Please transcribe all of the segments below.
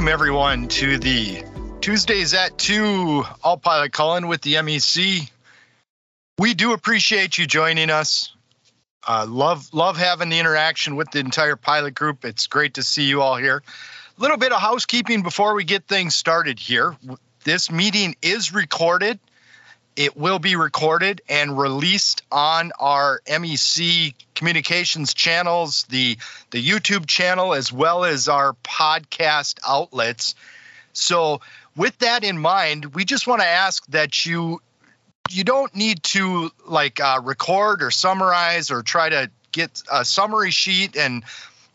welcome everyone to the Tuesdays at 2 All Pilot Cullen with the MEC. We do appreciate you joining us. Uh, love love having the interaction with the entire pilot group. It's great to see you all here. A little bit of housekeeping before we get things started here. This meeting is recorded. It will be recorded and released on our MEC communications channels, the the YouTube channel, as well as our podcast outlets. So, with that in mind, we just want to ask that you you don't need to like uh, record or summarize or try to get a summary sheet and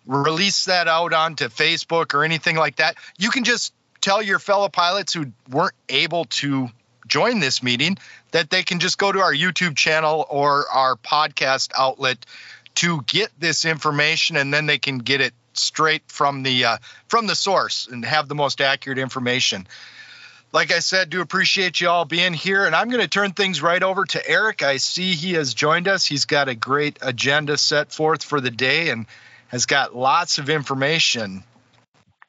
release that out onto Facebook or anything like that. You can just tell your fellow pilots who weren't able to join this meeting that they can just go to our YouTube channel or our podcast outlet to get this information and then they can get it straight from the uh, from the source and have the most accurate information like I said, do appreciate you all being here. And I'm going to turn things right over to Eric. I see he has joined us. He's got a great agenda set forth for the day and has got lots of information.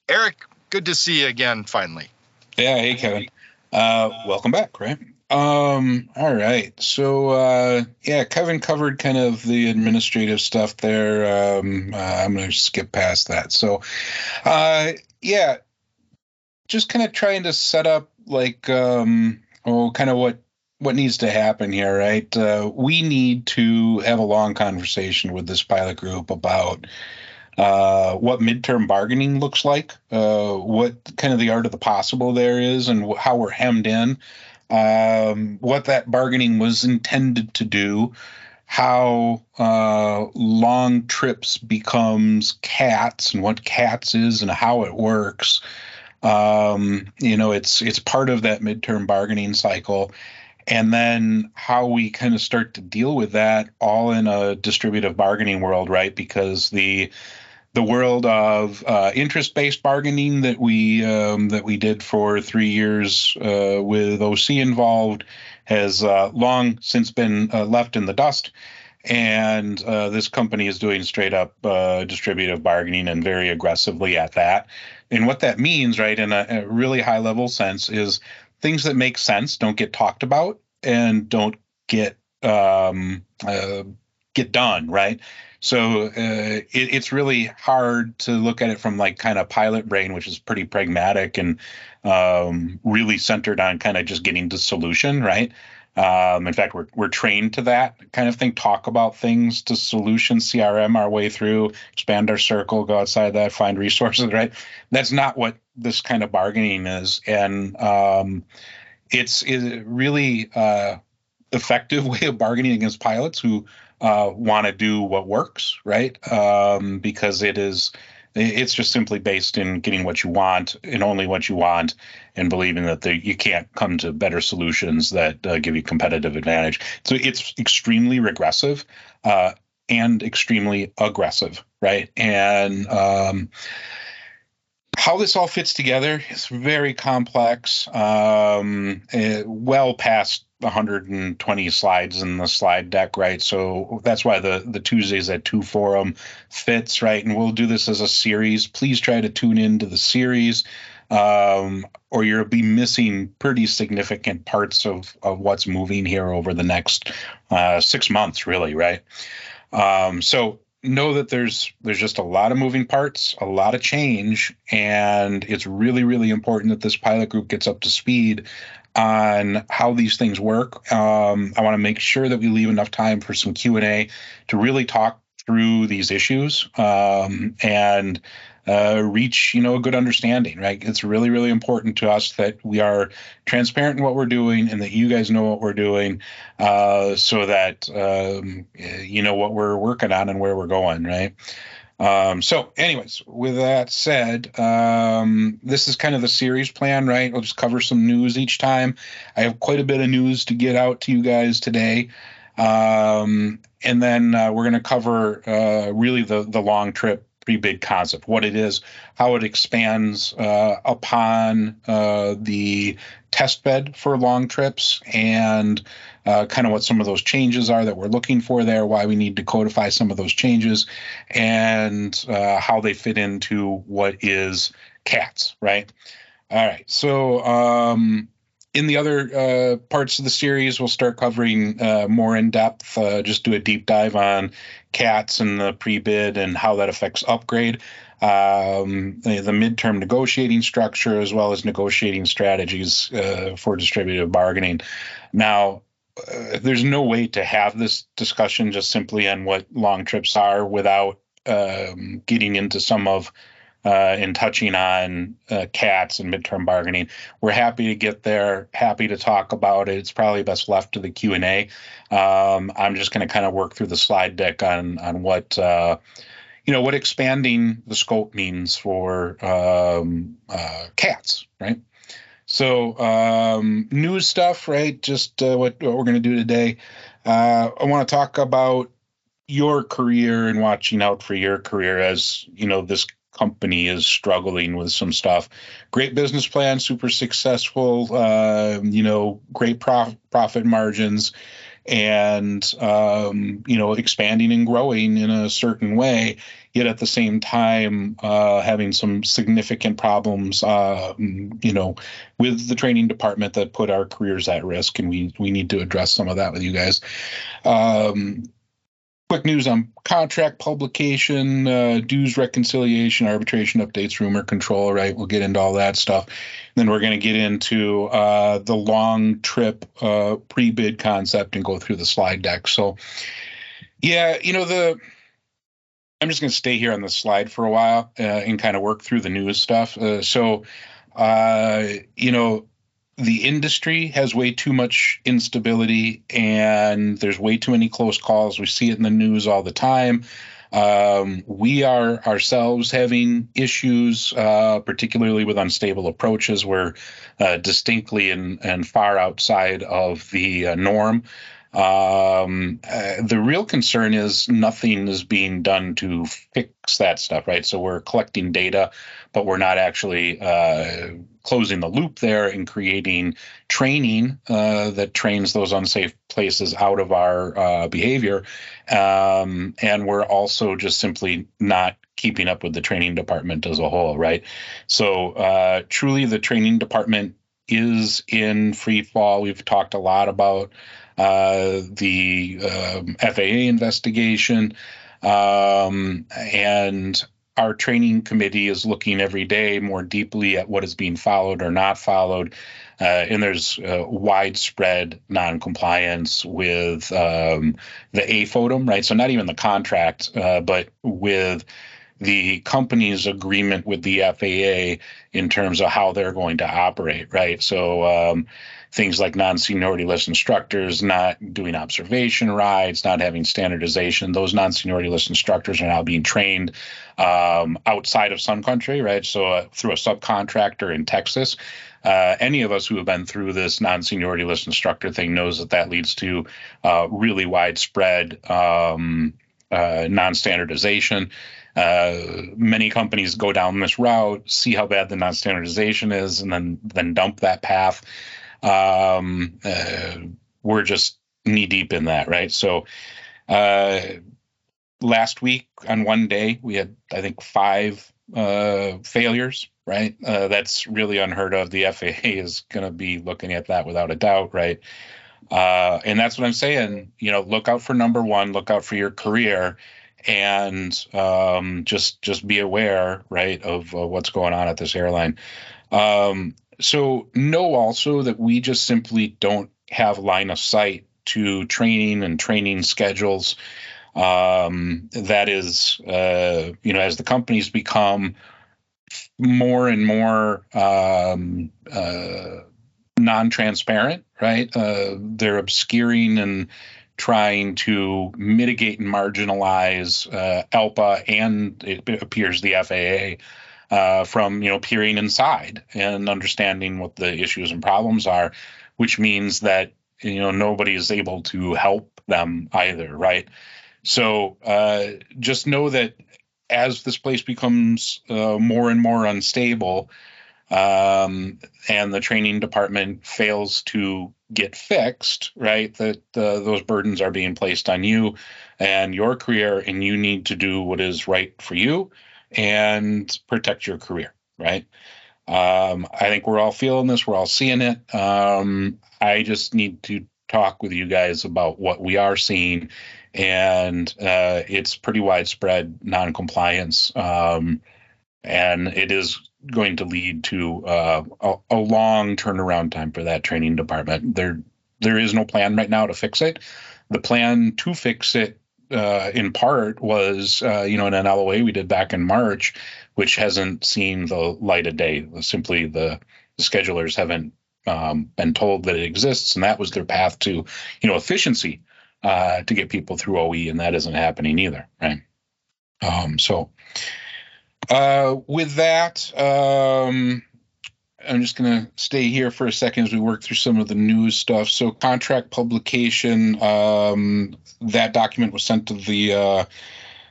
Eric, good to see you again finally. Yeah, hey Kevin. Uh, welcome back, right? Um, all right. So uh yeah, Kevin covered kind of the administrative stuff there. Um uh, I'm gonna skip past that. So uh yeah, just kind of trying to set up like um oh kind of what what needs to happen here right uh, we need to have a long conversation with this pilot group about uh, what midterm bargaining looks like uh, what kind of the art of the possible there is and how we're hemmed in um, what that bargaining was intended to do how uh, long trips becomes CATS and what CATS is and how it works um, you know, it's it's part of that midterm bargaining cycle. And then how we kind of start to deal with that all in a distributive bargaining world, right? Because the the world of uh, interest-based bargaining that we um, that we did for three years uh, with OC involved has uh, long since been uh, left in the dust, and uh, this company is doing straight up uh, distributive bargaining and very aggressively at that. And what that means, right, in a, a really high level sense, is things that make sense don't get talked about and don't get um, get done, right? So uh, it, it's really hard to look at it from like kind of pilot brain, which is pretty pragmatic and um, really centered on kind of just getting the solution, right? Um, in fact, we're we're trained to that kind of thing. Talk about things to solution CRM our way through, expand our circle, go outside that, find resources. Right? That's not what this kind of bargaining is, and um, it's is really uh, effective way of bargaining against pilots who uh, want to do what works, right? Um, because it is it's just simply based in getting what you want and only what you want, and believing that the, you can't come to better solutions that uh, give you competitive advantage. So it's extremely regressive uh, and extremely aggressive, right? And um, how this all fits together is very complex, um, uh, well past 120 slides in the slide deck, right? So that's why the the Tuesdays at two forum fits, right? And we'll do this as a series. Please try to tune into the series, um, or you'll be missing pretty significant parts of of what's moving here over the next uh, six months, really, right? Um, so know that there's there's just a lot of moving parts, a lot of change, and it's really really important that this pilot group gets up to speed on how these things work. Um, I want to make sure that we leave enough time for some Q and A to really talk through these issues um, and uh, reach you know a good understanding right it's really really important to us that we are transparent in what we're doing and that you guys know what we're doing uh, so that um, you know what we're working on and where we're going right um, so anyways with that said um, this is kind of the series plan right i'll just cover some news each time i have quite a bit of news to get out to you guys today um, and then uh, we're going to cover uh, really the the long trip pretty big concept. What it is, how it expands uh, upon uh, the test bed for long trips, and uh, kind of what some of those changes are that we're looking for there, why we need to codify some of those changes, and uh, how they fit into what is cats, right? All right. So um, in the other uh, parts of the series, we'll start covering uh, more in depth, uh, just do a deep dive on cats and the pre bid and how that affects upgrade, um, the, the, midterm negotiating structure, as well as negotiating strategies uh, for distributive bargaining. Now, uh, there's no way to have this discussion just simply on what long trips are without um, getting into some of uh, and touching on uh, cats and midterm bargaining. We're happy to get there, happy to talk about it. It's probably best left to the Q and A. Um, I'm just going to kind of work through the slide deck on on what uh, you know what expanding the scope means for um, uh, cats, right? So um, news stuff, right? Just uh, what, what we're going to do today. Uh, I want to talk about your career and watching out for your career as you know this company is struggling with some stuff. Great business plan, super successful, uh, you know, great prof- profit margins, and um, you know, expanding and growing in a certain way. Yet at the same time, uh, having some significant problems, uh, you know, with the training department that put our careers at risk, and we we need to address some of that with you guys. Um, quick news on contract publication, uh, dues reconciliation, arbitration updates, rumor control, right? We'll get into all that stuff. Then we're going to get into uh, the long trip uh, pre bid concept and go through the slide deck. So, yeah, you know, the. I'm just going to stay here on the slide for a while uh, and kind of work through the news stuff. Uh, so, uh, you know, the industry has way too much instability and there's way too many close calls. We see it in the news all the time. Um, we are ourselves having issues, uh, particularly with unstable approaches. We're uh, distinctly and, and far outside of the uh, norm. Um, uh, the real concern is nothing is being done to fix that stuff, right? So we're collecting data, but we're not actually uh, closing the loop there and creating training uh, that trains those unsafe places out of our uh, behavior. Um, and we're also just simply not keeping up with the training department as a whole, right? So, uh, truly, the training department is in free fall. We've talked a lot about uh, the um, FAA investigation. Um, and our training committee is looking every day more deeply at what is being followed or not followed. Uh, and there's uh, widespread noncompliance with um, the AFOTM, right? So not even the contract, uh, but with the company's agreement with the FAA in terms of how they're going to operate, right? So um, things like non-seniority list instructors not doing observation rides, not having standardization. Those non-seniority list instructors are now being trained um, outside of Sun Country, right? So uh, through a subcontractor in Texas. Uh, any of us who have been through this non-seniority list instructor thing knows that that leads to uh, really widespread um, uh, non-standardization. Uh, many companies go down this route, see how bad the non-standardization is, and then then dump that path. Um, uh, we're just knee deep in that, right? So, uh, last week on one day we had I think five uh, failures. Right, uh, that's really unheard of. The FAA is going to be looking at that without a doubt, right? And that's what I'm saying. You know, look out for number one. Look out for your career, and um, just just be aware, right, of uh, what's going on at this airline. Um, so know also that we just simply don't have line of sight to training and training schedules. Um, that is, uh, you know, as the companies become more and more um, uh, non-transparent, right? Uh, they're obscuring and trying to mitigate and marginalize uh, ALPA and it appears the FAA uh, from you know peering inside and understanding what the issues and problems are, which means that you know nobody is able to help them either, right? So uh, just know that as this place becomes uh, more and more unstable, um, and the training department fails to get fixed, right? That uh, those burdens are being placed on you and your career, and you need to do what is right for you and protect your career. right? Um, I think we're all feeling this. We're all seeing it. Um, I just need to talk with you guys about what we are seeing, and uh, it's pretty widespread noncompliance, um, and it is going to lead to uh, a, a, long turnaround time for that training department. There, there is no plan right now to fix it. The plan to fix it, uh, in part, was uh, you know in an LOA we did back in March, which hasn't seen the light of day. Simply the, the schedulers haven't um, been told that it exists, and that was their path to you know efficiency uh, to get people through OE, and that isn't happening either, right? Um, so uh, with that, um, I'm just going to stay here for a second as we work through some of the news stuff. So, contract publication, um, that document was sent to the uh,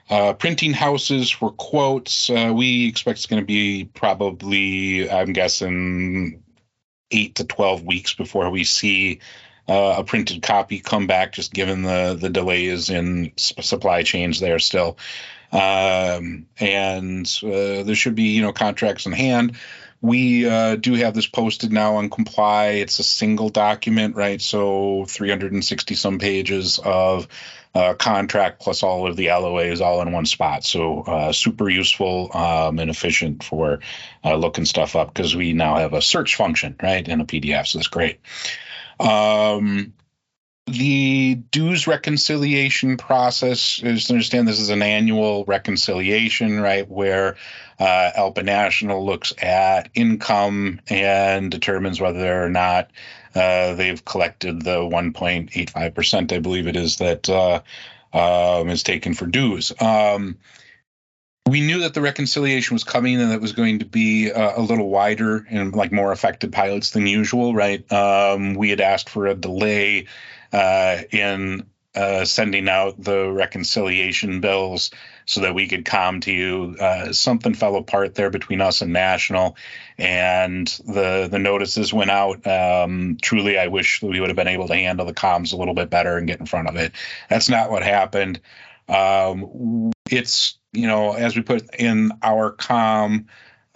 uh, printing houses for quotes. Uh, we expect it's going to be probably, I'm guessing, eight to 12 weeks before we see uh, a printed copy come back, just given the, the delays in supply chains there still. Um, and uh, there should be, you know, contracts in hand. We uh, do have this posted now on Comply. It's a single document, right? So 360 some pages of uh, contract plus all of the LOAs all in one spot. So uh, super useful um, and efficient for uh, looking stuff up because we now have a search function, right, in a PDF. So that's great. Um, the dues reconciliation process is understand this is an annual reconciliation, right? Where uh, National looks at income and determines whether or not uh, they've collected the 1.85%, I believe it is, that uh, um, is taken for dues. Um, we knew that the reconciliation was coming and that it was going to be uh, a little wider and like more affected pilots than usual, right? Um, we had asked for a delay in uh, sending out the reconciliation bills so that we could come to you. Uh, something fell apart there between us and National, and the the notices went out. Um, truly, I wish we would have been able to handle the comms a little bit better and get in front of it. That's not what happened. Um, it's you know as we put in our com.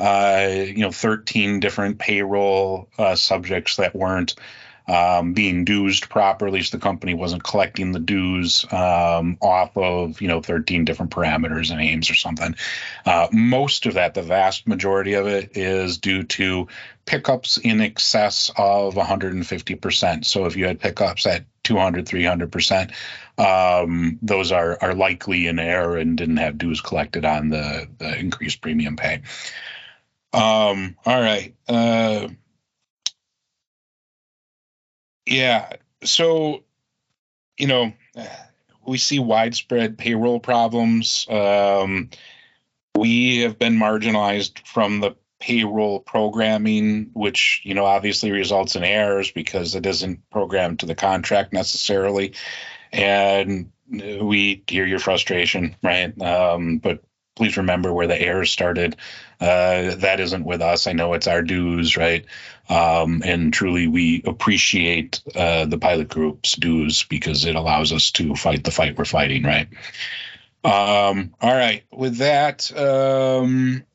Uh, you know, 13 different payroll uh, subjects that weren't um, being dues properly, so the company wasn't collecting the dues um, off of you know 13 different parameters and aims or something. Uh, most of that, the vast majority of it, is due to pickups in excess of 150%. So if you had pickups at 200, 300%, um, those are are likely in error and didn't have dues collected on the, the increased premium pay. Um, all right. Uh, yeah. So, you know, we see widespread payroll problems. Um, we have been marginalized from the payroll programming, which, you know, obviously results in errors because it isn't programmed to the contract necessarily. And we hear your frustration, right? Um, but please remember where the errors started. Uh, that isn't with us. I know it's our dues, right? Um, and truly, we appreciate uh, the pilot group's dues because it allows us to fight the fight we're fighting, right? Um, all right. With that, um,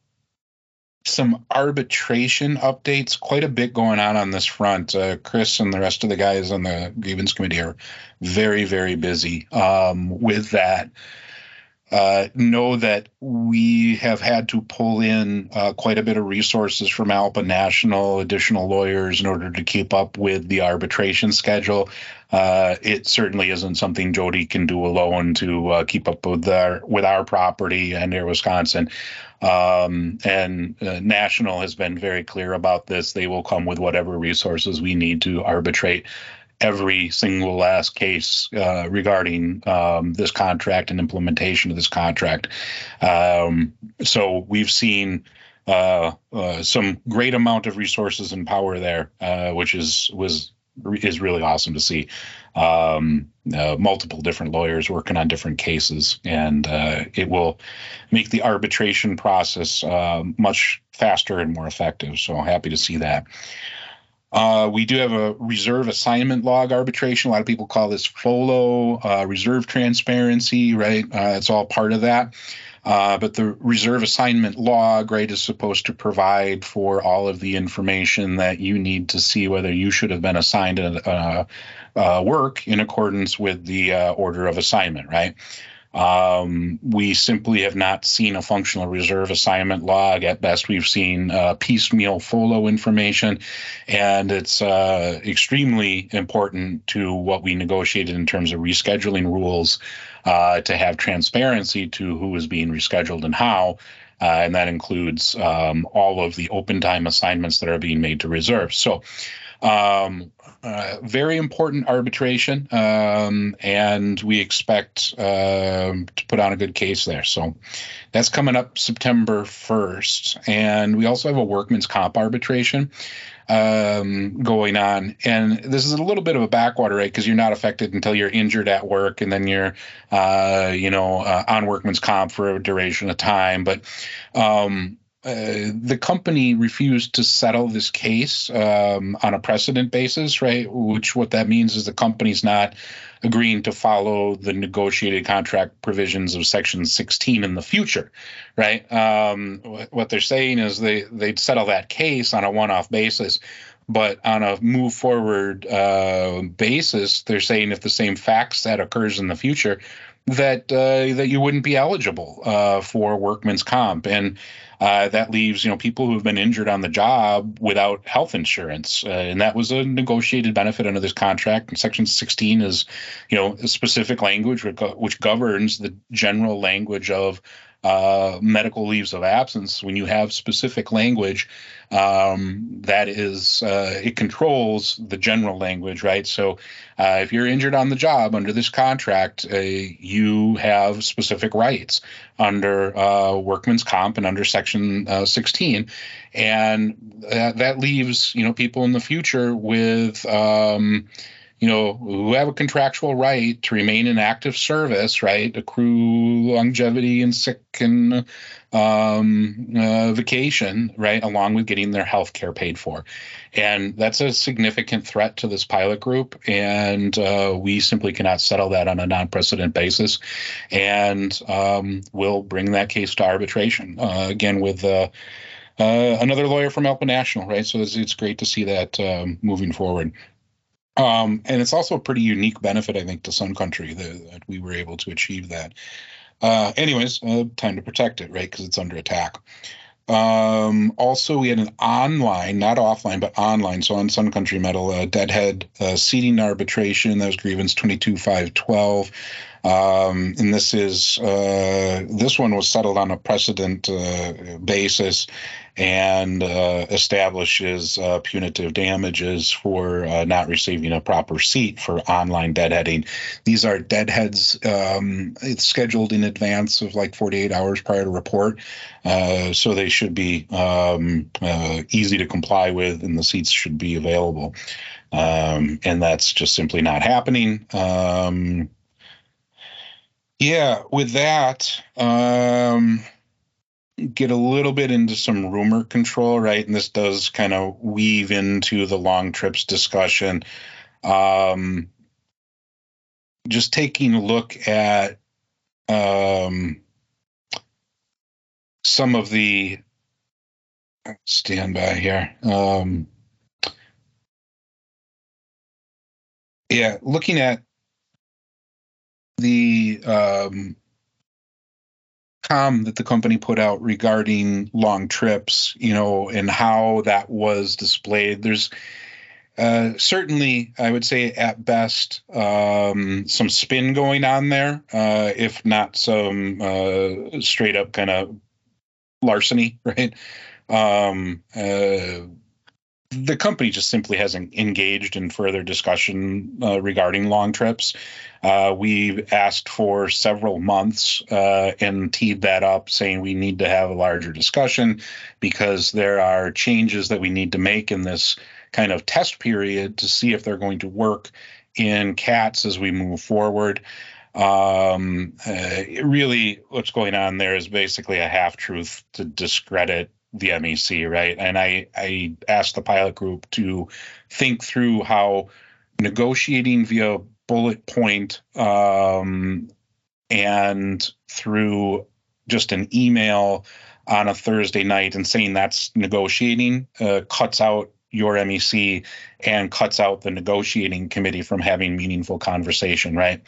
some arbitration updates. Quite a bit going on on this front. Uh, Chris and the rest of the guys on the grievance committee are very, very busy um, with that uh, know that we have had to pull in uh, quite a bit of resources from ALPA National, additional lawyers in order to keep up with the arbitration schedule. Uh, it certainly isn't something Jody can do alone to uh, keep up with our with our property and Air Wisconsin. Um, and uh, National has been very clear about this. They will come with whatever resources we need to arbitrate every single last case uh, regarding um, this contract and implementation of this contract. Um, so we've seen uh, uh, some great amount of resources and power there, uh, which is was is really awesome to see. Um, uh, multiple different lawyers working on different cases, and uh, it will make the arbitration process much faster and more effective. So happy to see that. Uh, we do have a reserve assignment log arbitration. A lot of people call this FOLO, uh, reserve transparency, right? Uh, it's all part of that. Uh, but the reserve assignment log, right, is supposed to provide for all of the information that you need to see whether you should have been assigned a, work in accordance with the uh, order of assignment, right? Um, we simply have not seen a functional reserve assignment log. At best, we've seen uh, piecemeal FOLO information, and it's uh, extremely important to what we negotiated in terms of rescheduling rules uh, to have transparency to who is being rescheduled and how. Uh, and that includes um, all of the open time assignments that are being made to reserve. So, um, uh, very important arbitration, um, and we expect uh, to put on a good case there. So that's coming up September 1st. And we also have a workman's comp arbitration um, going on. And this is a little bit of a backwater, right? Because you're not affected until you're injured at work, and then you're, uh, you know, uh, on workman's comp for a duration of time. But um, uh, the company refused to settle this case um, on a precedent basis, right? Which what that means is the company's not agreeing to follow the negotiated contract provisions of Section 16 in the future, right? Um, what they're saying is they they'd settle that case on a one-off basis, but on a move forward uh, basis, they're saying if the same facts that occurs in the future, that uh, that you wouldn't be eligible uh, for workman's comp and uh, that leaves you know people who have been injured on the job without health insurance, uh, and that was a negotiated benefit under this contract. And Section 16 is, you know, specific language which governs the general language of uh, medical leaves of absence, when you have specific language, um, that is, uh, it controls the general language, right? So uh, if you're injured on the job under this contract, uh, you have specific rights under uh, workman's comp and under Section uh, 16. And that, that leaves, you know, people in the future with, um, you know, who have a contractual right to remain in active service, right, accrue longevity and sick and um, uh, vacation, right, along with getting their health care paid for. And that's a significant threat to this pilot group. And uh, we simply cannot settle that on a non precedent basis. And um, we'll bring that case to arbitration, uh, again, with uh, uh, another lawyer from Alpa National, right? So it's, it's great to see that um, moving forward. Um, and it's also a pretty unique benefit, I think, to Sun Country that, that we were able to achieve that. Uh, anyways, uh, time to protect it, right? Because it's under attack. Um, also, we had an online, not offline, but online. So on Sun Country Metal, uh, Deadhead uh, seating arbitration. That was grievance 22512. Um, and this is uh, this one was settled on a precedent uh, basis and uh, establishes uh, punitive damages for uh, not receiving a proper seat for online deadheading. These are deadheads. Um, it's scheduled in advance of like 48 hours prior to report, uh, so they should be um, uh, easy to comply with, and the seats should be available. Um, and that's just simply not happening. Um, yeah, with that, um, get a little bit into some rumor control, right? And this does kind of weave into the long trips discussion. Um, just taking a look at um, some of the stand by here. Um, yeah, looking at the um, com that the company put out regarding long trips, you know, and how that was displayed. There's uh, certainly, I would say, at best, um, some spin going on there, uh, if not some uh, straight up kind of larceny, right? Um, uh, the company just simply hasn't engaged in further discussion uh, regarding long trips. Uh, we've asked for several months uh, and teed that up, saying we need to have a larger discussion because there are changes that we need to make in this kind of test period to see if they're going to work in cats as we move forward. Um, uh, really, what's going on there is basically a half truth to discredit the MEC, right? And I I asked the pilot group to think through how negotiating via bullet point um, and through just an email on a Thursday night and saying that's negotiating uh, cuts out your MEC and cuts out the negotiating committee from having meaningful conversation, right?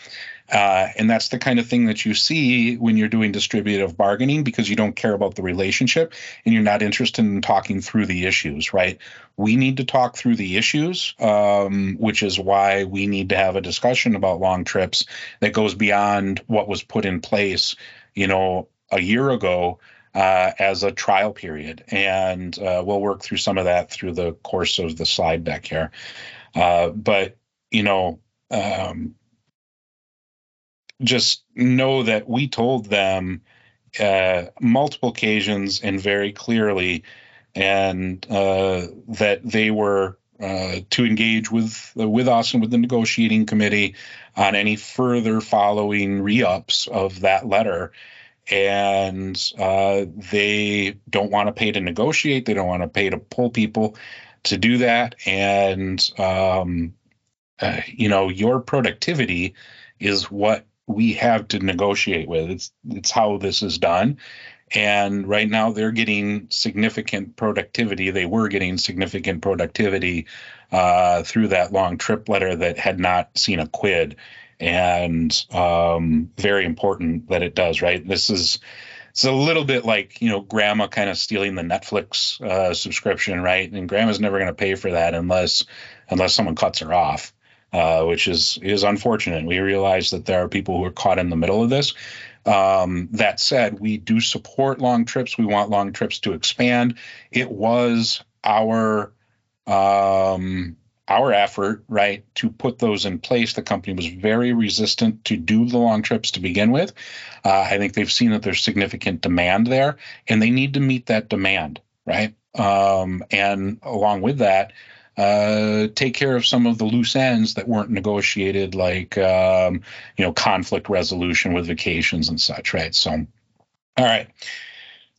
Uh, and that's the kind of thing that you see when you're doing distributive bargaining because you don't care about the relationship and you're not interested in talking through the issues, right? We need to talk through the issues, um, which is why we need to have a discussion about long trips that goes beyond what was put in place, you know, a year ago. Uh, as a trial period. And uh, we'll work through some of that through the course of the slide deck here. Uh, but, you know, um, just know that we told them uh, multiple occasions and very clearly, and uh, that they were uh, to engage with with us and with the negotiating committee on any further following re-ups of that letter. And uh, they don't want to pay to negotiate. They don't want to pay to pull people to do that. And um, uh, you know, your productivity is what we have to negotiate with. It's it's how this is done. And right now they're getting significant productivity. They were getting significant productivity uh, through that long trip letter that had not seen a quid. And um, very important that it does, right? This is it's a little bit like you know grandma kind of stealing the netflix uh, subscription right and grandma's never going to pay for that unless unless someone cuts her off uh, which is is unfortunate. We realize that there are people who are caught in the middle of this. Um, that said, we do support long trips. We want long trips to expand. It was our um, our effort, right, to put those in place. The company was very resistant to do the long trips to begin with. Uh, I think they've seen that there's significant demand there, and they need to meet that demand, right? Um, and along with that, uh, take care of some of the loose ends that weren't negotiated, like um, you know conflict resolution with vacations and such, right? So, all right.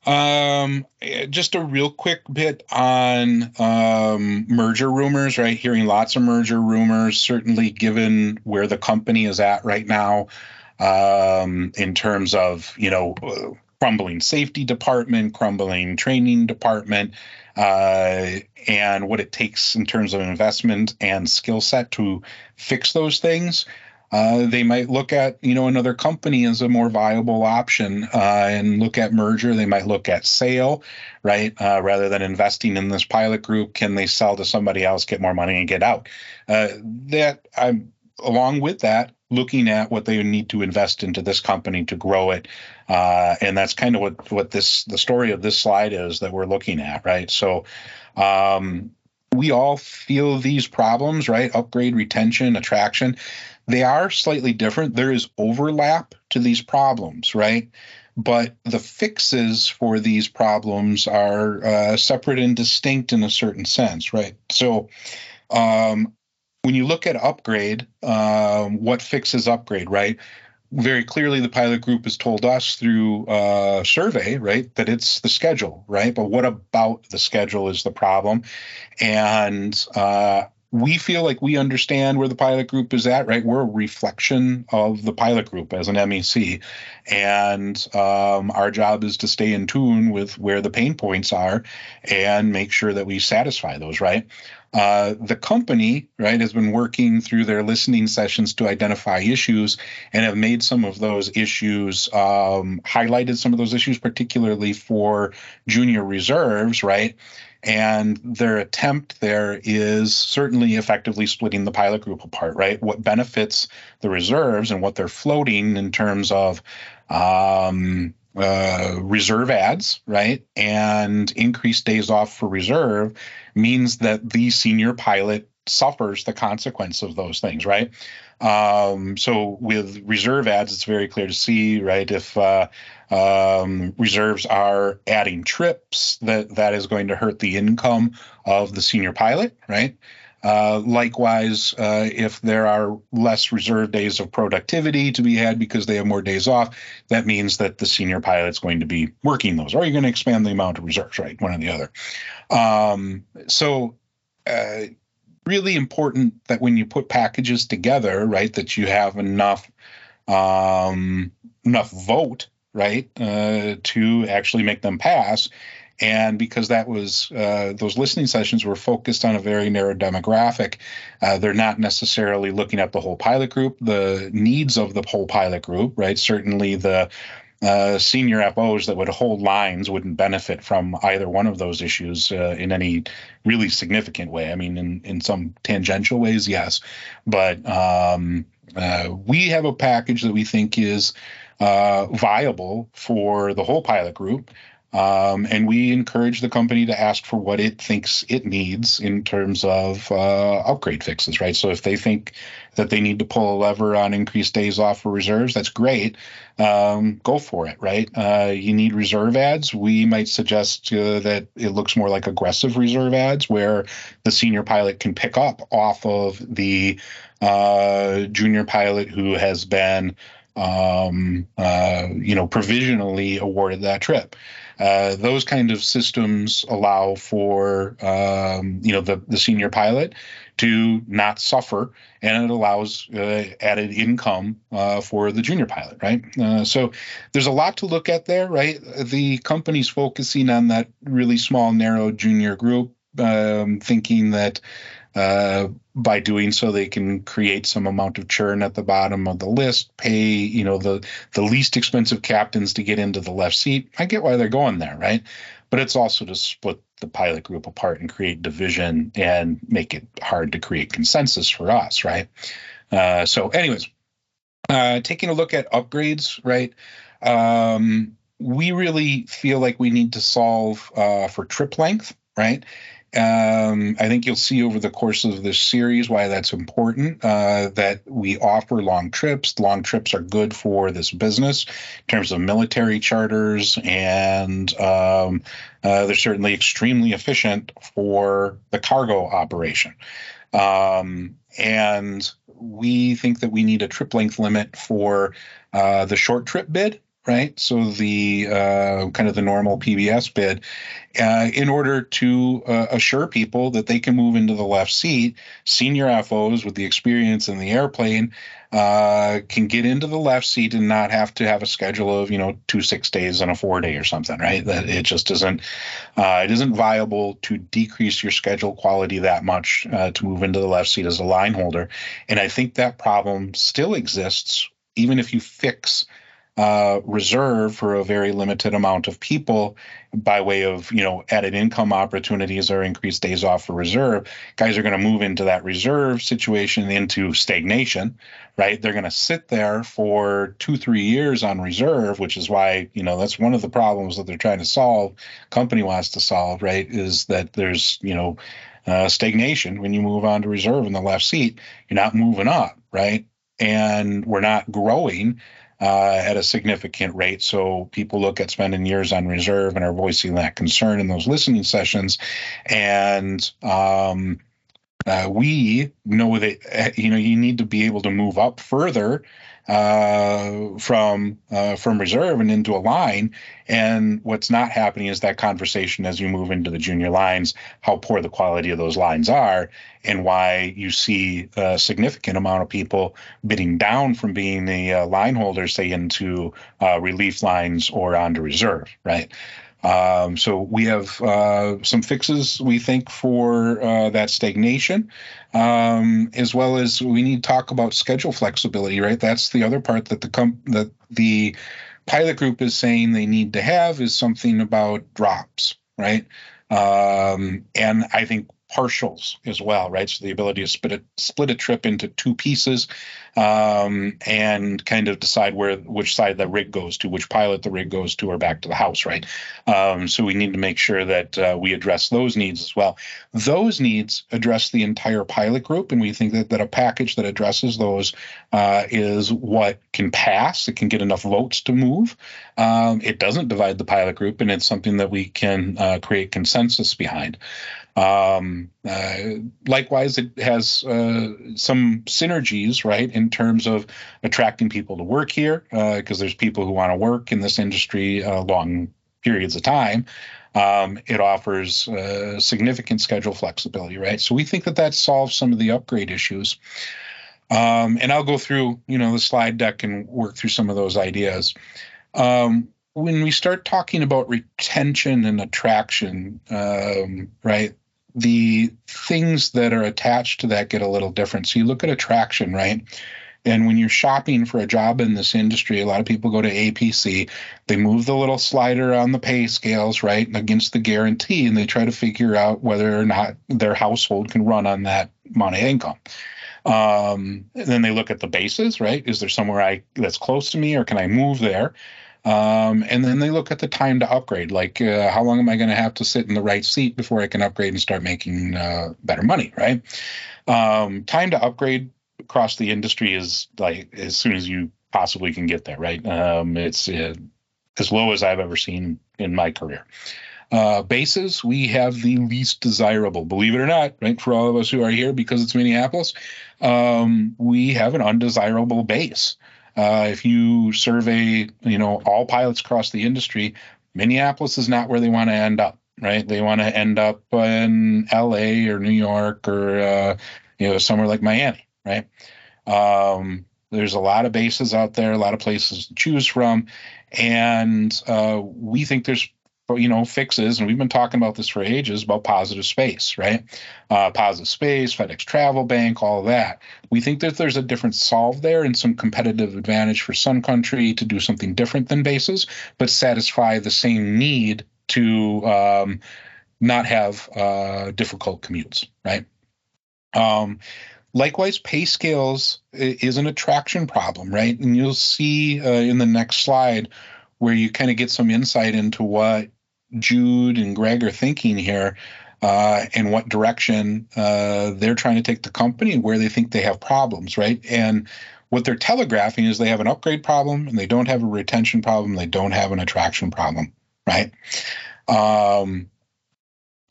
Um, just a real quick bit on um, merger rumors, right? Hearing lots of merger rumors, certainly given where the company is at right now, um, in terms of you know crumbling safety department, crumbling training department, uh, and what it takes in terms of investment and skill set to fix those things. Uh, they might look at you know another company as a more viable option uh, and look at merger. They might look at sale, right? Uh, rather than investing in this pilot group, can they sell to somebody else, get more money, and get out? Uh, that I'm along with that, looking at what they need to invest into this company to grow it. Uh, and that's kind of what, what this, the story of this slide is that we're looking at, right? So, um, we all feel these problems, right? Upgrade, retention, attraction. They are slightly different. There is overlap to these problems, right? But the fixes for these problems are uh, separate and distinct in a certain sense, right? So, um, when you look at upgrade, um, what fixes upgrade, right? Very clearly, the pilot group has told us through uh, survey, right, that it's the schedule, right? But what about the schedule is the problem? And uh, we feel like we understand where the pilot group is at, right? We're a reflection of the pilot group as an MEC. And um, our job is to stay in tune with where the pain points are and make sure that we satisfy those, right? Uh, the company, right, has been working through their listening sessions to identify issues and have made some of those issues, um, highlighted some of those issues, particularly for junior reserves, right? And their attempt there is certainly effectively splitting the pilot group apart, right? What benefits the reserves and what they're floating in terms of um, uh, reserve ads, right? And increased days off for reserve means that the senior pilot suffers the consequence of those things, right? Um, so with reserve ads, it's very clear to see, right? If uh, um, reserves are adding trips, that that is going to hurt the income of the senior pilot, right? Uh, likewise, uh, if there are less reserve days of productivity to be had because they have more days off, that means that the senior pilot's going to be working those, or you're going to expand the amount of reserves, right? One or the other. Um, so, uh, really important that when you put packages together, right, that you have enough um, enough vote right, uh, to actually make them pass. And because that was uh, those listening sessions were focused on a very narrow demographic, uh, they're not necessarily looking at the whole pilot group, the needs of the whole pilot group, right? Certainly the uh, senior FOs that would hold lines wouldn't benefit from either one of those issues uh, in any really significant way. I mean, in, in some tangential ways, yes. But um, uh, we have a package that we think is uh, viable for the whole pilot group. Um, and we encourage the company to ask for what it thinks it needs in terms of uh, upgrade fixes, right? So if they think that they need to pull a lever on increased days off for reserves, that's great. Um, go for it, right? Uh, you need reserve ads. We might suggest uh, that it looks more like aggressive reserve ads where the senior pilot can pick up off of the uh, junior pilot who has been um, uh, you know, provisionally awarded that trip. Uh, those kind of systems allow for um, you know the the senior pilot to not suffer, and it allows uh, added income uh, for the junior pilot, right? Uh, so there's a lot to look at there, right? The company's focusing on that really small, narrow junior group, um, thinking that uh, by doing so, they can create some amount of churn at the bottom of the list, pay you know the the least expensive captains to get into the left seat. I get why they're going there, right? But it's also to split the pilot group apart and create division and make it hard to create consensus for us, right? Uh, so, anyways, uh, taking a look at upgrades, right? Um, we really feel like we need to solve uh, for trip length, right? Um, I think you'll see over the course of this series why that's important. Uh, that we offer long trips. Long trips are good for this business in terms of military charters, and um, uh, they're certainly extremely efficient for the cargo operation. Um, and we think that we need a trip length limit for uh, the short trip bid right? So the uh, kind of the normal PBS bid, uh, in order to uh, assure people that they can move into the left seat, senior FOs with the experience in the airplane uh, can get into the left seat and not have to have a schedule of you know two six days and a four day or something, right? That it just isn't uh, it isn't viable to decrease your schedule quality that much uh, to move into the left seat as a line holder, and I think that problem still exists even if you fix uh, reserve for a very limited amount of people by way of you know added income opportunities or increased days off for reserve guys are going to move into that reserve situation into stagnation right? They're going to sit there for two three years on reserve which is why you know that's one of the problems that they're trying to solve company wants to solve right is that there's you know uh, stagnation. When you move on to reserve in the left seat you're not moving up right? And we're not growing uh, at a significant rate. So people look at spending years on reserve and are voicing that concern in those listening sessions. And um, uh, we know that you know you need to be able to move up further uh, from uh, from reserve and into a line. And what's not happening is that conversation as you move into the junior lines, how poor the quality of those lines are, and why you see a significant amount of people bidding down from being the uh, line holder, say into uh, relief lines or onto reserve, right? Um, so we have uh, some fixes we think for uh, that stagnation, um, as well as we need to talk about schedule flexibility. Right, that's the other part that the comp- that the pilot group is saying they need to have is something about drops. Right, um, and I think partials as well, right? So the ability to split a split a trip into two pieces, um, and kind of decide where which side the rig goes to, which pilot the rig goes to, or back to the house, right? Um, so we need to make sure that uh, we address those needs as well. Those needs address the entire pilot group, and we think that that a package that addresses those uh, is what can pass. It can get enough votes to move. Um, it doesn't divide the pilot group, and it's something that we can uh, create consensus behind. Um, uh, likewise, it has uh, some synergies, right, in terms of attracting people to work here, because uh, there's people who want to work in this industry uh, long periods of time. Um, it offers uh, significant schedule flexibility, right? So we think that that solves some of the upgrade issues. Um, and I'll go through, you know, the slide deck and work through some of those ideas. Um, when we start talking about retention and attraction, um, right, the things that are attached to that get a little different. So you look at attraction, right? And when you're shopping for a job in this industry, a lot of people go to APC. They move the little slider on the pay scales, right, against the guarantee, and they try to figure out whether or not their household can run on that of income. Um, then they look at the bases, right? Is there somewhere I that's close to me, or can I move there? Um, and then they look at the time to upgrade, like uh, how long am I going to have to sit in the right seat before I can upgrade and start making uh, better money, right? Um, time to upgrade across the industry is like as soon as you possibly can get there, right? Um, it's uh, as low as I've ever seen in my career. Uh, bases, we have the least desirable, believe it or not, right? For all of us who are here because it's Minneapolis, um, we have an undesirable base. Uh, if you survey, you know, all pilots across the industry, Minneapolis is not where they want to end up, right? They want to end up in L.A. or New York or uh, you know somewhere like Miami, right? Um, there's a lot of bases out there, a lot of places to choose from, and uh, we think there's you know fixes and we've been talking about this for ages about positive space right? Uh, positive space fedex travel bank all that. We think that there's a different solve there and some competitive advantage for Sun Country to do something different than bases but satisfy the same need to um, not have uh, difficult commutes right? Um, likewise pay scales is an attraction problem right? And you'll see uh, in the next slide where you kind of get some insight into what Jude and Greg are thinking here uh, and what direction uh, they're trying to take the company and where they think they have problems, right? And what they're telegraphing is they have an upgrade problem and they don't have a retention problem, they don't have an attraction problem, right? Um,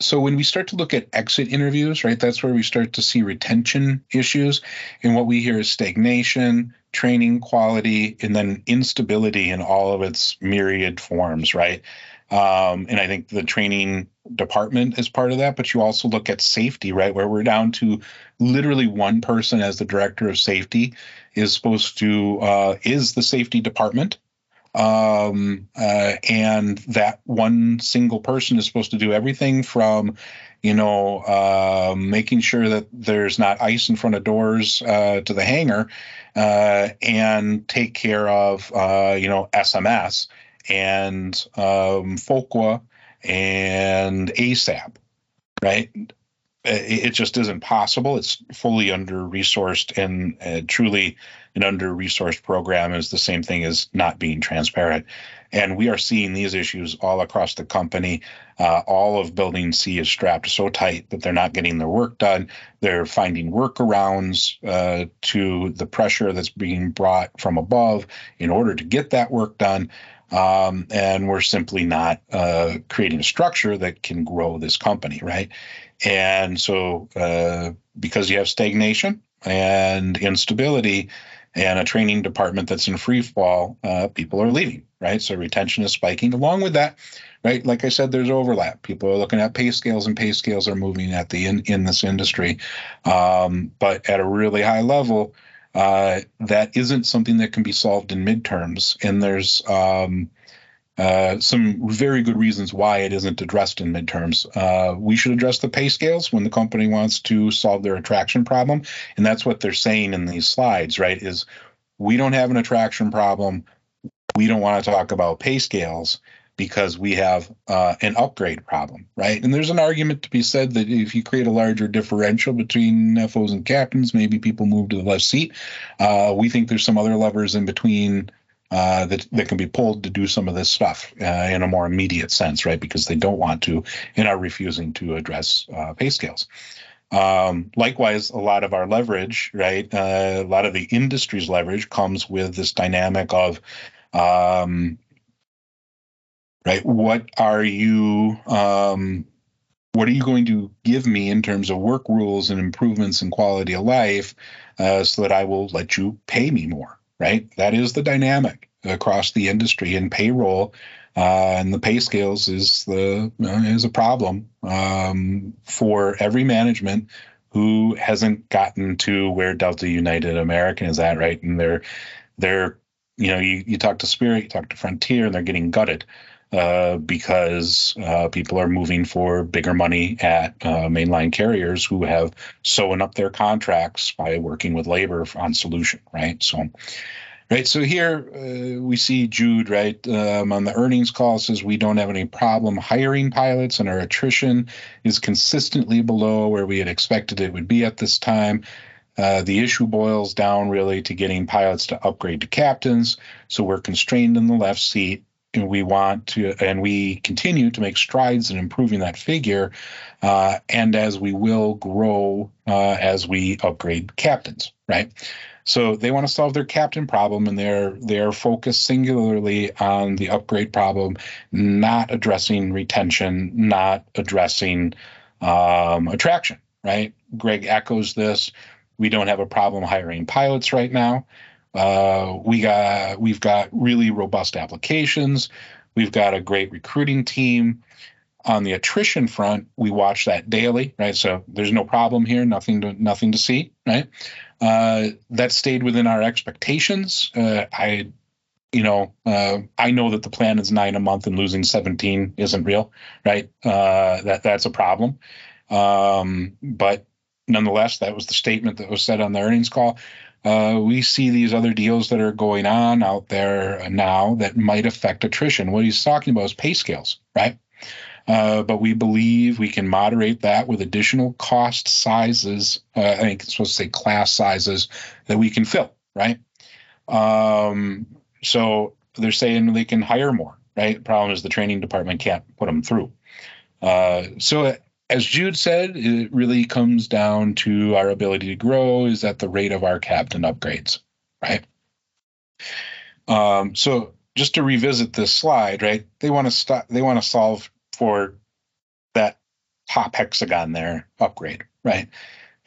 so when we start to look at exit interviews, right, that's where we start to see retention issues. And what we hear is stagnation, training quality, and then instability in all of its myriad forms, right? Um, and I think the training department is part of that, but you also look at safety, right? Where we're down to literally one person as the director of safety is supposed to, uh, is the safety department. Um, uh, and that one single person is supposed to do everything from, you know, uh, making sure that there's not ice in front of doors uh, to the hangar, uh, and take care of, uh, you know, SMS and um, and ASAP, right? It, just isn't possible. It's fully under resourced, and uh, truly an under resourced program is the same thing as not being transparent. And we are seeing these issues all across the company. Uh, all of Building C is strapped so tight that they're not getting their work done. They're finding workarounds uh, to the pressure that's being brought from above in order to get that work done. Um, and we're simply not uh, creating a structure that can grow this company, right? And so, uh, because you have stagnation and instability and a training department that's in free fall, uh, people are leaving, right? So retention is spiking. Along with that, right? Like I said, there's overlap. People are looking at pay scales, and pay scales are moving at the in in this industry, um, but at a really high level uh, that isn't something that can be solved in midterms. And there's um, uh, some very good reasons why it isn't addressed in midterms. Uh, we should address the pay scales when the company wants to solve their attraction problem. And that's what they're saying in these slides, right? Is we don't have an attraction problem. We don't want to talk about pay scales because we have uh, an upgrade problem, right? And there's an argument to be said that if you create a larger differential between FOs and captains, maybe people move to the left seat. Uh, we think there's some other levers in between uh, that that can be pulled to do some of this stuff uh, in a more immediate sense, right? Because they don't want to and are refusing to address uh, pay scales. Um, likewise, a lot of our leverage, right? Uh, a lot of the industry's leverage comes with this dynamic of um, right? What are you um, what are you going to give me in terms of work rules and improvements in quality of life uh, so that I will let you pay me more, right? That is the dynamic across the industry and payroll. Uh, and the pay scales is the uh, is a problem um, for every management who hasn't gotten to where Delta United American is at, right? And they're they're you know, you, you talk to Spirit, you talk to Frontier, and they're getting gutted uh, because uh, people are moving for bigger money at uh, mainline carriers who have sewn up their contracts by working with labor on solution, right? So, right. So here uh, we see Jude, right, um, on the earnings call says we don't have any problem hiring pilots, and our attrition is consistently below where we had expected it would be at this time. Uh, the issue boils down really to getting pilots to upgrade to captains. So we're constrained in the left seat we want to and we continue to make strides in improving that figure uh, and as we will grow uh, as we upgrade captains right? So they want to solve their captain problem and they're they're focused singularly on the upgrade problem not addressing retention not addressing um, attraction right? Greg echoes this. We don't have a problem hiring pilots right now uh, we got we've got really robust applications. We've got a great recruiting team. On the attrition front, we watch that daily, right? So there's no problem here, nothing to nothing to see, right? Uh, that stayed within our expectations. Uh, I, you know, uh, I know that the plan is nine a month and losing 17 isn't real, right? Uh, that that's a problem. Um, but nonetheless, that was the statement that was said on the earnings call. Uh, we see these other deals that are going on out there now that might affect attrition. What he's talking about is pay scales, right? Uh, but we believe we can moderate that with additional cost sizes. Uh, I think it's supposed to say class sizes that we can fill, right? Um, so they're saying they can hire more, right? Problem is the training department can't put them through. Uh, so as Jude said, it really comes down to our ability to grow is at the rate of our captain upgrades, right? Um, so just to revisit this slide, right? They want to stop. They want to solve for that top hexagon there upgrade, right?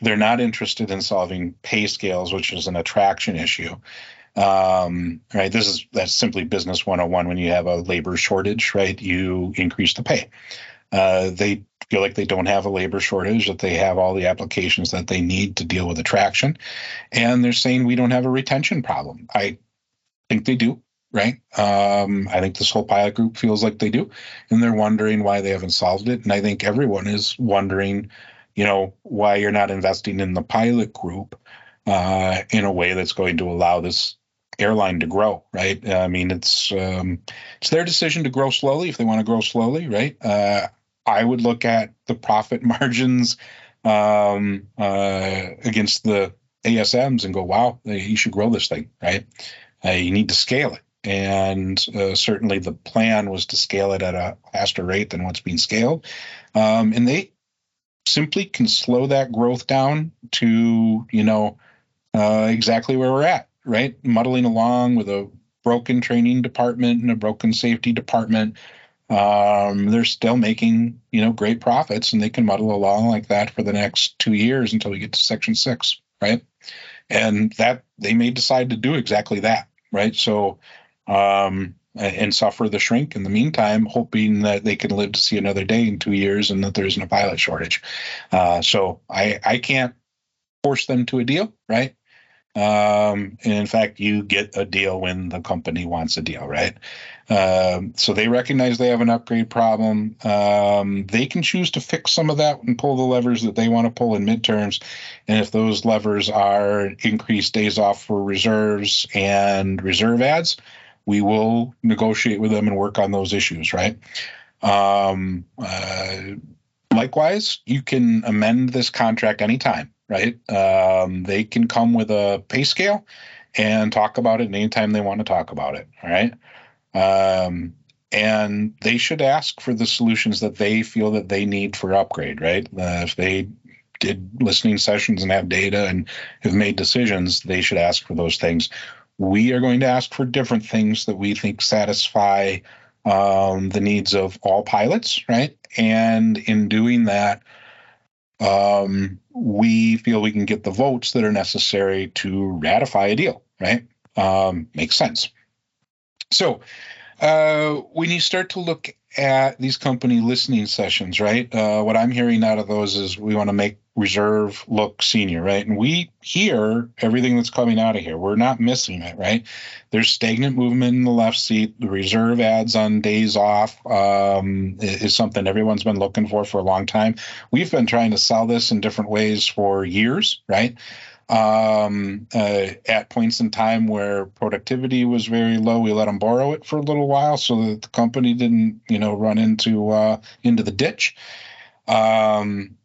They're not interested in solving pay scales, which is an attraction issue. Um, right. This is that's simply business 101. When you have a labor shortage, right? You increase the pay. Uh, they feel like they don't have a labor shortage, that they have all the applications that they need to deal with attraction. And they're saying we don't have a retention problem. I think they do, right? Um, I think this whole pilot group feels like they do. And they're wondering why they haven't solved it. And I think everyone is wondering, you know, why you're not investing in the pilot group uh, in a way that's going to allow this airline to grow, right? I mean, it's um, it's their decision to grow slowly if they want to grow slowly, right? Uh, I would look at the profit margins um, uh, against the ASMs and go, wow, you should grow this thing, right? Uh, you need to scale it. And uh, certainly the plan was to scale it at a faster rate than what's being scaled. Um, and they simply can slow that growth down to, you know, uh, exactly where we're at, right? Muddling along with a broken training department and a broken safety department um, they're still making you know great profits and they can muddle along like that for the next two years until we get to section six right? And that they may decide to do exactly that right? So um, and suffer the shrink in the meantime hoping that they can live to see another day in two years and that there isn't a pilot shortage. Uh, so i i can't force them to a deal right? Um, and in fact, you get a deal when the company wants a deal, right? Um, so they recognize they have an upgrade problem. Um, they can choose to fix some of that and pull the levers that they want to pull in midterms. And if those levers are increased days off for reserves and reserve ads, we will negotiate with them and work on those issues, right? Um, uh, likewise, you can amend this contract anytime right? Um, they can come with a pay scale and talk about it anytime they want to talk about it. All right. Um, and they should ask for the solutions that they feel that they need for upgrade, right? Uh, if they did listening sessions and have data and have made decisions, they should ask for those things. We are going to ask for different things that we think satisfy um, the needs of all pilots, right? And in doing that, um, we feel we can get the votes that are necessary to ratify a deal, right? Um, makes sense. So uh, when you start to look at these company listening sessions, right? Uh, what I'm hearing out of those is we want to make reserve look senior, right? And we hear everything that's coming out of here. We're not missing it, right? There's stagnant movement in the left seat. The reserve ads on days off um, is something everyone's been looking for for a long time. We've been trying to sell this in different ways for years, right? Um, uh, at points in time where productivity was very low, we let them borrow it for a little while so that the company didn't, you know, run into uh, into the ditch. Um,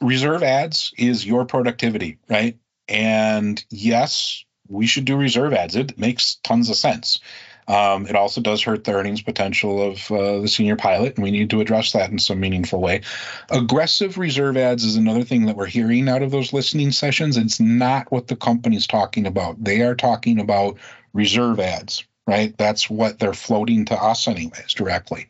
reserve ads is your productivity, right? And yes, we should do reserve ads. It makes tons of sense. Um, it also does hurt the earnings potential of uh, the senior pilot, and we need to address that in some meaningful way. Aggressive reserve ads is another thing that we're hearing out of those listening sessions. It's not what the company's talking about. They are talking about reserve ads, right? That's what they're floating to us, anyways, directly.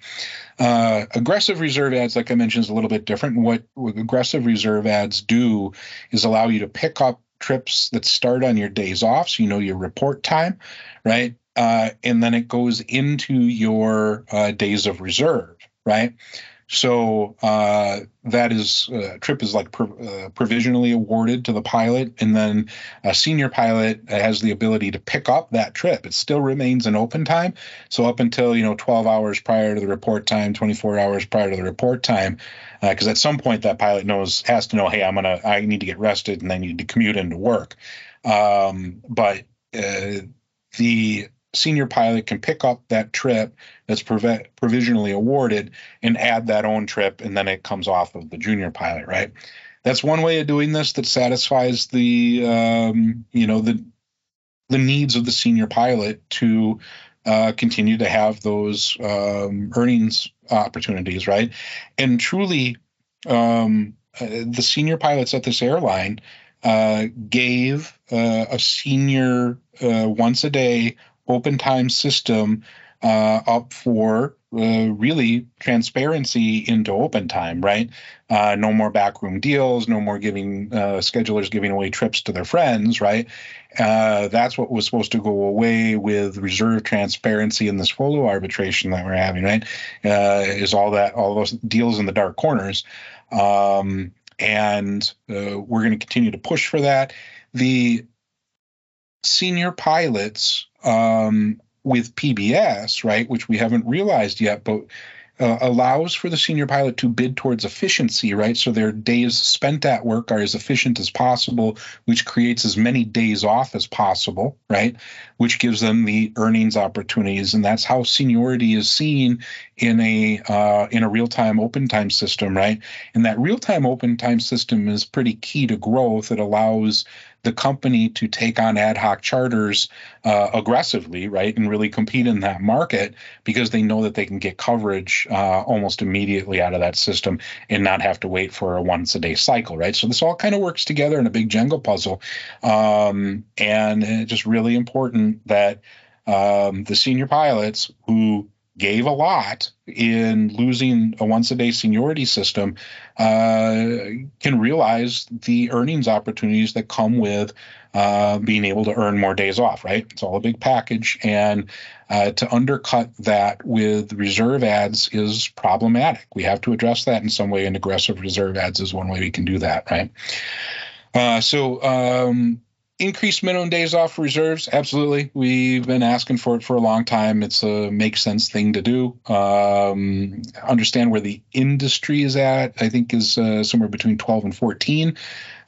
Uh, aggressive reserve ads, like I mentioned, is a little bit different. What, what aggressive reserve ads do is allow you to pick up trips that start on your days off, so you know your report time, right? Uh, and then it goes into your uh, days of reserve, right? So uh, that is uh, trip is like uh, provisionally awarded to the pilot, and then a senior pilot has the ability to pick up that trip. It still remains an open time. So up until you know 12 hours prior to the report time, 24 hours prior to the report time, because uh, at some point that pilot knows has to know, hey, I'm gonna I need to get rested, and I need to commute into work. Um, but the senior pilot can pick up that trip that's prov- provisionally awarded and add that own trip, and then it comes off of the junior pilot, right? That's one way of doing this that satisfies the um, you know the the needs of the senior pilot to uh, continue to have those um, earnings opportunities, right? And truly, um, uh, the senior pilots at this airline uh, gave uh, a senior uh, once a day open time system uh, up for uh, really transparency into open time, right? Uh, no more backroom deals, no more giving uh, schedulers giving away trips to their friends, right? Uh, that's what was supposed to go away with reserve transparency in this follow arbitration that we're having, right? Uh, is all that all those deals in the dark corners, um, and we're going to continue to push for that. The senior pilots um, with PBS, right, which we haven't realized yet, but uh, allows for the senior pilot to bid towards efficiency, right? So their days spent at work are as efficient as possible, which creates as many days off as possible, right? Which gives them the earnings opportunities, and that's how seniority is seen in a uh, in a real time open time system, right? And that real time open time system is pretty key to growth. It allows the company to take on ad hoc charters uh, aggressively, right, and really compete in that market because they know that they can get coverage uh, almost immediately out of that system and not have to wait for a once a day cycle, right? So this all kind of works together in a big Jenga puzzle, um, and it's just really important that um, the senior pilots who gave a lot in losing a once a day seniority system uh, can realize the earnings opportunities that come with uh, being able to earn more days off, right? It's all a big package. And uh, to undercut that with reserve ads is problematic. We have to address that in some way, and aggressive reserve ads is one way we can do that, right? Uh, so, um, increased minimum days off reserves. Absolutely. We've been asking for it for a long time. It's a make sense thing to do. Um, understand where the industry is at i think is uh, somewhere between 12 and 14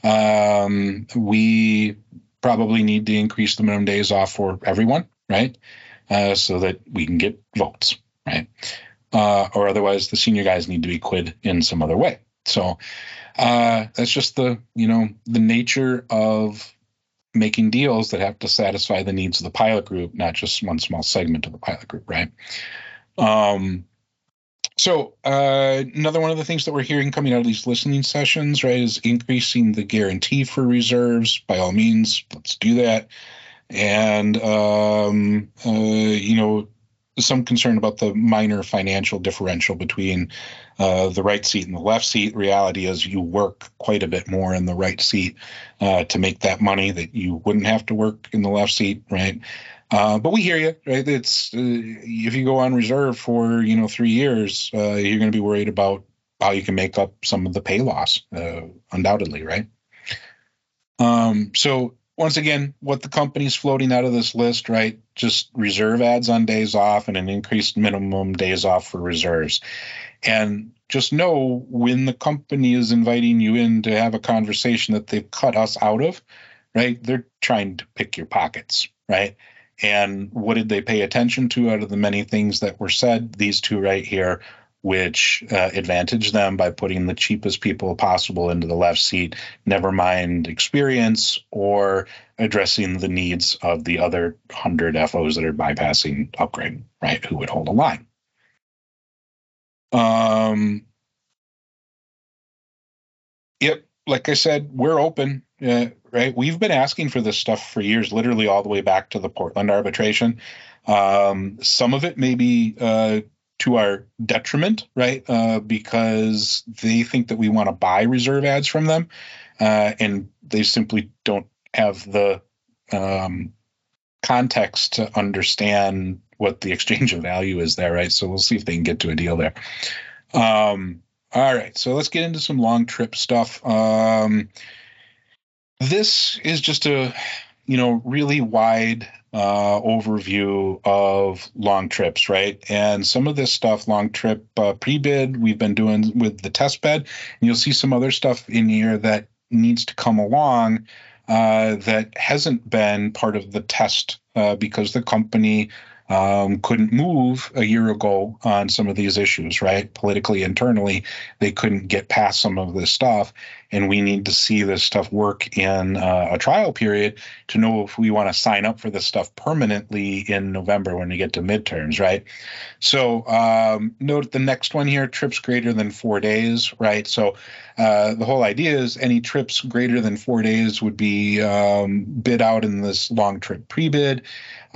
um, we probably need to increase the minimum days off for everyone right? Uh, so that we can get votes right? Uh, or otherwise the senior guys need to be quid in some other way. So uh, that's just the you know the nature of making deals that have to satisfy the needs of the pilot group, not just one small segment of the pilot group, right? Um, so uh, another one of the things that we're hearing coming out of these listening sessions, right, is increasing the guarantee for reserves. By all means, let's do that. And um, uh, you know, some concern about the minor financial differential between uh, the right seat and the left seat. Reality is you work quite a bit more in the right seat uh, to make that money that you wouldn't have to work in the left seat, right? Uh, but we hear you, right? It's uh, if you go on reserve for you know three years, uh, you're going to be worried about how you can make up some of the pay loss, uh, undoubtedly, right? Um, so once again, what the company's floating out of this list, right? Just reserve ads on days off and an increased minimum days off for reserves. And just know when the company is inviting you in to have a conversation that they've cut us out of, right? They're trying to pick your pockets, right? And what did they pay attention to out of the many things that were said? These two right here, which uh, advantage them by putting the cheapest people possible into the left seat, never mind experience or addressing the needs of the other 100 FOs that are bypassing upgrade, right? Who would hold a line. Um, yep, like I said, we're open. Uh, right? We've been asking for this stuff for years, literally all the way back to the Portland arbitration. Um, some of it may be uh, to our detriment, right? Uh, because they think that we want to buy reserve ads from them, uh, and they simply don't have the um, context to understand what the exchange of value is there, right? So we'll see if they can get to a deal there. Um, all right, so let's get into some long trip stuff. Um, this is just a you know really wide uh, overview of long trips, right? And some of this stuff, long trip uh, pre-bid, we've been doing with the test bed, and you'll see some other stuff in here that needs to come along uh, that hasn't been part of the test uh, because the company um, couldn't move a year ago on some of these issues, right? Politically, internally, they couldn't get past some of this stuff. And we need to see this stuff work in uh, a trial period to know if we want to sign up for this stuff permanently in November when we get to midterms, right? So um, note the next one here trips greater than four days, right? So uh, the whole idea is any trips greater than four days would be um, bid out in this long trip pre bid.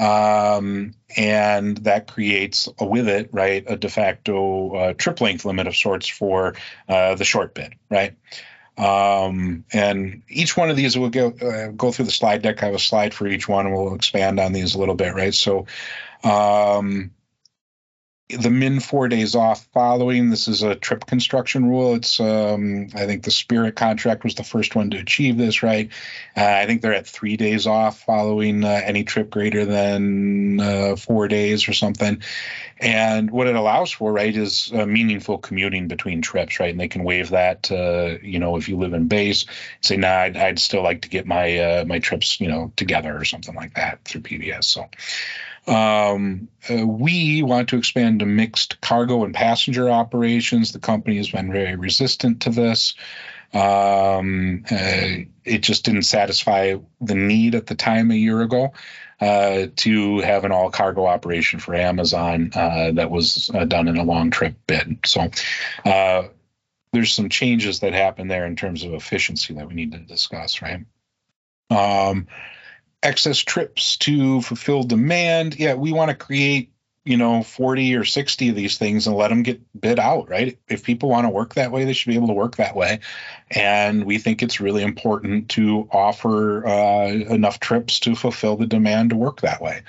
Um, and that creates a, with it, right, a de facto uh, trip length limit of sorts for uh, the short bid, right? Um, and each one of these will go uh, go through the slide deck. I have a slide for each one, and we'll expand on these a little bit, right? So, um, the min four days off following. This is a trip construction rule. It's um, I think the Spirit contract was the first one to achieve this, right? Uh, I think they're at three days off following uh, any trip greater than uh, four days or something. And what it allows for, right, is meaningful commuting between trips, right? And they can waive that, you know, if you live in base, say, nah, I'd, I'd still like to get my uh, my trips, you know, together or something like that through PBS. So. Um, uh, we want to expand to mixed cargo and passenger operations. The company has been very resistant to this. Um, uh, it just didn't satisfy the need at the time a year ago uh, to have an all cargo operation for Amazon uh, that was uh, done in a long trip bid. So uh, there's some changes that happen there in terms of efficiency that we need to discuss, right? Um, excess trips to fulfill demand. Yeah, we want to create, you know, 40 or 60 of these things and let them get bid out, right? If people want to work that way, they should be able to work that way. And we think it's really important to offer uh, enough trips to fulfill the demand to work that way.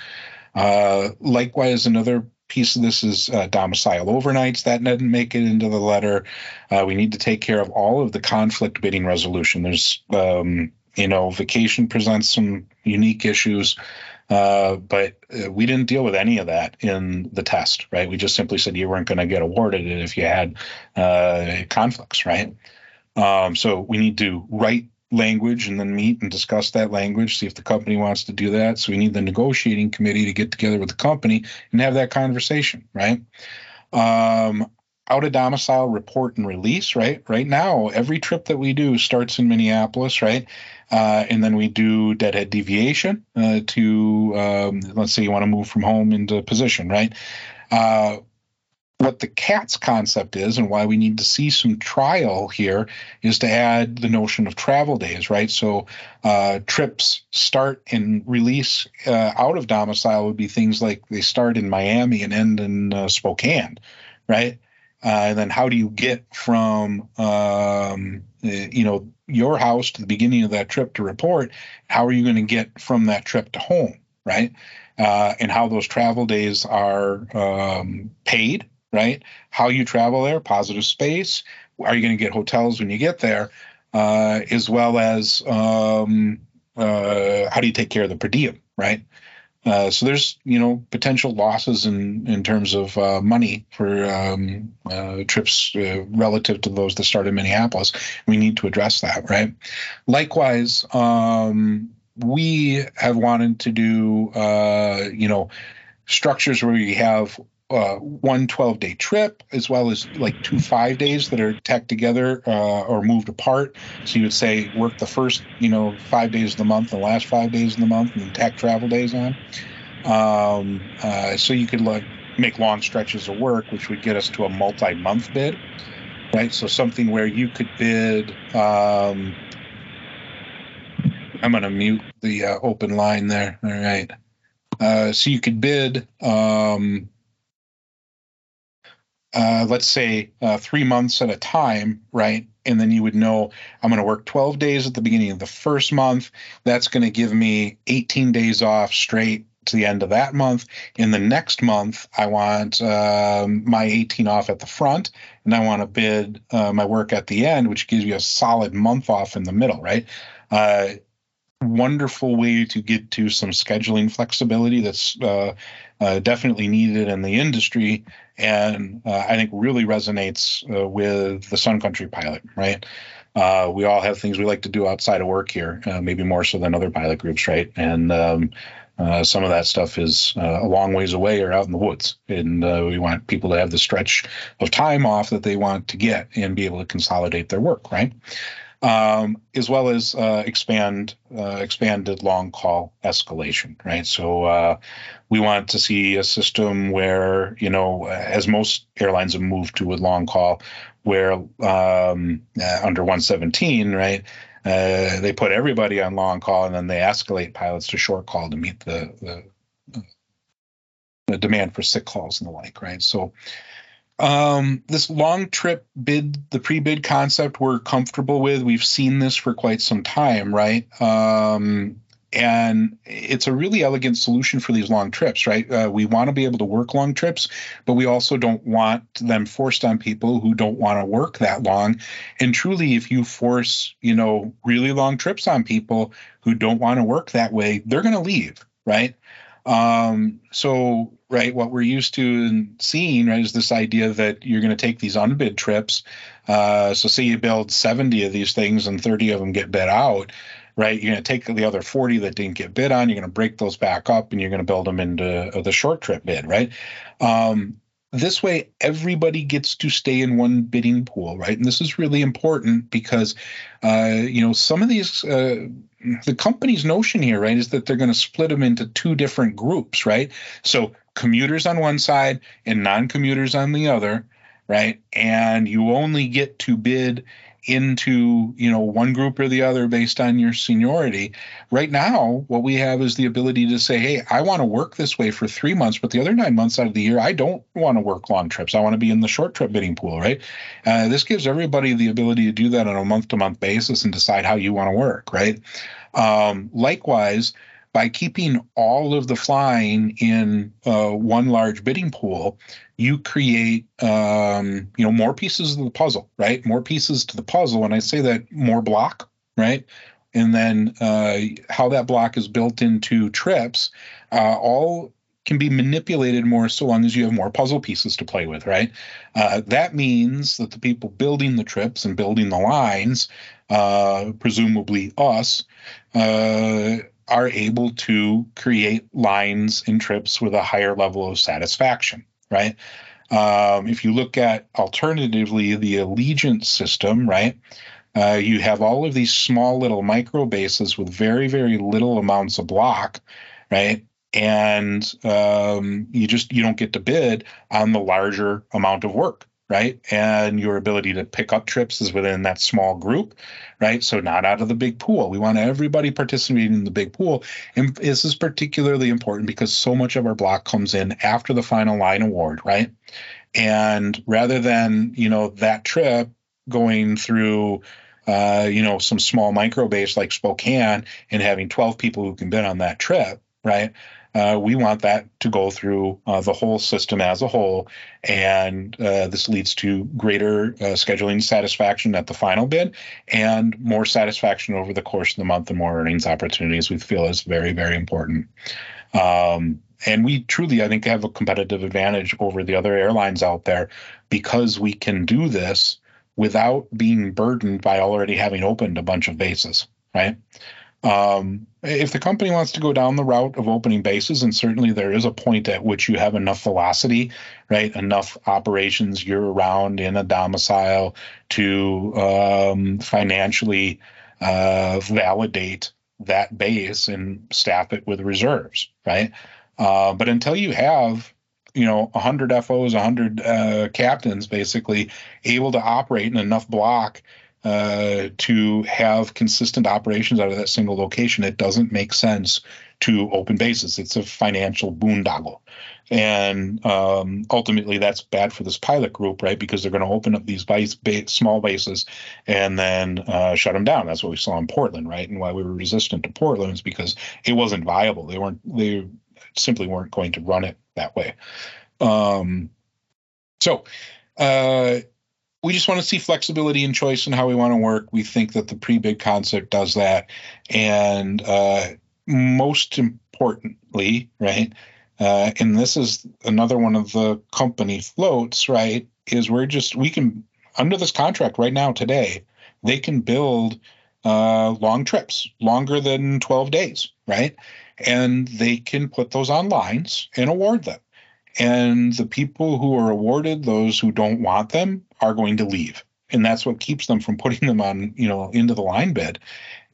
Uh, likewise, another piece of this is uh, domicile overnights. That didn't make it into the letter. Uh, we need to take care of all of the conflict bidding resolution. There's um, you know, vacation presents some unique issues, uh, but uh, we didn't deal with any of that in the test, right? We just simply said you weren't going to get awarded it if you had uh, conflicts, right? Um, so we need to write language and then meet and discuss that language, see if the company wants to do that. So we need the negotiating committee to get together with the company and have that conversation, right? Um, out of domicile report and release, right? Right now, every trip that we do starts in Minneapolis, right? Uh, and then we do deadhead deviation uh, to, um, let's say you want to move from home into position, right? Uh, what the CATS concept is and why we need to see some trial here is to add the notion of travel days, right? So uh, trips start and release uh, out of domicile would be things like they start in Miami and end in uh, Spokane, right? Uh, and then how do you get from um, you know your house to the beginning of that trip to report? How are you going to get from that trip to home, right? Uh, and how those travel days are um, paid, right? How you travel there, positive space. Are you going to get hotels when you get there? Uh, as well as um, uh, how do you take care of the per diem, right? Uh, so there's you know potential losses in in terms of uh, money for um, uh, trips uh, relative to those that start in Minneapolis. We need to address that, right? Likewise, um, we have wanted to do uh, you know structures where we have uh, one 12 day trip as well as like two five days that are tacked together uh, or moved apart. So you would say work the first, you know, five days of the month, the last five days of the month, and then tack travel days on. Um, uh, so you could like make long stretches of work, which would get us to a multi month bid, right? So something where you could bid. Um, I'm going to mute the uh, open line there. All right. Uh, so you could bid um, uh, let's say uh, three months at a time, right? And then you would know I'm going to work 12 days at the beginning of the first month. That's going to give me 18 days off straight to the end of that month. In the next month, I want um, my 18 off at the front, and I want to bid uh, my work at the end, which gives you a solid month off in the middle, right? Uh, wonderful way to get to some scheduling flexibility that's uh, uh, definitely needed in the industry, and uh, I think really resonates uh, with the Sun Country pilot. Right, uh, we all have things we like to do outside of work here, uh, maybe more so than other pilot groups, right? And um, some of that stuff is a long ways away or out in the woods, and we want people to have the stretch of time off that they want to get and be able to consolidate their work, right? Um, as well as uh, expand uh, expanded long call escalation, right? So uh, we want to see a system where you know, as most airlines have moved to with long call, where um, uh, under 117, right? Uh, they put everybody on long call and then they escalate pilots to short call to meet the, the the demand for sick calls and the like, right? So um, this long trip bid, the pre-bid concept, we're comfortable with. We've seen this for quite some time, right? Um, and it's a really elegant solution for these long trips, right? Uh, we want to be able to work long trips, but we also don't want them forced on people who don't want to work that long. And truly, if you force, you know, really long trips on people who don't want to work that way, they're going to leave, right? Um, so, right, what we're used to and seeing, right, is this idea that you're going to take these unbid trips. Uh, so, say you build 70 of these things and 30 of them get bid out, right? You're going to take the other 40 that didn't get bid on, you're going to break those back up, and you're going to build them into uh, the short trip bid, right? Um, this way, everybody gets to stay in one bidding pool, right? And this is really important because, uh, you know, some of these, uh, the company's notion here, right, is that they're going to split them into two different groups, right? So commuters on one side and non-commuters on the other, right? And you only get to bid into you know one group or the other based on your seniority. Right now what we have is the ability to say hey i want to work this way for three months but the other nine months out of the year i don't want to work long trips. I want to be in the short trip bidding pool right? Uh, this gives everybody the ability to do that on a month to month basis and decide how you want to work right? Um, likewise by keeping all of the flying in uh, one large bidding pool, you create um, you know more pieces of the puzzle, right? More pieces to the puzzle. and I say that, more block, right? And then uh, how that block is built into trips, uh, all can be manipulated more so long as you have more puzzle pieces to play with, right? Uh, that means that the people building the trips and building the lines, uh, presumably us, uh, are able to create lines and trips with a higher level of satisfaction right? Um, if you look at alternatively the Allegiant system, right? Uh, you have all of these small little micro bases with very, very little amounts of block, right? And um, you just you don't get to bid on the larger amount of work, right? And your ability to pick up trips is within that small group, right? So not out of the big pool. We want everybody participating in the big pool. And this is particularly important because so much of our block comes in after the final line award, right? And rather than, you know, that trip going through uh, you know, some small micro base like Spokane and having 12 people who can bid on that trip, right? Uh, we want that to go through uh, the whole system as a whole, and uh, this leads to greater uh, scheduling satisfaction at the final bid and more satisfaction over the course of the month and more earnings opportunities. We feel is very very important. Um, and we truly, I think, have a competitive advantage over the other airlines out there because we can do this without being burdened by already having opened a bunch of bases, right? Um, if the company wants to go down the route of opening bases, and certainly there is a point at which you have enough velocity, right, enough operations year round in a domicile to um, financially uh, validate that base and staff it with reserves, right? Uh, but until you have you know 100 FOs, 100 uh, captains, basically able to operate in enough block uh, to have consistent operations out of that single location, it doesn't make sense to open bases. It's a financial boondoggle. And um, ultimately, that's bad for this pilot group, right? Because they're going to open up these base, small bases and then uh, shut them down. That's what we saw in Portland, right? And why we were resistant to Portland is because it wasn't viable. They weren't. They simply weren't going to run it that way. Um, so uh, we just want to see flexibility and choice in how we want to work. We think that the pre-bid concept does that, and uh, most importantly, right, uh, and this is another one of the company floats, right, is we're just we can under this contract right now today, they can build uh, long trips, longer than 12 days, right? And they can put those on lines and award them. And the people who are awarded those who don't want them are going to leave. And that's what keeps them from putting them on, you know, into the line bid.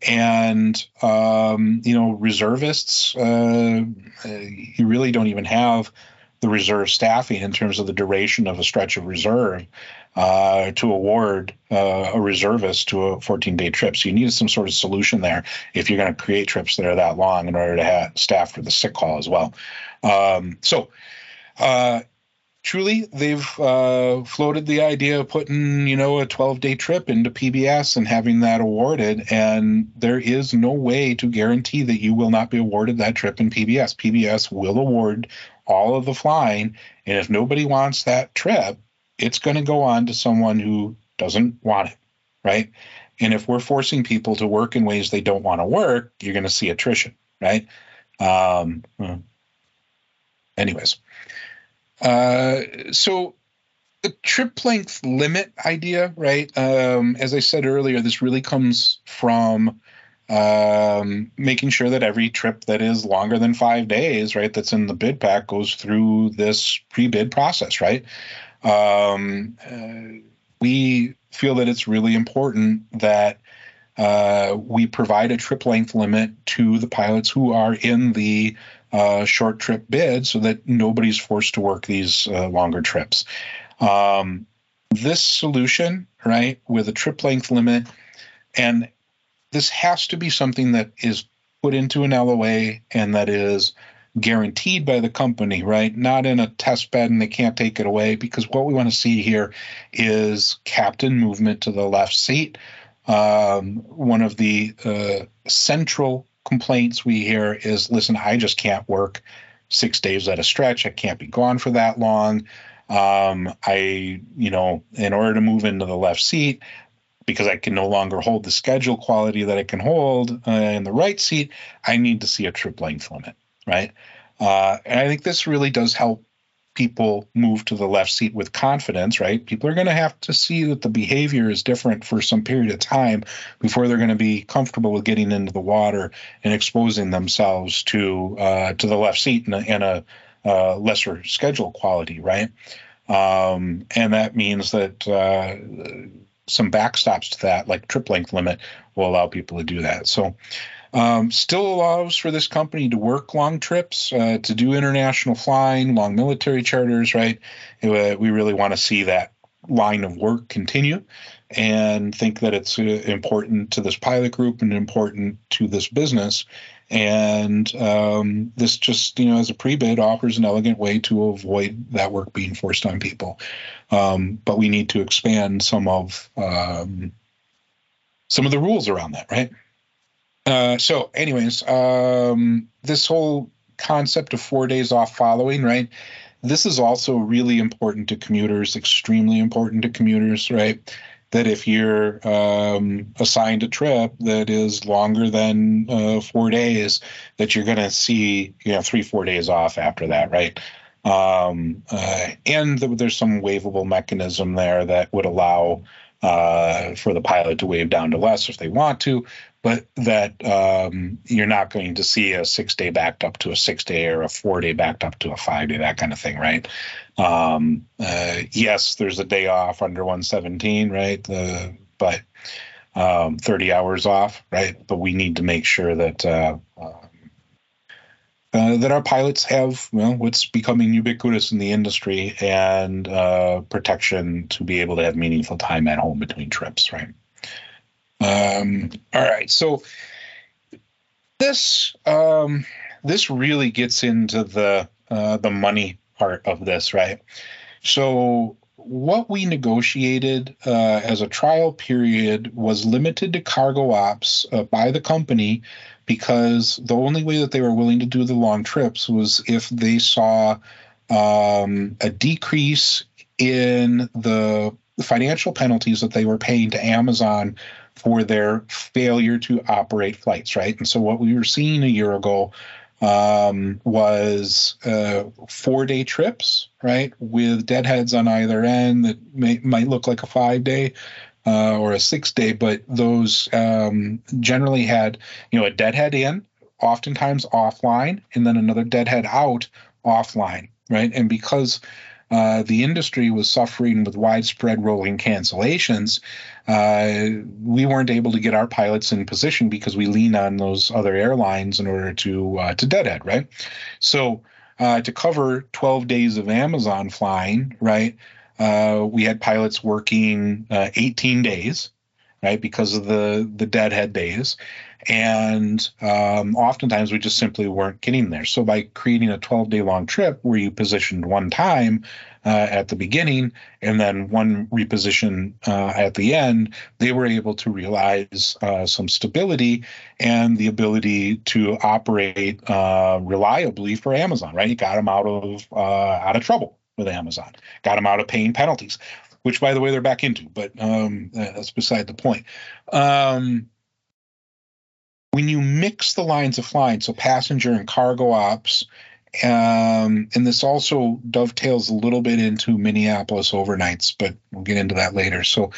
And, um, you know, reservists, uh, you really don't even have the reserve staffing in terms of the duration of a stretch of reserve uh, to award uh, a reservist to a 14 day trip. So you need some sort of solution there if you're going to create trips that are that long in order to have staff for the sick call as well. Um, so, uh, truly, they've uh, floated the idea of putting, you know, a 12 day trip into PBS and having that awarded. And there is no way to guarantee that you will not be awarded that trip in PBS. PBS will award all of the flying. And if nobody wants that trip, it's going to go on to someone who doesn't want it, right? And if we're forcing people to work in ways they don't want to work, you're going to see attrition, right? Um, anyways, uh, so the trip length limit idea, right? Um, as I said earlier, this really comes from um, making sure that every trip that is longer than five days, right, that's in the bid pack goes through this pre-bid process, right? Um, uh, we feel that it's really important that uh, we provide a trip length limit to the pilots who are in the uh, short trip bid so that nobody's forced to work these uh, longer trips. Um, this solution, right, with a trip length limit, and this has to be something that is put into an LOA and that is guaranteed by the company, right? Not in a test bed and they can't take it away because what we want to see here is captain movement to the left seat. Um, one of the uh, central complaints we hear is listen, I just can't work six days at a stretch. I can't be gone for that long. Um, I, you know, in order to move into the left seat, because I can no longer hold the schedule quality that I can hold uh, in the right seat, I need to see a trip length limit, right? Uh, and I think this really does help people move to the left seat with confidence, right? People are going to have to see that the behavior is different for some period of time before they're going to be comfortable with getting into the water and exposing themselves to uh, to the left seat in a, a uh, lesser schedule quality, right? Um, and that means that uh, some backstops to that, like trip length limit, will allow people to do that. So um, still allows for this company to work long trips, uh, to do international flying, long military charters, right? Uh, we really want to see that line of work continue and think that it's uh, important to this pilot group and important to this business. And um, this just, you know, as a pre bid offers an elegant way to avoid that work being forced on people. Um, but we need to expand some of um, some of the rules around that, right? Uh, so, anyways, um, this whole concept of four days off following, right? This is also really important to commuters, extremely important to commuters, right? That if you're um, assigned a trip that is longer than uh, four days, that you're going to see, you know, three, four days off after that, right? Um, uh, and there's some waivable mechanism there that would allow uh, for the pilot to waive down to less if they want to, but that um, you're not going to see a six day backed up to a six day or a four day backed up to a five day, that kind of thing, right? Um, uh, yes, there's a day off under 117, right? The, but um, 30 hours off, right? But we need to make sure that uh, uh, that our pilots have well what's becoming ubiquitous in the industry and uh, protection to be able to have meaningful time at home between trips right? Um, all right so this um, this really gets into the uh, the money part of this right? So what we negotiated uh, as a trial period was limited to cargo ops uh, by the company because the only way that they were willing to do the long trips was if they saw um, a decrease in the financial penalties that they were paying to Amazon for their failure to operate flights, right? And so what we were seeing a year ago um, was uh, four day trips, right, with deadheads on either end that may, might look like a five day uh, or a six day, but those um, generally had, you know, a deadhead in, oftentimes offline, and then another deadhead out offline, right? And because uh, the industry was suffering with widespread rolling cancellations, uh, we weren't able to get our pilots in position because we lean on those other airlines in order to uh, to deadhead, right? So uh, to cover 12 days of Amazon flying, right? Uh, we had pilots working uh, 18 days, right, because of the the deadhead days, and um, oftentimes we just simply weren't getting there. So by creating a 12 day long trip where you positioned one time uh, at the beginning and then one reposition uh, at the end, they were able to realize uh, some stability and the ability to operate uh, reliably for Amazon. Right, you got them out of out of trouble with Amazon. Got them out of paying penalties, which, by the way, they're back into, but um, that's beside the point. Um, when you mix the lines of flying, so passenger and cargo ops, um, and this also dovetails a little bit into Minneapolis overnights, but we'll get into that later. So,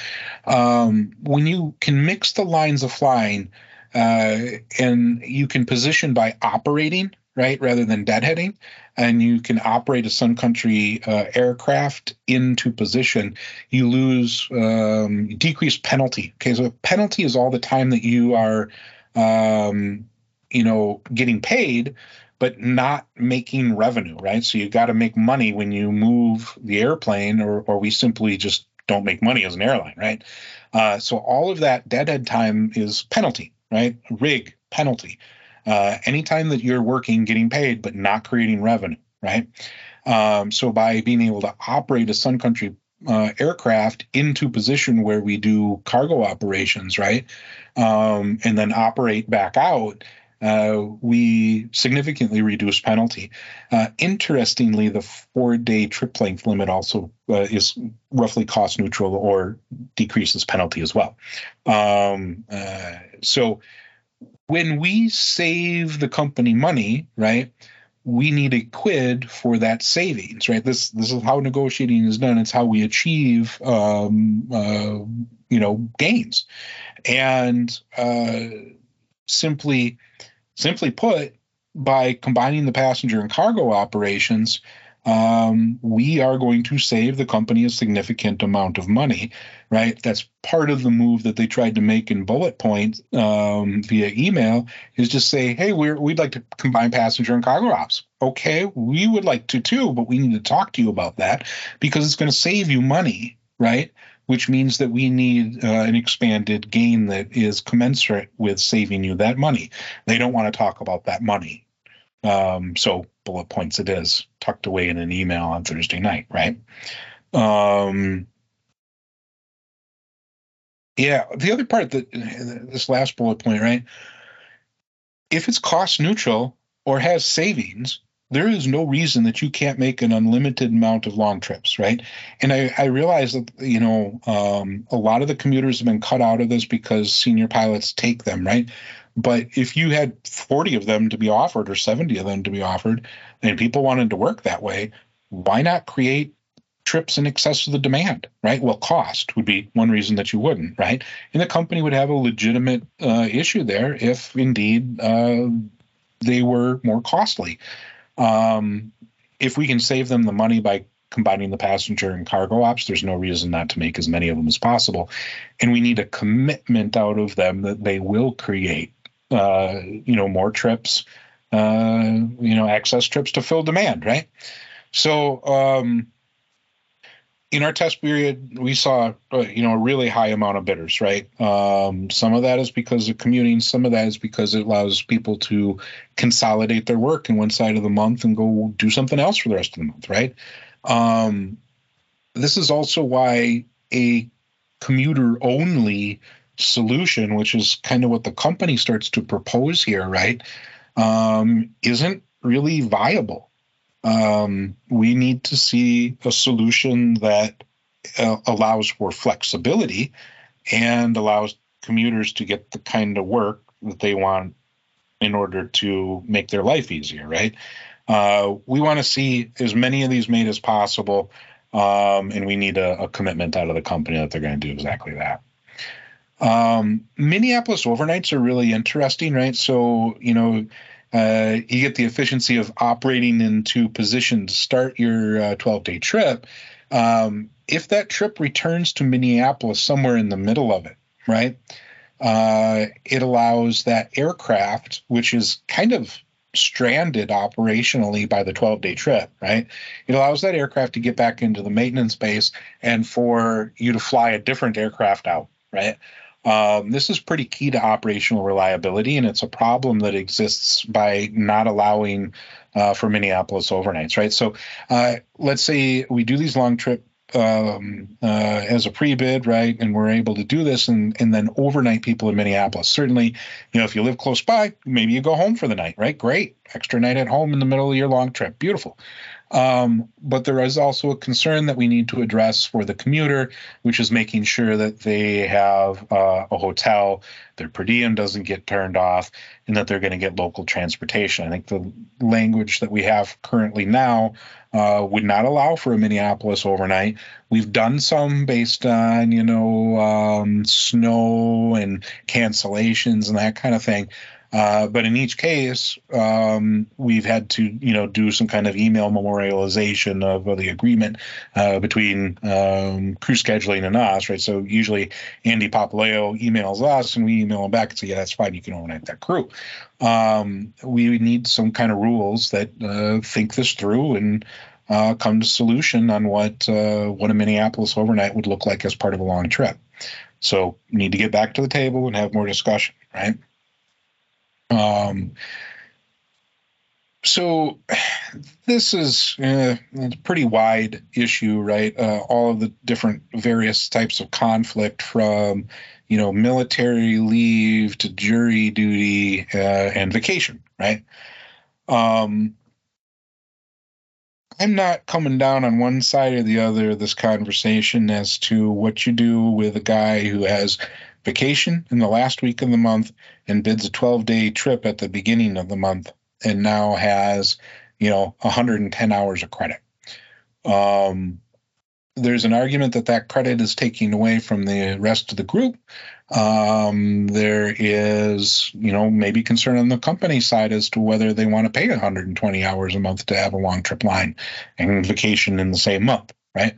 um, when you can mix the lines of flying, uh, and you can position by operating right, rather than deadheading, and you can operate a Sun Country uh, aircraft into position, you lose um, decreased penalty. Okay, so penalty is all the time that you are, um, you know, getting paid, but not making revenue, right? So you got to make money when you move the airplane, or or we simply just don't make money as an airline, right? Uh, so all of that deadhead time is penalty, right? Rig penalty uh, anytime that you're working, getting paid, but not creating revenue, right? Um, so by being able to operate a Sun Country uh, aircraft into position where we do cargo operations, right, um, and then operate back out, uh, we significantly reduce penalty. Uh, interestingly, the four-day trip length limit also uh, is roughly cost neutral or decreases penalty as well. Um, uh, so when we save the company money, right, we need a quid for that savings, right? This this is how negotiating is done. It's how we achieve, um, uh, you know, gains, and uh, simply, simply put, by combining the passenger and cargo operations, um, we are going to save the company a significant amount of money, right? That's part of the move that they tried to make in bullet point um, via email is just say, hey, we're, we'd like to combine passenger and cargo ops. Okay, we would like to too, but we need to talk to you about that because it's going to save you money, right? Which means that we need uh, an expanded gain that is commensurate with saving you that money. They don't want to talk about that money. Um, so bullet points it is tucked away in an email on Thursday night, right? Um, yeah, the other part that this last bullet point, right? If it's cost neutral or has savings, there is no reason that you can't make an unlimited amount of long trips, right? And I, I realize that you know um, a lot of the commuters have been cut out of this because senior pilots take them, right? But if you had 40 of them to be offered or 70 of them to be offered, and people wanted to work that way, why not create trips in excess of the demand, right? Well, cost would be one reason that you wouldn't, right? And the company would have a legitimate uh, issue there if indeed uh, they were more costly. Um, if we can save them the money by combining the passenger and cargo ops, there's no reason not to make as many of them as possible. And we need a commitment out of them that they will create, uh, you know, more trips, uh, you know, access trips to fill demand, right? So, um, in our test period, we saw uh, you know a really high amount of bidders. Right, um, some of that is because of commuting. Some of that is because it allows people to consolidate their work in one side of the month and go do something else for the rest of the month. Right. Um, this is also why a commuter only solution, which is kind of what the company starts to propose here, right, um, isn't really viable um, we need to see a solution that uh, allows for flexibility and allows commuters to get the kind of work that they want in order to make their life easier, right? Uh, we want to see as many of these made as possible, um, and we need a, a, commitment out of the company that they're going to do exactly that. Um, Minneapolis overnights are really interesting, right? So, you know, uh, you get the efficiency of operating in two positions. Start your uh, 12 day trip. Um, if that trip returns to Minneapolis somewhere in the middle of it, right? Uh, it allows that aircraft, which is kind of stranded operationally by the 12 day trip, right? It allows that aircraft to get back into the maintenance base and for you to fly a different aircraft out, right? Um, this is pretty key to operational reliability, and it's a problem that exists by not allowing uh, for Minneapolis overnights, right? So uh, let's say we do these long trip um, uh, as a pre-bid, right? And we're able to do this, and and then overnight people in Minneapolis. Certainly, you know, if you live close by, maybe you go home for the night, right? Great, extra night at home in the middle of your long trip, beautiful. Um, but there is also a concern that we need to address for the commuter, which is making sure that they have uh, a hotel, their per diem doesn't get turned off, and that they're going to get local transportation. I think the language that we have currently now uh, would not allow for a Minneapolis overnight. We've done some based on, you know, um, snow and cancellations and that kind of thing. Uh, but in each case, um, we've had to, you know, do some kind of email memorialization of, of the agreement uh, between um, crew scheduling and us, right? So usually Andy Papaleo emails us, and we email him back and say, "Yeah, that's fine. You can overnight that crew." Um, we need some kind of rules that uh, think this through and uh, come to solution on what uh, what a Minneapolis overnight would look like as part of a long trip. So need to get back to the table and have more discussion, right? Um, so this is uh, a pretty wide issue, right? Uh, all of the different various types of conflict from, you know, military leave to jury duty uh, and vacation, right? Um, I'm not coming down on one side or the other of this conversation as to what you do with a guy who has vacation in the last week of the month and bids a 12 day trip at the beginning of the month and now has, you know, 110 hours of credit. Um, there's an argument that that credit is taking away from the rest of the group. Um, there is, you know, maybe concern on the company side as to whether they want to pay 120 hours a month to have a long trip line and vacation in the same month, right?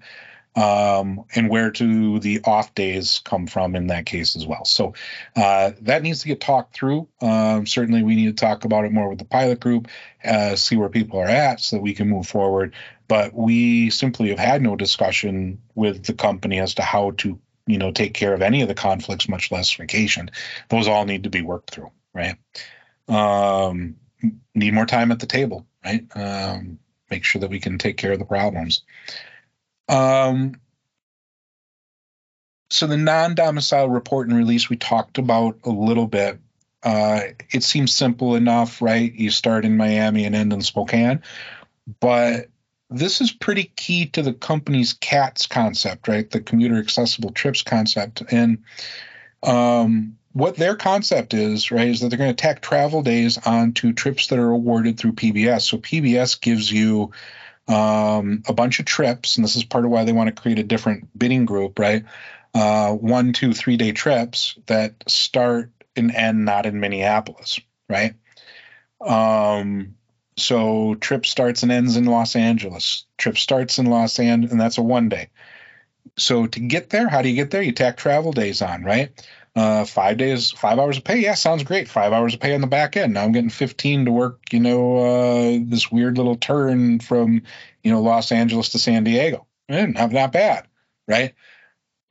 Um, and where do the off days come from in that case as well. So uh, that needs to get talked through. Um, certainly, we need to talk about it more with the pilot group, uh, see where people are at, so that we can move forward. But we simply have had no discussion with the company as to how to, you know, take care of any of the conflicts, much less vacation. Those all need to be worked through, right? Um, need more time at the table, right? Um, make sure that we can take care of the problems. Um, so the non-domicile report and release we talked about a little bit. Uh, it seems simple enough, right? You start in Miami and end in Spokane, but this is pretty key to the company's CATS concept, right? The commuter accessible trips concept. And um, what their concept is, right, is that they're going to tack travel days onto trips that are awarded through PBS. So PBS gives you um, a bunch of trips, and this is part of why they want to create a different bidding group, right? Uh, one, two, three day trips that start and end not in Minneapolis, right? Um, so trip starts and ends in Los Angeles. Trip starts in Los Angeles, and that's a one day. So to get there, how do you get there? You tack travel days on, right? Uh, five days, five hours of pay. Yeah, sounds great. Five hours of pay on the back end. Now I'm getting 15 to work, you know, uh, this weird little turn from, you know, Los Angeles to San Diego. Eh, not, not bad, right?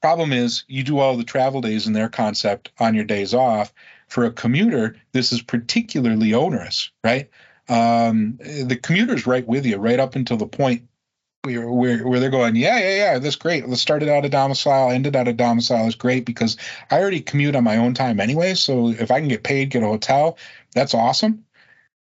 Problem is, you do all the travel days in their concept on your days off. For a commuter, this is particularly onerous, right? um, the commuter's right with you right up until the point where, where, where they're going, yeah, yeah, yeah, that's great. Let's start it out of domicile, ended out of domicile is great because I already commute on my own time anyway. So if I can get paid, get a hotel, that's awesome,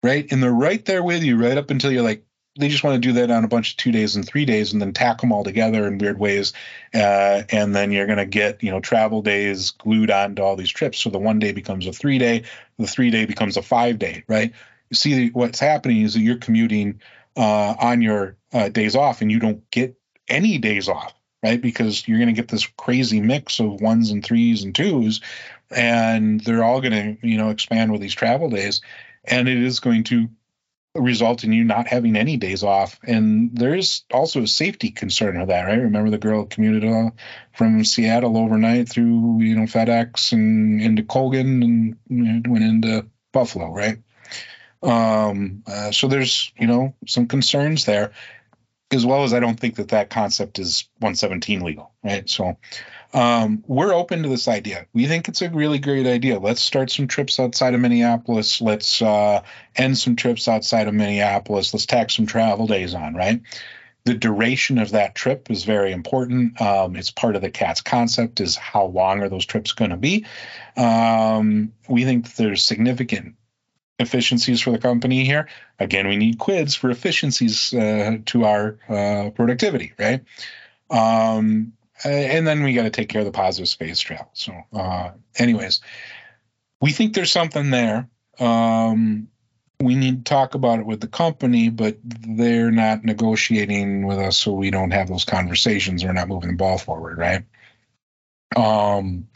right? And they're right there with you right up until you're like, they just want to do that on a bunch of two days and three days and then tack them all together in weird ways. Uh, and then you're going to get, you know, travel days glued onto all these trips. So the one day becomes a three day, the three day becomes a five day, right? You see what's happening is that you're commuting uh, on your uh, days off and you don't get any days off right? Because you're going to get this crazy mix of ones and threes and twos and they're all going to you know expand with these travel days and it is going to result in you not having any days off. And there's also a safety concern with that right? Remember the girl commuted uh, from seattle overnight through you know fedex and into colgan and you know, went into buffalo right um, uh, so there's, you know, some concerns there, as well as I don't think that that concept is 117 legal, right? So um, we're open to this idea. We think it's a really great idea. Let's start some trips outside of Minneapolis. Let's uh, end some trips outside of Minneapolis. Let's tack some travel days on, right? The duration of that trip is very important. Um, it's part of the CATS concept is how long are those trips going to be. Um, we think there's significant efficiencies for the company here. Again, we need quids for efficiencies uh, to our uh, productivity, right? Um, and then we got to take care of the positive space travel. So, uh, anyways, we think there's something there. Um, we need to talk about it with the company, but they're not negotiating with us, so we don't have those conversations. We're not moving the ball forward, right? Um,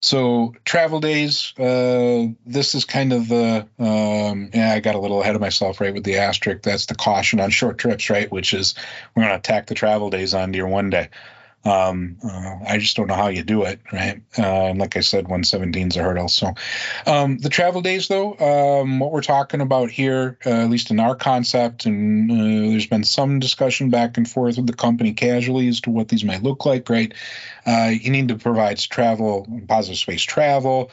so travel days, uh, this is kind of the um, yeah. I got a little ahead of myself, right, with the asterisk. That's the caution on short trips, right, which is we're going to tack the travel days onto your one day. Um, uh, I just don't know how you do it, right? Uh, and like I said, 117 is a hurdle. So um, the travel days, though, um, what we're talking about here, uh, at least in our concept, and uh, there's been some discussion back and forth with the company casually as to what these might look like, right? Uh, you need to provide travel, positive space travel.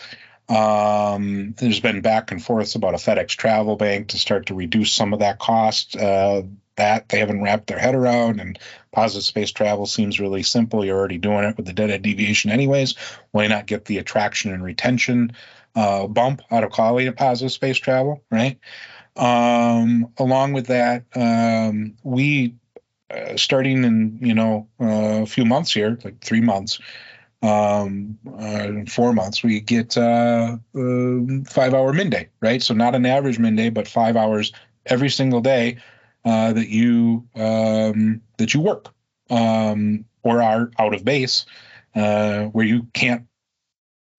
Um, there's been back and forth about a FedEx travel bank to start to reduce some of that cost. Uh, that. They haven't wrapped their head around and positive space travel seems really simple. You're already doing it with the deadhead deviation anyways. Why not get the attraction and retention uh, bump out of calling it positive space travel right? Um, along with that um, we uh, starting in you know uh, a few months here like three months um, uh, four months we get uh, um, five hour midday right? So not an average midday but five hours every single day uh, that you um, that you work um, or are out of base, uh, where you can't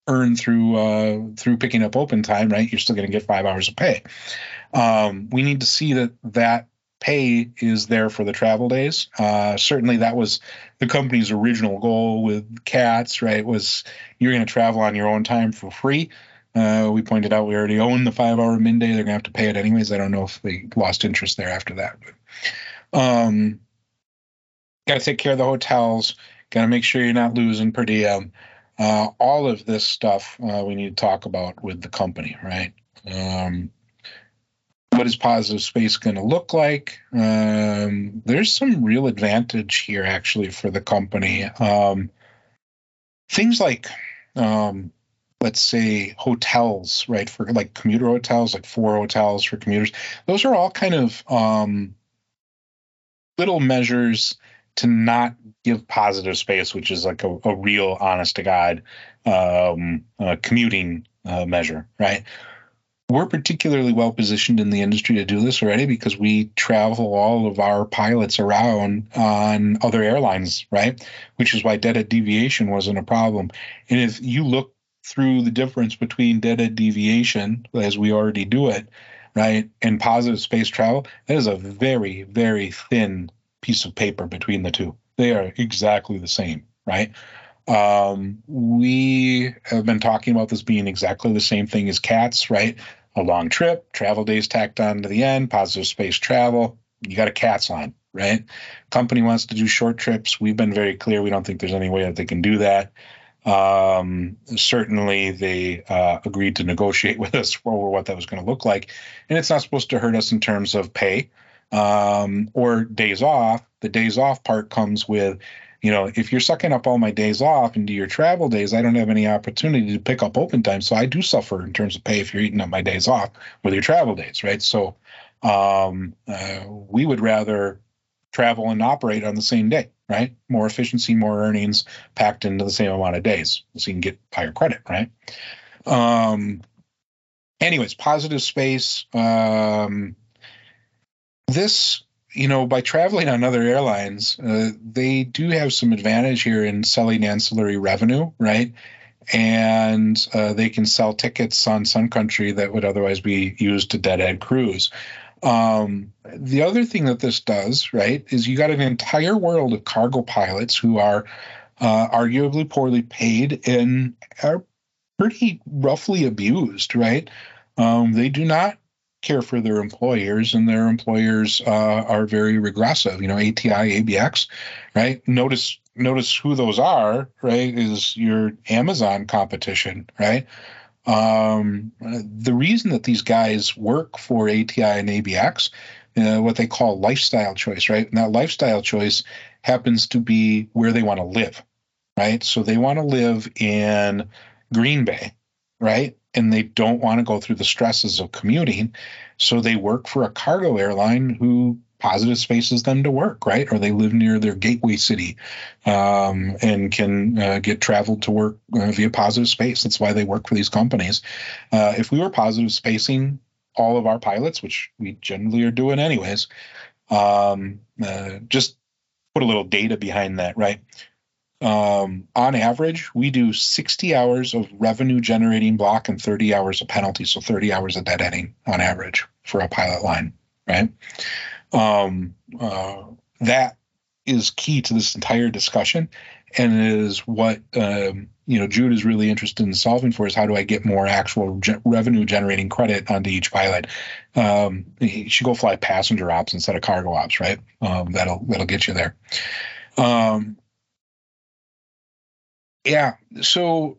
earn through uh, through picking up open time. Right, you're still going to get five hours of pay. Um, we need to see that that pay is there for the travel days. Uh, certainly, that was the company's original goal with cats. Right, was you're going to travel on your own time for free. Uh, we pointed out we already own the five hour midday. They're going to have to pay it anyways. I don't know if they lost interest there after that. But, um, got to take care of the hotels. Got to make sure you're not losing per diem. Uh, all of this stuff uh, we need to talk about with the company, right? Um, what is positive space going to look like? Um, there's some real advantage here actually for the company. Um, things like um, let's say hotels, right? For like commuter hotels, like four hotels for commuters. Those are all kind of um, little measures to not give positive space, which is like a, a real honest to God um, uh, commuting uh, measure, right? We're particularly well positioned in the industry to do this already because we travel all of our pilots around on other airlines, right? Which is why deadhead deviation wasn't a problem. And if you look through the difference between deadhead deviation, as we already do it, right, and positive space travel, that is a very, very thin piece of paper between the two. They are exactly the same, right? Um, we have been talking about this being exactly the same thing as CATS, right? A long trip, travel days tacked on to the end, positive space travel. You got a CATS on, right? Company wants to do short trips. We've been very clear. We don't think there's any way that they can do that. Um, certainly, they uh, agreed to negotiate with us over what that was going to look like, and it's not supposed to hurt us in terms of pay um, or days off. The days off part comes with, you know, if you're sucking up all my days off into your travel days, I don't have any opportunity to pick up open time. So I do suffer in terms of pay if you're eating up my days off with your travel days, right? So um, uh, we would rather travel and operate on the same day, right? More efficiency, more earnings packed into the same amount of days, so you can get higher credit, right? Um, anyways, positive space. Um, this you know, by traveling on other airlines, uh, they do have some advantage here in selling ancillary revenue, right? And uh, they can sell tickets on Sun Country that would otherwise be used to deadhead crews. Um, the other thing that this does, right, is you got an entire world of cargo pilots who are uh, arguably poorly paid and are pretty roughly abused, right? Um, they do not care for their employers, and their employers uh, are very regressive. You know, ATI, ABX, right? Notice notice who those are, right? Is your Amazon competition, right? Um, the reason that these guys work for ATI and ABX, uh, what they call lifestyle choice, right? And that lifestyle choice happens to be where they want to live, right? So they want to live in Green Bay, right? and they don't want to go through the stresses of commuting. So they work for a cargo airline who positive spaces them to work, right? Or they live near their gateway city um, and can uh, get traveled to work uh, via positive space. That's why they work for these companies. Uh, if we were positive spacing all of our pilots, which we generally are doing anyways, um, uh, just put a little data behind that, right? um, on average, we do 60 hours of revenue generating block and 30 hours of penalty. So 30 hours of deadheading on average for a pilot line, right? Um, uh, that is key to this entire discussion and is what um, you know Jude is really interested in solving for is how do I get more actual ge- revenue generating credit onto each pilot. Um, you should go fly passenger ops instead of cargo ops, right? Um, that'll that'll get you there. Um, yeah. So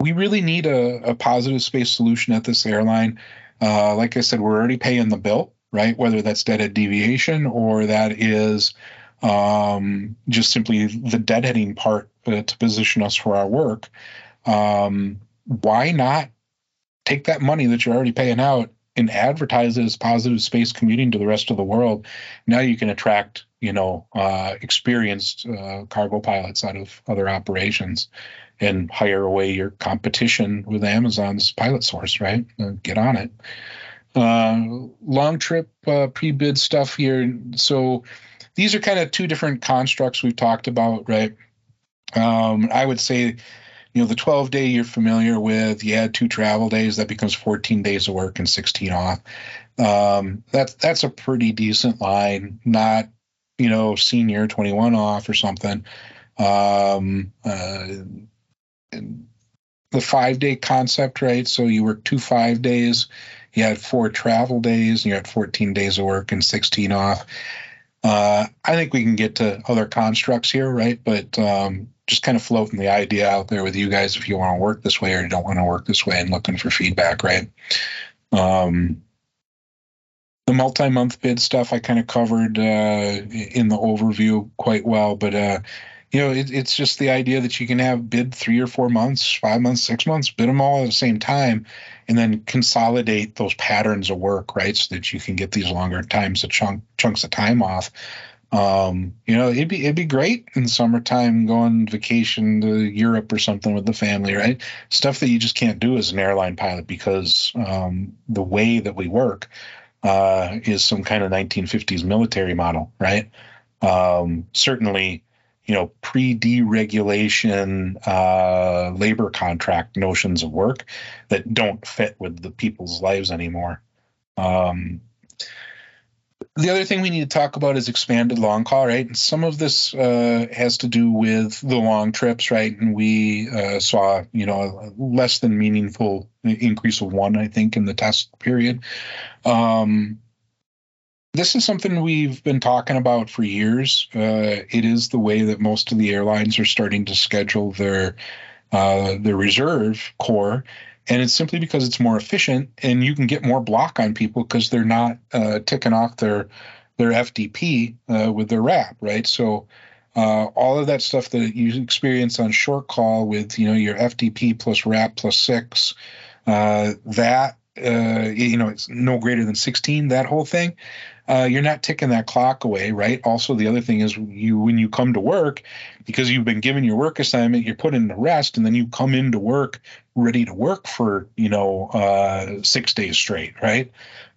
we really need a, a positive space solution at this airline. Uh, like I said, we're already paying the bill, right? Whether that's deadhead deviation or that is um, just simply the deadheading part uh, to position us for our work. Um, why not take that money that you're already paying out and advertise it as positive space commuting to the rest of the world? Now you can attract you know, uh, experienced uh, cargo pilots out of other operations and hire away your competition with Amazon's pilot source, right? Uh, get on it. Uh, long trip uh, pre bid stuff here. So these are kind of two different constructs we've talked about, right? Um, I would say, you know, the 12 day you're familiar with, you add two travel days, that becomes 14 days of work and 16 off. Um, that's that's a pretty decent line, not you know, senior 21 off or something. Um, uh, the five day concept, right? So you work two five days, you had four travel days, and you had 14 days of work and 16 off. Uh, I think we can get to other constructs here, right? But um, just kind of floating the idea out there with you guys if you want to work this way or you don't want to work this way and looking for feedback, right? Um, the multi-month bid stuff I kind of covered uh, in the overview quite well, but uh, you know, it, it's just the idea that you can have bid three or four months, five months, six months, bid them all at the same time, and then consolidate those patterns of work, right? So that you can get these longer times of chunk chunks of time off. Um, you know, it'd be it'd be great in summertime going vacation to Europe or something with the family, right? Stuff that you just can't do as an airline pilot because um, the way that we work uh, is some kind of 1950s military model, right? Um, certainly, you know, pre-deregulation uh, labor contract notions of work that don't fit with the people's lives anymore. Um, the other thing we need to talk about is expanded long call, right? And some of this uh, has to do with the long trips, right? And we uh, saw, you know, a less than meaningful increase of one, I think, in the test period. Um, this is something we've been talking about for years. Uh, it is the way that most of the airlines are starting to schedule their uh, their reserve core, and it's simply because it's more efficient and you can get more block on people because they're not uh, ticking off their their FDP uh, with their RAP, right? So uh, all of that stuff that you experience on short call with you know your FDP plus RAP plus six, uh, you know it's no greater than 16. That whole thing uh, you're not ticking that clock away, right? Also, the other thing is you when you come to work, because you've been given your work assignment, you're put into rest, and then you come into work ready to work for you know uh, six days straight, right?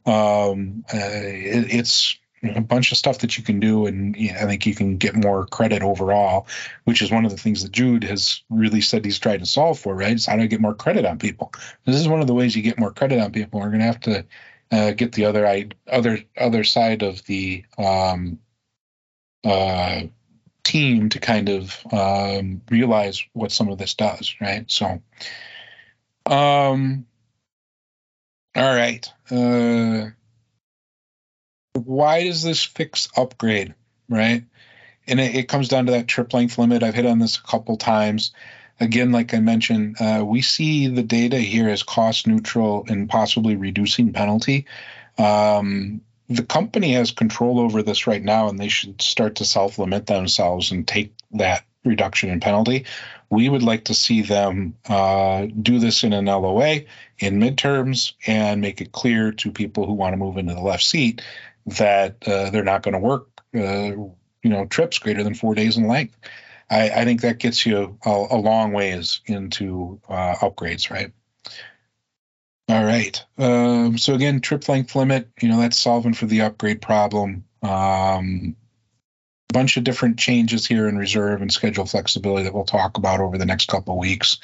Um, uh, it, it's a bunch of stuff that you can do, and you know, I think you can get more credit overall, which is one of the things that Jude has really said he's tried to solve for, right? Is how do I get more credit on people? This is one of the ways you get more credit on people. We're going to have to uh, get the other other other side of the um, uh, team to kind of um, realize what some of this does, right? So, um, all right. Uh, why does this fix upgrade, right? And it, it comes down to that trip length limit. I've hit on this a couple times again, like I mentioned, uh, we see the data here as cost neutral and possibly reducing penalty. Um, the company has control over this right now, and they should start to self limit themselves and take that reduction in penalty. We would like to see them uh, do this in an LOA in midterms and make it clear to people who want to move into the left seat that uh, they're not going to work, uh, you know, trips greater than four days in length. I, I think that gets you a, a long ways into uh, upgrades, right? All right. Um, so again, trip length limit, you know, that's solving for the upgrade problem. Um, a bunch of different changes here in reserve and schedule flexibility that we'll talk about over the next couple of weeks.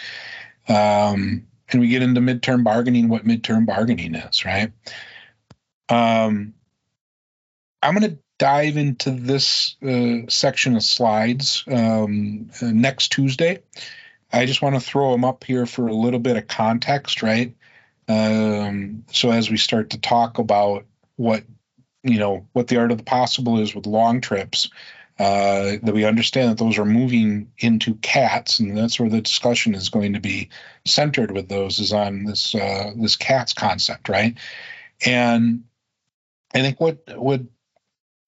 Um, and we get into midterm bargaining, what midterm bargaining is, right? Um, I'm going to dive into this uh, section of slides um, uh, next Tuesday. I just want to throw them up here for a little bit of context, right? Um, so as we start to talk about what you know what the art of the possible is with long trips, uh, that we understand that those are moving into cats, and that's where the discussion is going to be centered with those is on this uh, this cats concept, right? And I think what what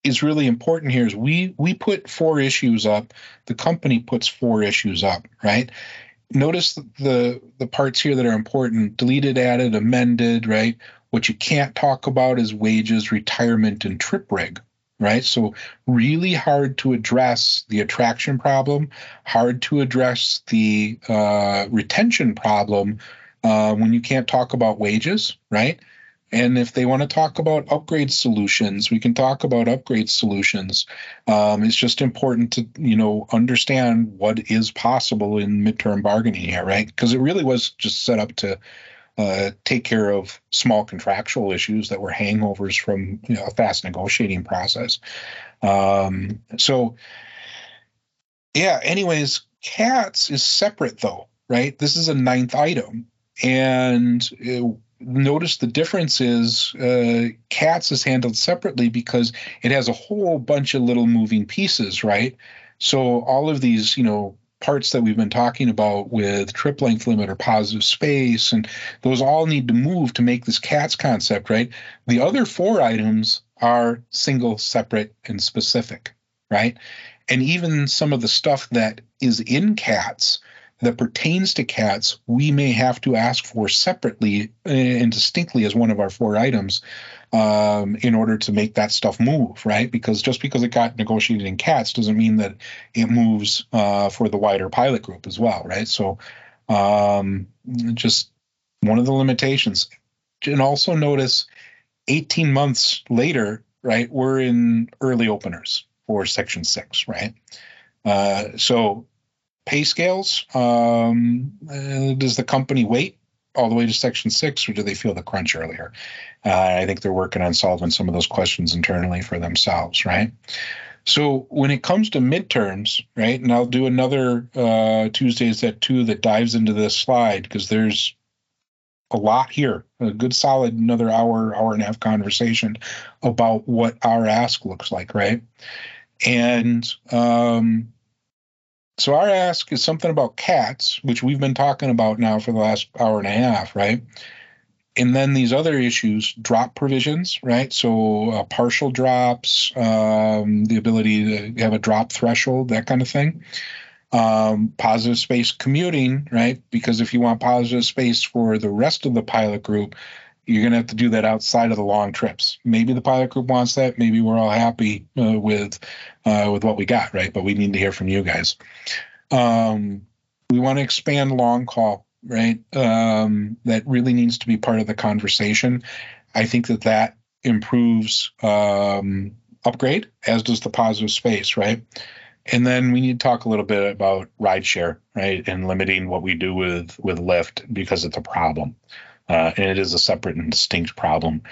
is really important here is we we put four issues up. The company puts four issues up right? Notice the the parts here that are important. Deleted added amended right? What you can't talk about is wages retirement and trip rig right? So really hard to address the attraction problem hard to address the uh, retention problem uh, when you can't talk about wages right and if they want to talk about upgrade solutions, we can talk about upgrade solutions. Um, it's just important to you know understand what is possible in midterm bargaining here, right? Because it really was just set up to uh, take care of small contractual issues that were hangovers from you know, a fast negotiating process. Um, so, yeah. Anyways, cats is separate though, right? This is a ninth item, and. It, notice the difference is uh, cats is handled separately because it has a whole bunch of little moving pieces right so all of these you know parts that we've been talking about with trip length limit or positive space and those all need to move to make this cats concept right the other four items are single separate and specific right? And even some of the stuff that is in cats that pertains to cats, we may have to ask for separately and distinctly as one of our four items um, in order to make that stuff move, right? Because just because it got negotiated in cats doesn't mean that it moves uh, for the wider pilot group as well, right? So um, just one of the limitations. And also notice 18 months later, right, we're in early openers for section six, right? Uh, so pay scales, um, does the company wait all the way to section six or do they feel the crunch earlier? Uh, I think they're working on solving some of those questions internally for themselves, right? So when it comes to midterms, right, and I'll do another uh, Tuesdays at two that dives into this slide because there's a lot here, a good solid another hour, hour and a half conversation about what our ask looks like, right? And um, so our ask is something about cats, which we've been talking about now for the last hour and a half, right? And then these other issues, drop provisions, right? So uh, partial drops, um, the ability to have a drop threshold, that kind of thing. Um, positive space commuting, right? Because if you want positive space for the rest of the pilot group, you're going to have to do that outside of the long trips. Maybe the pilot group wants that. Maybe we're all happy uh, with uh, with what we got, right? But we need to hear from you guys. Um, we want to expand long call, right? Um, that really needs to be part of the conversation. I think that that improves um, upgrade, as does the positive space, right? And then we need to talk a little bit about rideshare, right, and limiting what we do with with Lyft because it's a problem uh, and it is a separate and distinct problem.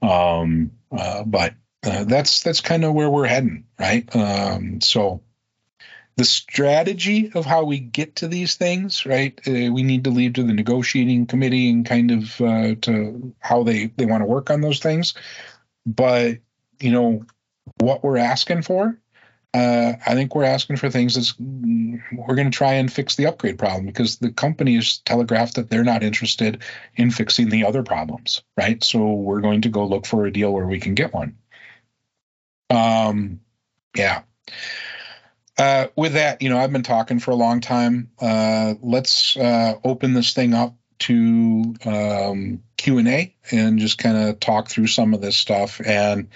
Um, uh, but uh, that's that's kind of where we're heading, right? Um, so the strategy of how we get to these things, right? Uh, we need to leave to the negotiating committee and kind of uh, to how they they want to work on those things. But you know what we're asking for uh, I think we're asking for things that's we're going to try and fix the upgrade problem because the company has telegraphed that they're not interested in fixing the other problems, right? So we're going to go look for a deal where we can get one. Um, yeah. Uh, with that, you know, I've been talking for a long time. Uh, let's uh, open this thing up to um, Q and A and just kind of talk through some of this stuff and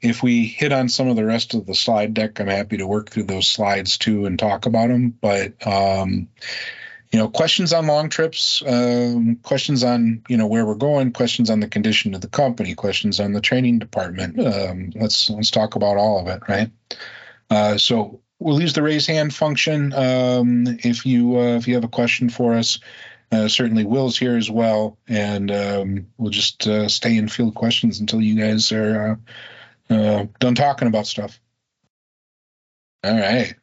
if we hit on some of the rest of the slide deck, I'm happy to work through those slides too and talk about them. But um, you know, questions on long trips, um, questions on you know where we're going, questions on the condition of the company, questions on the training department. Um, let's let's talk about all of it, right? Uh, so we'll use the raise hand function um, if you uh, if you have a question for us. Uh, certainly, Will's here as well, and um, we'll just uh, stay and field questions until you guys are uh, uh, done talking about stuff. All right.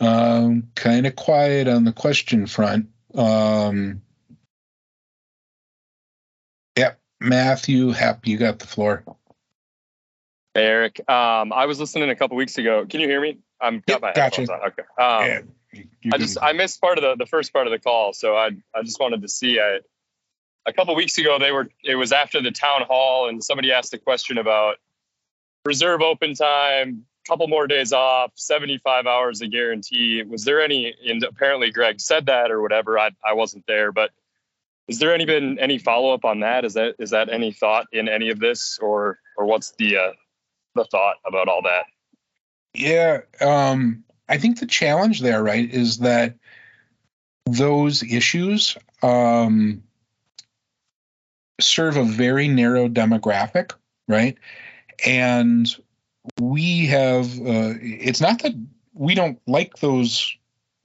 Um, kind of quiet on the question front. Um, yep, Matthew, happy you got the floor. Hey, Eric. Um, I was listening a couple weeks ago. Can you hear me? I'm got yep, my gotcha. on. Okay. Um, yeah, I just I missed part of the the first part of the call, so I I just wanted to see. I a couple weeks ago they were it was after the town hall, and somebody asked a question about reserve open time, couple more days off, 75 hours a guarantee. Was there any, and apparently Greg said that or whatever, I, I wasn't there, but is there any been any follow up on that? Is that, is that any thought in any of this or, or what's the, uh, the thought about all that? Yeah. Um, I think the challenge there, right, is that those issues um, serve a very narrow demographic, right? And we have uh, it's not that we don't like those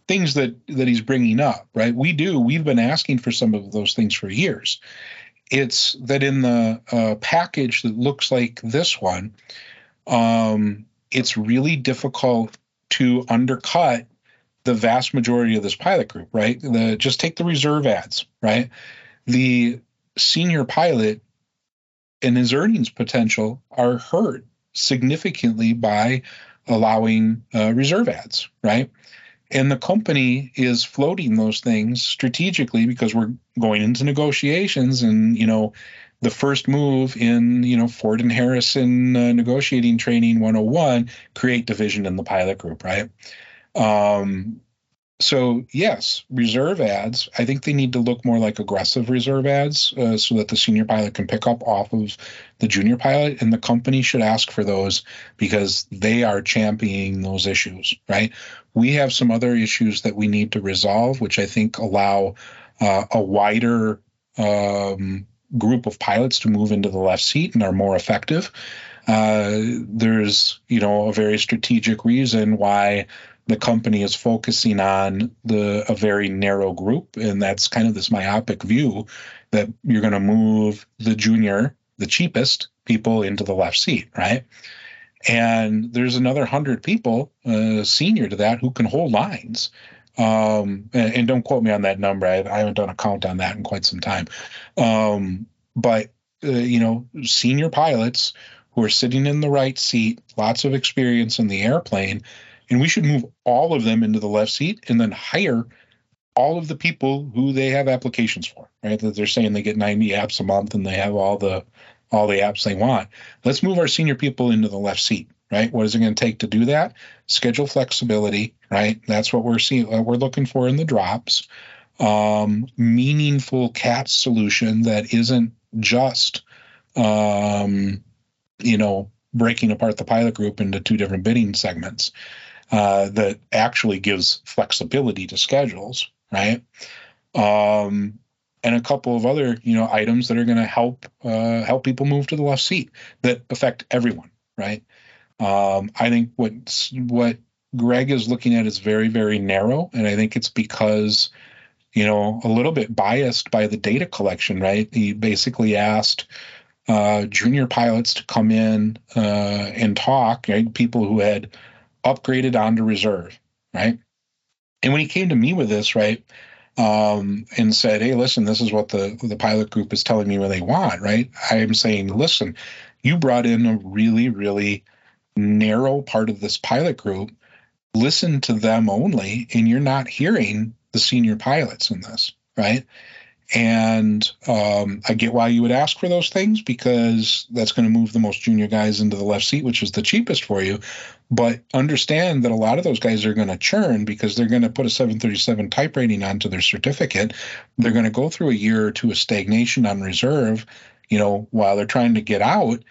things that that he's bringing up right? We do. We've been asking for some of those things for years. It's that in the uh, package that looks like this one um, it's really difficult to undercut the vast majority of this pilot group right? The just take the reserve ads, right? The senior pilot and his earnings potential are hurt significantly by allowing uh, reserve ads, right? And the company is floating those things strategically because we're going into negotiations and, you know, the first move in you know Ford and Harrison uh, negotiating training 101 create division in the pilot group right um, so yes reserve ads i think they need to look more like aggressive reserve ads uh, so that the senior pilot can pick up off of the junior pilot and the company should ask for those because they are championing those issues right we have some other issues that we need to resolve which i think allow uh, a wider um, group of pilots to move into the left seat and are more effective. Uh, there's, you know, a very strategic reason why the company is focusing on the a very narrow group, and that's kind of this myopic view that you're going to move the junior, the cheapest people into the left seat, right? And there's another hundred people, uh, senior to that, who can hold lines. Um, and, and, don't quote me on that number. I, I, haven't done a count on that in quite some time. Um, but uh, you know, senior pilots who are sitting in the right seat, lots of experience in the airplane, and we should move all of them into the left seat and then hire all of the people who they have applications for. Right? That they're saying they get 90 apps a month and they have all the all the apps they want. Let's move our senior people into the left seat right? What is it going to take to do that? Schedule flexibility, right? That's what we're seeing. What we're looking for in the drops. Um, meaningful CAT solution that isn't just, um, you know, breaking apart the pilot group into two different bidding segments. Uh, that actually gives flexibility to schedules, right? Um, and a couple of other, you know, items that are going to help uh, help people move to the left seat that affect everyone, right? Um, I think what what Greg is looking at is very very narrow, and I think it's because you know a little bit biased by the data collection. Right? He basically asked uh, junior pilots to come in uh, and talk. Right? People who had upgraded onto reserve. Right? And when he came to me with this, right, um, and said, "Hey, listen, this is what the the pilot group is telling me what they want." Right? I am saying, listen, you brought in a really, really narrow part of this pilot group, listen to them only, and you're not hearing the senior pilots in this, right? And um, I get why you would ask for those things because that's going to move the most junior guys into the left seat, which is the cheapest for you. But understand that a lot of those guys are going to churn because they're going to put a 737 type rating onto their certificate. They're going to go through a year or two of stagnation on reserve, you know, while they're trying to get out.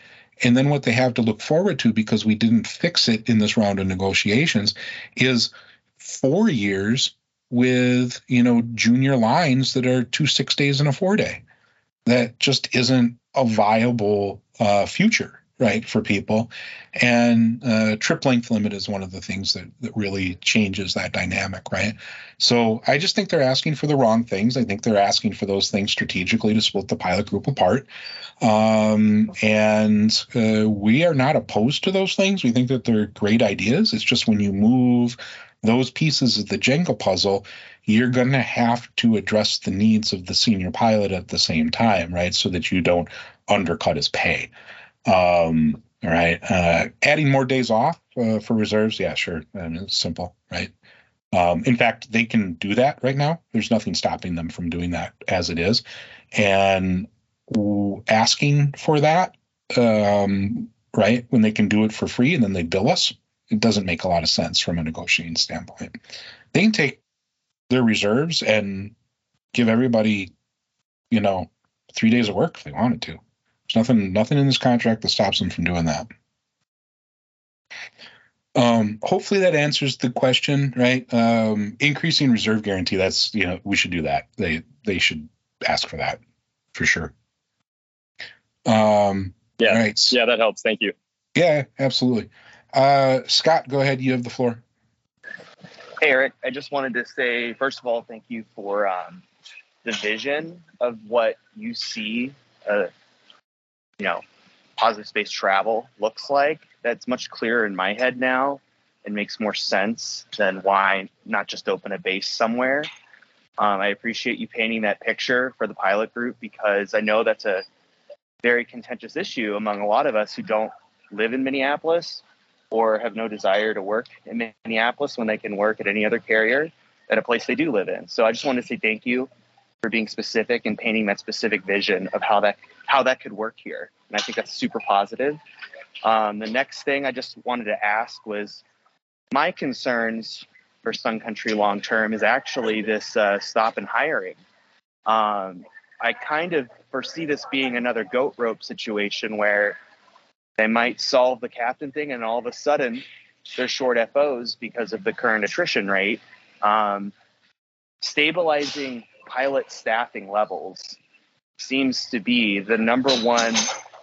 And then what they have to look forward to, because we didn't fix it in this round of negotiations, is four years with you know junior lines that are two six days and a four day. That just isn't a viable uh, future right for people. And uh, trip length limit is one of the things that, that really changes that dynamic right? So i just think they're asking for the wrong things. I think they're asking for those things strategically to split the pilot group apart. Um, and uh, we are not opposed to those things. We think that they're great ideas. It's just when you move those pieces of the jenga puzzle you're going to have to address the needs of the senior pilot at the same time right so that you don't undercut his pay um, right. Uh, adding more days off uh, for reserves. Yeah, sure. I mean, it's simple, right? Um, in fact, they can do that right now. There's nothing stopping them from doing that as it is. And asking for that, um, right, when they can do it for free and then they bill us, it doesn't make a lot of sense from a negotiating standpoint. They can take their reserves and give everybody, you know, three days of work if they wanted to. There's nothing nothing in this contract that stops them from doing that. Um, hopefully that answers the question, right? Um, increasing reserve guarantee. That's you know we should do that. They they should ask for that for sure. Um, yeah. Right. Yeah, that helps. Thank you. Yeah, absolutely. Uh, Scott, go ahead. You have the floor. Hey, Eric. I just wanted to say, first of all, thank you for um, the vision of what you see uh, you know, positive space travel looks like. That's much clearer in my head now and makes more sense than why not just open a base somewhere. Um, I appreciate you painting that picture for the pilot group because I know that's a very contentious issue among a lot of us who don't live in Minneapolis or have no desire to work in Minneapolis when they can work at any other carrier at a place they do live in. So I just want to say thank you for being specific and painting that specific vision of how that how that could work here. And I think that's super positive. Um, the next thing I just wanted to ask was my concerns for Sun Country long term is actually this uh, stop and hiring. Um, I kind of foresee this being another goat rope situation where they might solve the captain thing and all of a sudden they're short FOs because of the current attrition rate. Um, stabilizing pilot staffing levels seems to be the number one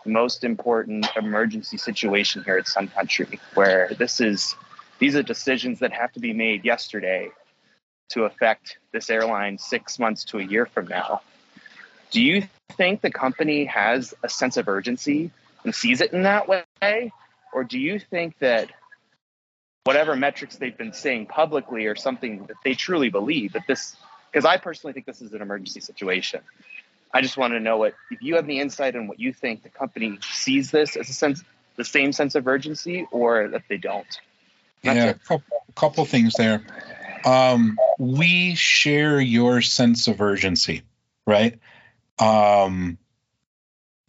most important emergency situation here at Sun Country, where this is these are decisions that have to be made yesterday to affect this airline six months to a year from now. Do you think the company has a sense of urgency and sees it in that way? Or do you think that whatever metrics they've been saying publicly are something that they truly believe that this, because I personally think this is an emergency situation. I just want to know what, if you have any insight on what you think the company sees this as a sense, the same sense of urgency or that they don't. That's yeah, a couple, couple things there. Um, we share your sense of urgency, right? Um,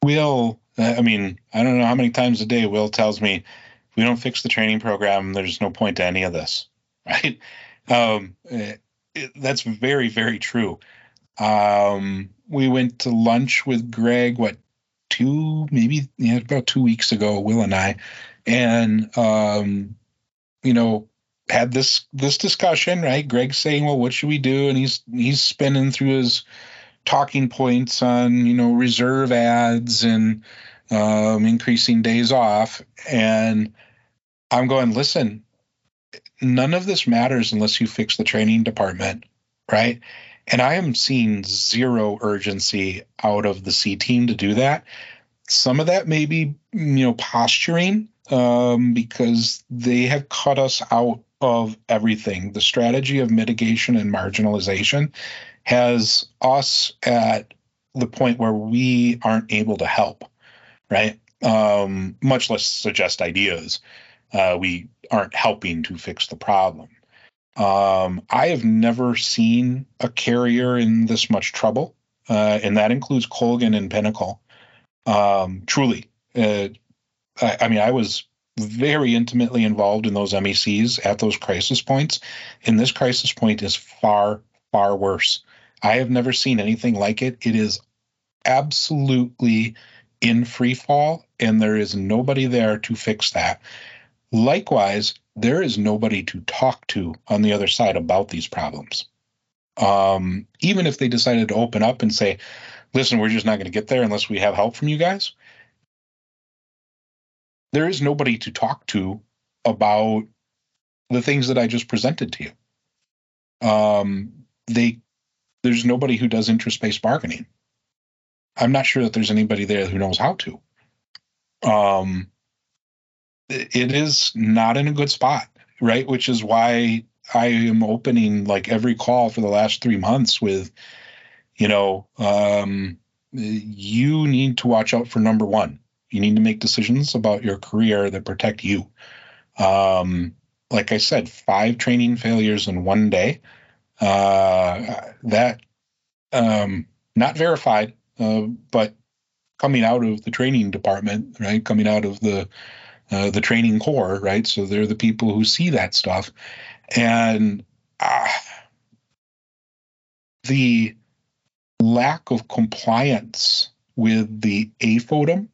Will, I mean, I don't know how many times a day Will tells me, if we don't fix the training program, there's no point to any of this, right? Um, it, that's very, very true. Um, we went to lunch with Greg, what, two, maybe, yeah, about two weeks ago, Will and I, and, um, you know, had this this discussion, right? Greg saying, "Well, what should we do?" And he's he's spinning through his talking points on you know reserve ads and um, increasing days off, and I'm going, listen, none of this matters unless you fix the training department, right? And I am seeing zero urgency out of the C team to do that. Some of that may be, you know, posturing um, because they have cut us out of everything. The strategy of mitigation and marginalization has us at the point where we aren't able to help, right? Um, much less suggest ideas. Uh, we aren't helping to fix the problem. Um, I have never seen a carrier in this much trouble, uh, and that includes Colgan and Pinnacle. Um, truly, uh, I, I mean, I was very intimately involved in those MECs at those crisis points. And this crisis point is far, far worse. I have never seen anything like it. It is absolutely in free fall, and there is nobody there to fix that. Likewise, there is nobody to talk to on the other side about these problems. Um, even if they decided to open up and say, listen, we're just not going to get there unless we have help from you guys, there is nobody to talk to about the things that I just presented to you. Um, they there's nobody who does interest-based bargaining. I'm not sure that there's anybody there who knows how to. Um, it is not in a good spot, right? Which is why I am opening like every call for the last three months with, you know, um, you need to watch out for number one. You need to make decisions about your career that protect you. Um, like I said, five training failures in one day. Uh, that um, not verified, uh, but coming out of the training department, right? Coming out of the uh, the training corps, right? So they're the people who see that stuff, and uh, the lack of compliance with the AFODM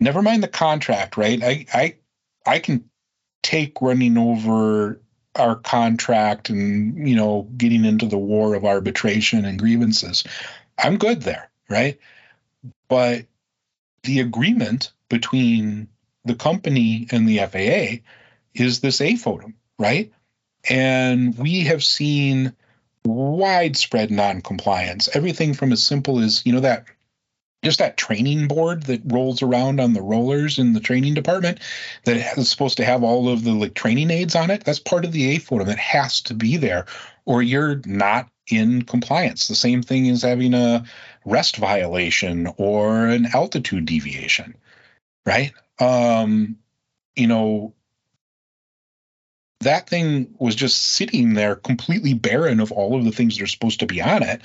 never mind the contract, right? I I I can take running over our contract and you know getting into the war of arbitration and grievances. I'm good there, right? But the agreement between the company and the FAA is this AFODM, right? And we have seen widespread non-compliance. Everything from as simple as you know that just that training board that rolls around on the rollers in the training department that is supposed to have all of the like training aids on it that's part of the AFODM that has to be there or you're not in compliance. The same thing as having a rest violation or an altitude deviation right? Um you know that thing was just sitting there completely barren of all of the things that are supposed to be on it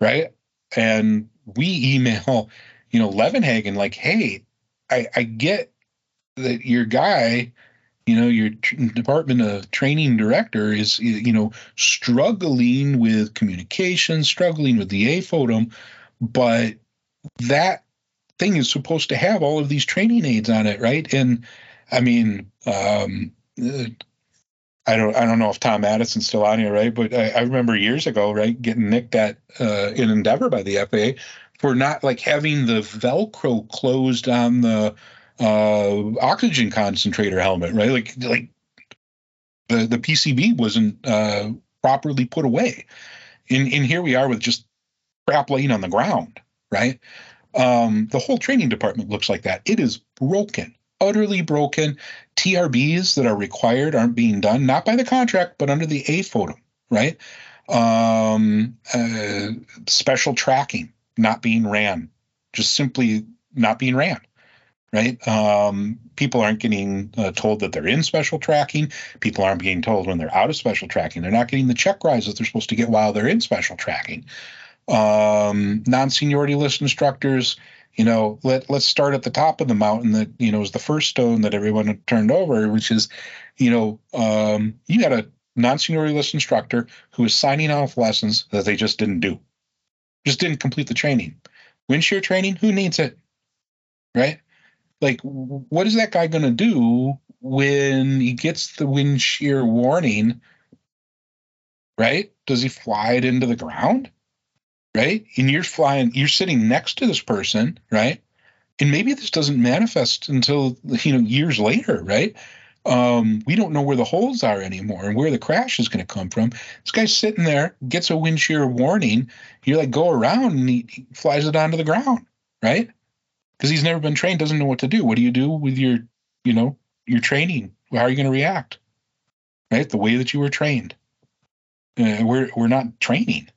right? And we email, you know, Levenhagen like, hey, I, I get that your guy, you know, your department of training director is, you know, struggling with communication, struggling with the AFODM, but that thing is supposed to have all of these training aids on it, right? And I mean, um, I don't I don't know if Tom Addison's still on here, right? But I, I remember years ago, right, getting nicked at uh, in Endeavor by the FAA for not like having the Velcro closed on the uh, oxygen concentrator helmet, right? Like like the the PCB wasn't uh, properly put away. And and here we are with just crap laying on the ground, right? Um, the whole training department looks like that. It is broken utterly broken. TRBs that are required aren't being done, not by the contract, but under the AFODM, right? Um, uh, special tracking not being ran, just simply not being ran, right? Um, people aren't getting uh, told that they're in special tracking. People aren't being told when they're out of special tracking. They're not getting the check that they're supposed to get while they're in special tracking. Um, non seniority list instructors you know, let let's start at the top of the mountain that you know is the first stone that everyone turned over, which is, you know, um, you got a non-seniority list instructor who is signing off lessons that they just didn't do, just didn't complete the training. Wind shear training, who needs it, right? Like, what is that guy going to do when he gets the wind shear warning? Right? Does he fly it into the ground? Right? And you're flying, you're sitting next to this person, right? And maybe this doesn't manifest until you know years later, right? Um, we don't know where the holes are anymore and where the crash is going to come from. This guy's sitting there, gets a wind shear warning. You're like, go around, and he, he flies it onto the ground, right? Because he's never been trained, doesn't know what to do. What do you do with your, you know, your training? How are you going to react? Right, the way that you were trained. Uh, we're we're not training.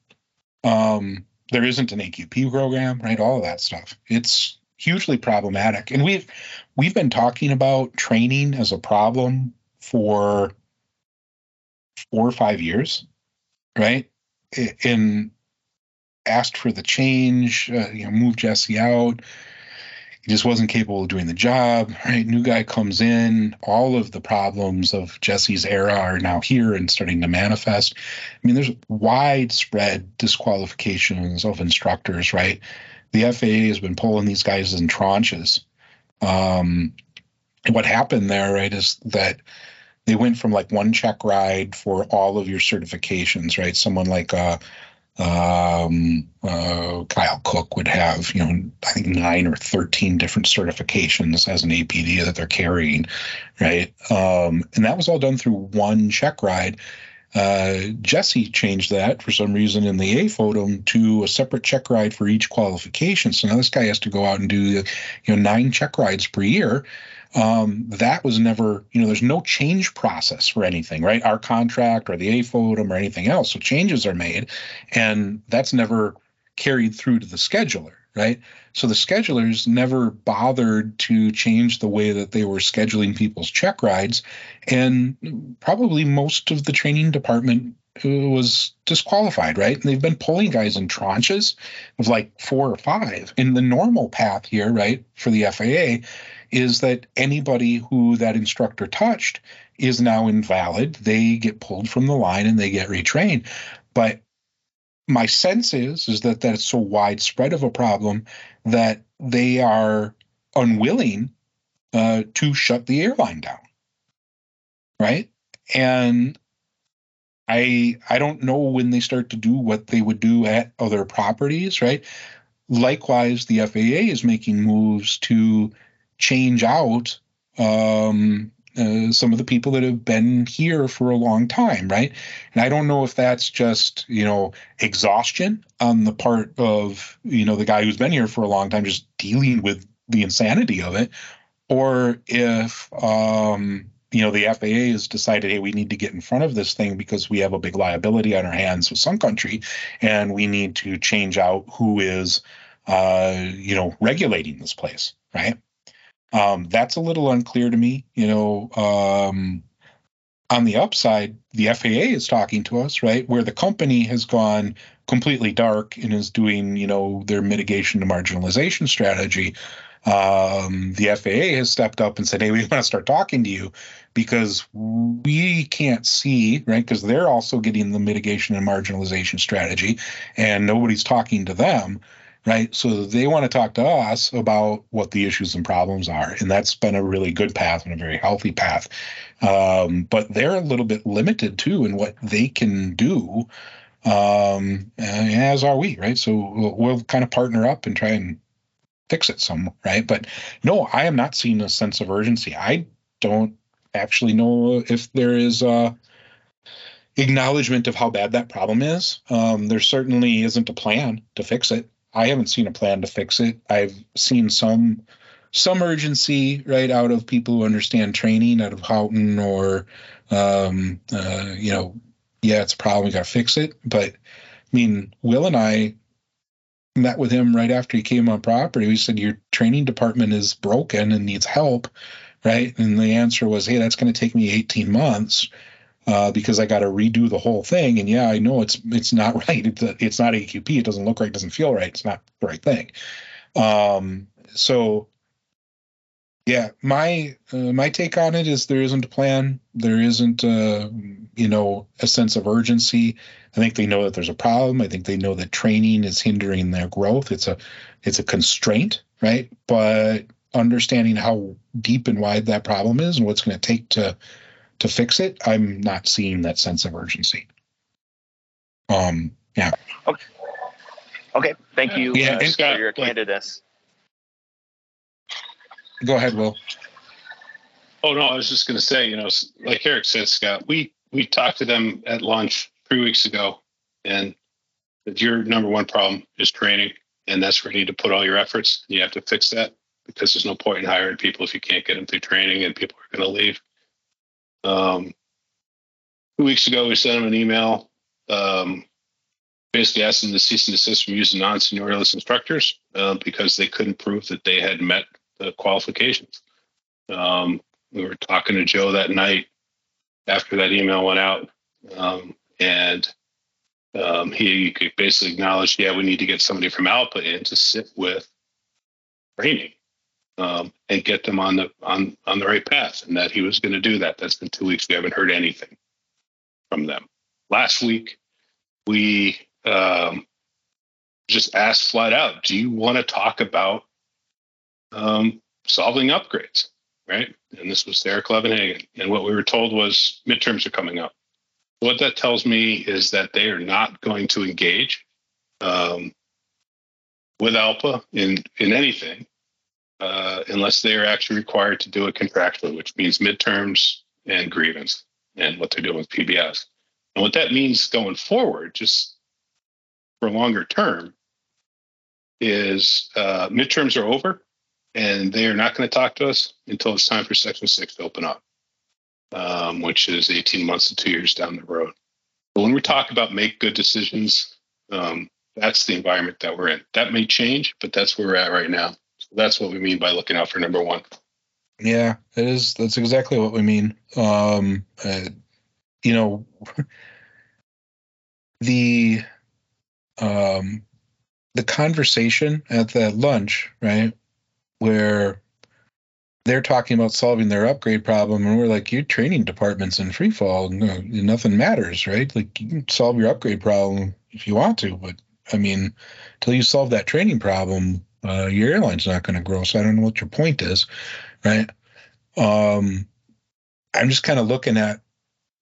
Um, there isn't an AQP program, right? All of that stuff. It's hugely problematic. And we've we've been talking about training as a problem for four or five years, right? And asked for the change, uh, you know, move Jesse out, just wasn't capable of doing the job. Right, new guy comes in. All of the problems of Jesse's era are now here and starting to manifest. I mean, there's widespread disqualifications of instructors. Right, the FAA has been pulling these guys in tranches. Um, what happened there, right, is that they went from like one check ride for all of your certifications, right? Someone like uh, um, uh, Kyle Cook would have, you know, I think nine or 13 different certifications as an APD that they're carrying, right? Um, and that was all done through one check ride. Uh, Jesse changed that for some reason in the AFODM to a separate check ride for each qualification. So now this guy has to go out and do, you know, nine check rides per year um, that was never, you know, there's no change process for anything, right? Our contract or the AFODM or anything else. So changes are made, and that's never carried through to the scheduler, right? So the schedulers never bothered to change the way that they were scheduling people's check rides, and probably most of the training department uh, was disqualified, right? And they've been pulling guys in tranches of like four or five. In the normal path here, right, for the FAA is that anybody who that instructor touched is now invalid. They get pulled from the line and they get retrained. But my sense is is that that's so widespread of a problem that they are unwilling uh, to shut the airline down, right? And I I don't know when they start to do what they would do at other properties, right? Likewise, the FAA is making moves to change out um, uh, some of the people that have been here for a long time, right? And I don't know if that's just you know exhaustion on the part of you know the guy who's been here for a long time, just dealing with the insanity of it, or if um, you know the FAA has decided, hey, we need to get in front of this thing because we have a big liability on our hands with Sun Country, and we need to change out who is uh, you know regulating this place, right? Um, that's a little unclear to me. You know, um, on the upside, the FAA is talking to us, right? Where the company has gone completely dark and is doing, you know, their mitigation to marginalization strategy. Um, the FAA has stepped up and said, "Hey, we want to start talking to you because we can't see, right? Because they're also getting the mitigation and marginalization strategy, and nobody's talking to them." Right? So they want to talk to us about what the issues and problems are, and that's been a really good path and a very healthy path. Um, but they're a little bit limited too in what they can do, um, as are we, right? So we'll, we'll kind of partner up and try and fix it some, right? But no, I am not seeing a sense of urgency. I don't actually know if there is a acknowledgement of how bad that problem is. Um, there certainly isn't a plan to fix it. I haven't seen a plan to fix it. I've seen some some urgency right out of people who understand training out of Houghton or um, uh, you know, yeah, it's a problem. We got to fix it. But I mean, Will and I met with him right after he came on property. We said your training department is broken and needs help, right? And the answer was, hey, that's going to take me 18 months uh, because I got to redo the whole thing. And yeah, I know it's it's not right. It's, it's not AQP. It doesn't look right. It doesn't feel right. It's not the right thing. Um, so yeah, my uh, my take on it is there isn't a plan. There isn't uh, you know a sense of urgency. I think they know that there's a problem. I think they know that training is hindering their growth. It's a it's a constraint, right? But understanding how deep and wide that problem is and what's going to take to to fix it, I'm not seeing that sense of urgency. Um, yeah. Okay. Okay. Thank you yeah, uh, and, for your candidacy. Go ahead, Will. Oh no, I was just going to say, you know, like Eric said, Scott, we we talked to them at lunch three weeks ago, and that your number one problem is training, and that's where you need to put all your efforts. You have to fix that because there's no point in hiring people if you can't get them through training, and people are going to leave. Um, two weeks ago, we sent them an email um, basically asking to cease and desist from using non-seniorless instructors uh, because they couldn't prove that they had met the qualifications. Um, we were talking to Joe that night after that email went out, um, and um, he basically acknowledged, yeah, we need to get somebody from ALPA in to sit with training um, and get them on the on on the right path, and that he was going to do that. That's been two weeks. We haven't heard anything from them. Last week, we um, just asked flat out, "Do you want to talk about um, solving upgrades?" Right, and this was Eric Levenhagen, and what we were told was midterms are coming up. What that tells me is that they are not going to engage um, with ALPA in in anything uh, unless they are actually required to do it contractually, which means midterms and grievance and what they're doing with PBS. And what that means going forward, just for longer term, is uh, midterms are over and they are not going to talk to us until it's time for Section 6 to open up, um, which is 18 months to two years down the road. But when we talk about make good decisions, um, that's the environment that we're in. That may change, but that's where we're at right now that's what we mean by looking out for number one. Yeah, it is. That's exactly what we mean. Um, uh, you know, the um, the conversation at that lunch, right, where they're talking about solving their upgrade problem, and we're like, your training department's in free fall. No, nothing matters, right? Like you can solve your upgrade problem if you want to, but I mean, till you solve that training problem, uh, your airline's not going to grow. So I don't know what your point is, right? Um, I'm just kind of looking at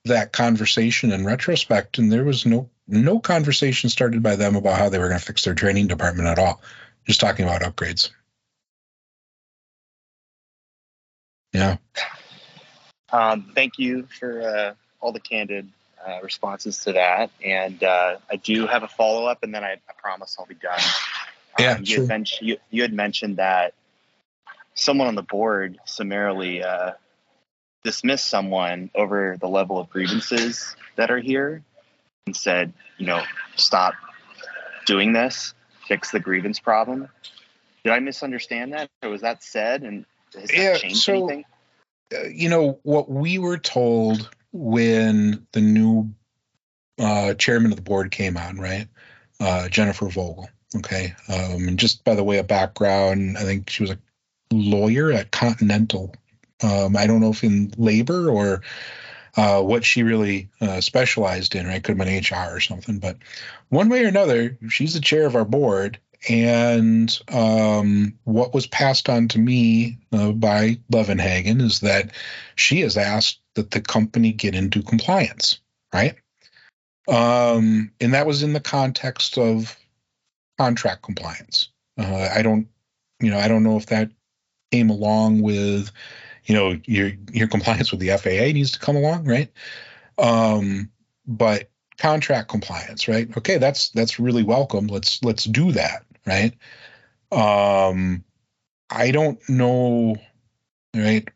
that conversation in retrospect, and there was no no conversation started by them about how they were going to fix their training department at all. Just talking about upgrades. Yeah. Um, thank you for uh, all the candid uh, responses to that, and uh, I do have a follow up, and then I, I promise I'll be done. Yeah, um, you, had mentioned, you, you, had mentioned that someone on the board summarily uh, dismissed someone over the level of grievances that are here and said, you know, stop doing this, fix the grievance problem. Did I misunderstand that, or was that said? And has that yeah, changed so, anything? Uh, you know what we were told when the new uh, chairman of the board came on, right? Uh, Jennifer Vogel. Okay. Um, and just by the way of background, I think she was a lawyer at Continental. Um, I don't know if in labor or uh, what she really uh, specialized in, right? Could have been HR or something. But one way or another, she's the chair of our board. And um, what was passed on to me uh, by Levenhagen is that she has asked that the company get into compliance, right? Um, and that was in the context of contract compliance. Uh, I don't, you know, I don't know if that came along with, you know, your your compliance with the FAA needs to come along, right? Um, but contract compliance, right? Okay, that's that's really welcome. Let's let's do that, right? Um, I don't know, right?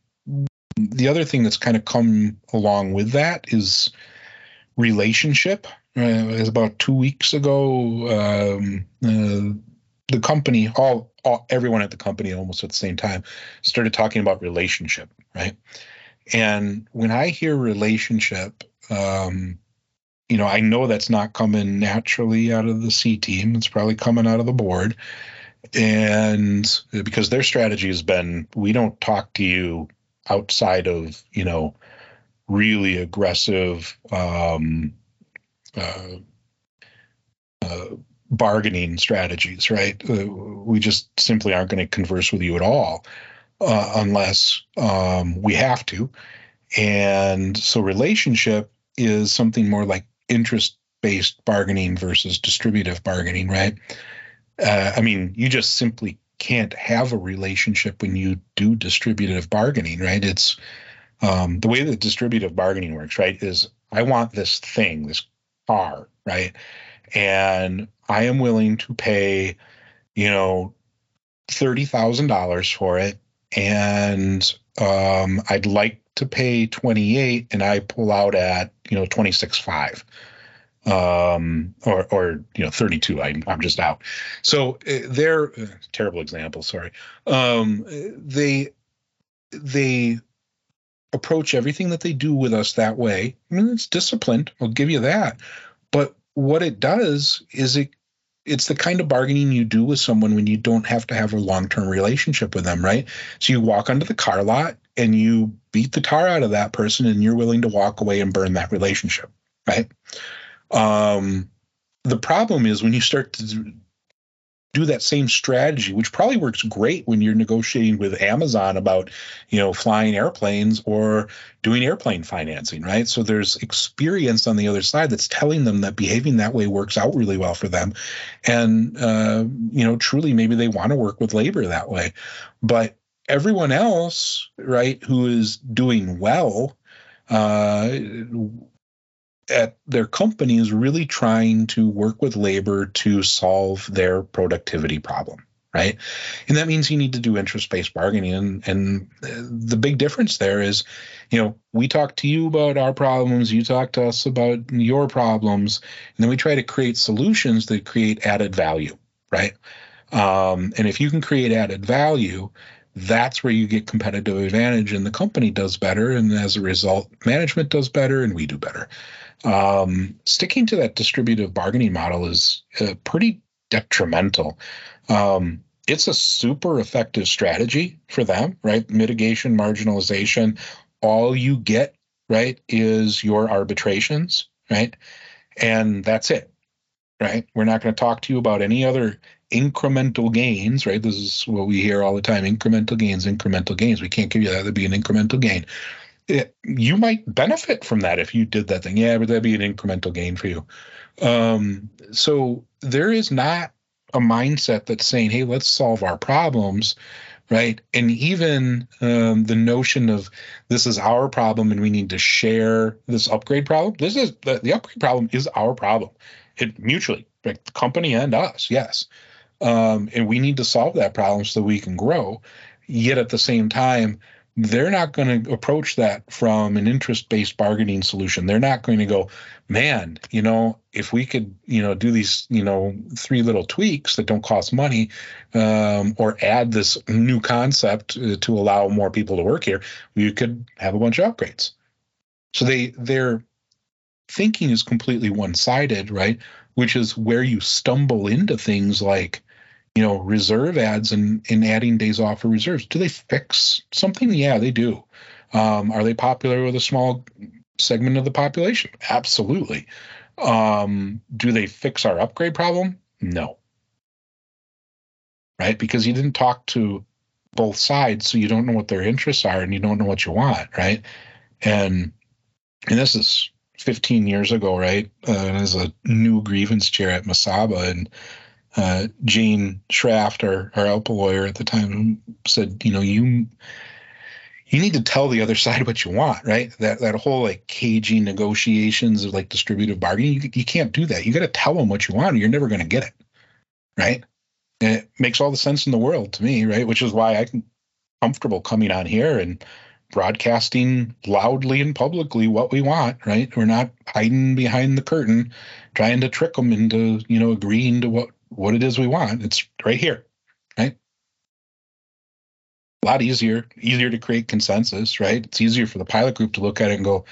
The other thing that's kind of come along with that is relationship. Uh, it was about two weeks ago. Um, uh, the company, all, all, everyone at the company, almost at the same time, started talking about relationship, right? And when I hear relationship, um, you know, I know that's not coming naturally out of the C team. It's probably coming out of the board. And because their strategy has been, we don't talk to you outside of, you know, really aggressive um, bargaining strategies, right? Uh, we just simply aren't going to converse with you at all uh, unless um, we have to. And so, relationship is something more like interest based bargaining versus distributive bargaining, right? Uh, I mean, you just simply can't have a relationship when you do distributive bargaining, right? It's um, the way that distributive bargaining works, right, is I want this thing, this car, right? And I am willing to pay, you know, $30,000 for it. And um, I'd like to pay 28 and I pull out at, you know, 26.5 um or or you know 32 I, i'm just out so uh, they're uh, terrible example sorry um they they approach everything that they do with us that way. I mean, it's disciplined. I'll give you that. But what it does is it it's the kind of bargaining you do with someone when you don't have to have a long-term relationship with them, right? So you walk onto the car lot and you beat the tar out of that person and you're willing to walk away and burn that relationship, right? Um, the problem is when you start to do that same strategy, which probably works great when you're negotiating with Amazon about, you know, flying airplanes or doing airplane financing, right? So there's experience on the other side that's telling them that behaving that way works out really well for them, and uh, you know, truly maybe they want to work with labor that way, but everyone else, right, who is doing well. Uh, at their company is really trying to work with labor to solve their productivity problem right? And that means you need to do interest-based bargaining and, and the big difference there is you know we talk to you about our problems you talk to us about your problems and then we try to create solutions that create added value right? Um, and if you can create added value that's where you get competitive advantage and the company does better and as a result management does better and we do better um, sticking to that distributive bargaining model is uh, pretty detrimental. Um, it's a super effective strategy for them, right? Mitigation, marginalization. All you get, right, is your arbitrations, right? And that's it, right? We're not going to talk to you about any other incremental gains, right? This is what we hear all the time incremental gains, incremental gains. We can't give you that. That'd be an incremental gain it, you might benefit from that if you did that thing. Yeah, but that'd be an incremental gain for you. Um, so there is not a mindset that's saying, "Hey, let's solve our problems." Right. And even um, the notion of this is our problem and we need to share this upgrade problem. This is the, the upgrade problem is our problem. It mutually, like the company and us, yes. Um, and we need to solve that problem so we can grow. Yet at the same time, they're not going to approach that from an interest based bargaining solution. They're not going to go, man, you know, if we could, you know, do these, you know, three little tweaks that don't cost money um, or add this new concept uh, to allow more people to work here, we could have a bunch of upgrades. So they their thinking is completely one-sided, right? Which is where you stumble into things like, you know, reserve ads and, and adding days off for reserves. Do they fix something? Yeah, they do. Um, are they popular with a small segment of the population? Absolutely. Um, do they fix our upgrade problem? No. Right? Because you didn't talk to both sides, so you don't know what their interests are and you don't know what you want, right? And and this is 15 years ago, right? Uh, as a new grievance chair at Mesaba, and uh, Jane Schraft, our our ALPA lawyer at the time, said, you know, you you need to tell the other side what you want, right? That that whole like caging negotiations of like distributive bargaining, you, you can't do that. You got to tell them what you want, or you're never going to get it, right? And it makes all the sense in the world to me, right? Which is why I'm comfortable coming on here and broadcasting loudly and publicly what we want, right? We're not hiding behind the curtain, trying to trick them into, you know, agreeing to what what it is we want. It's right here, right? A lot easier, easier to create consensus, right? It's easier for the pilot group to look at it and go,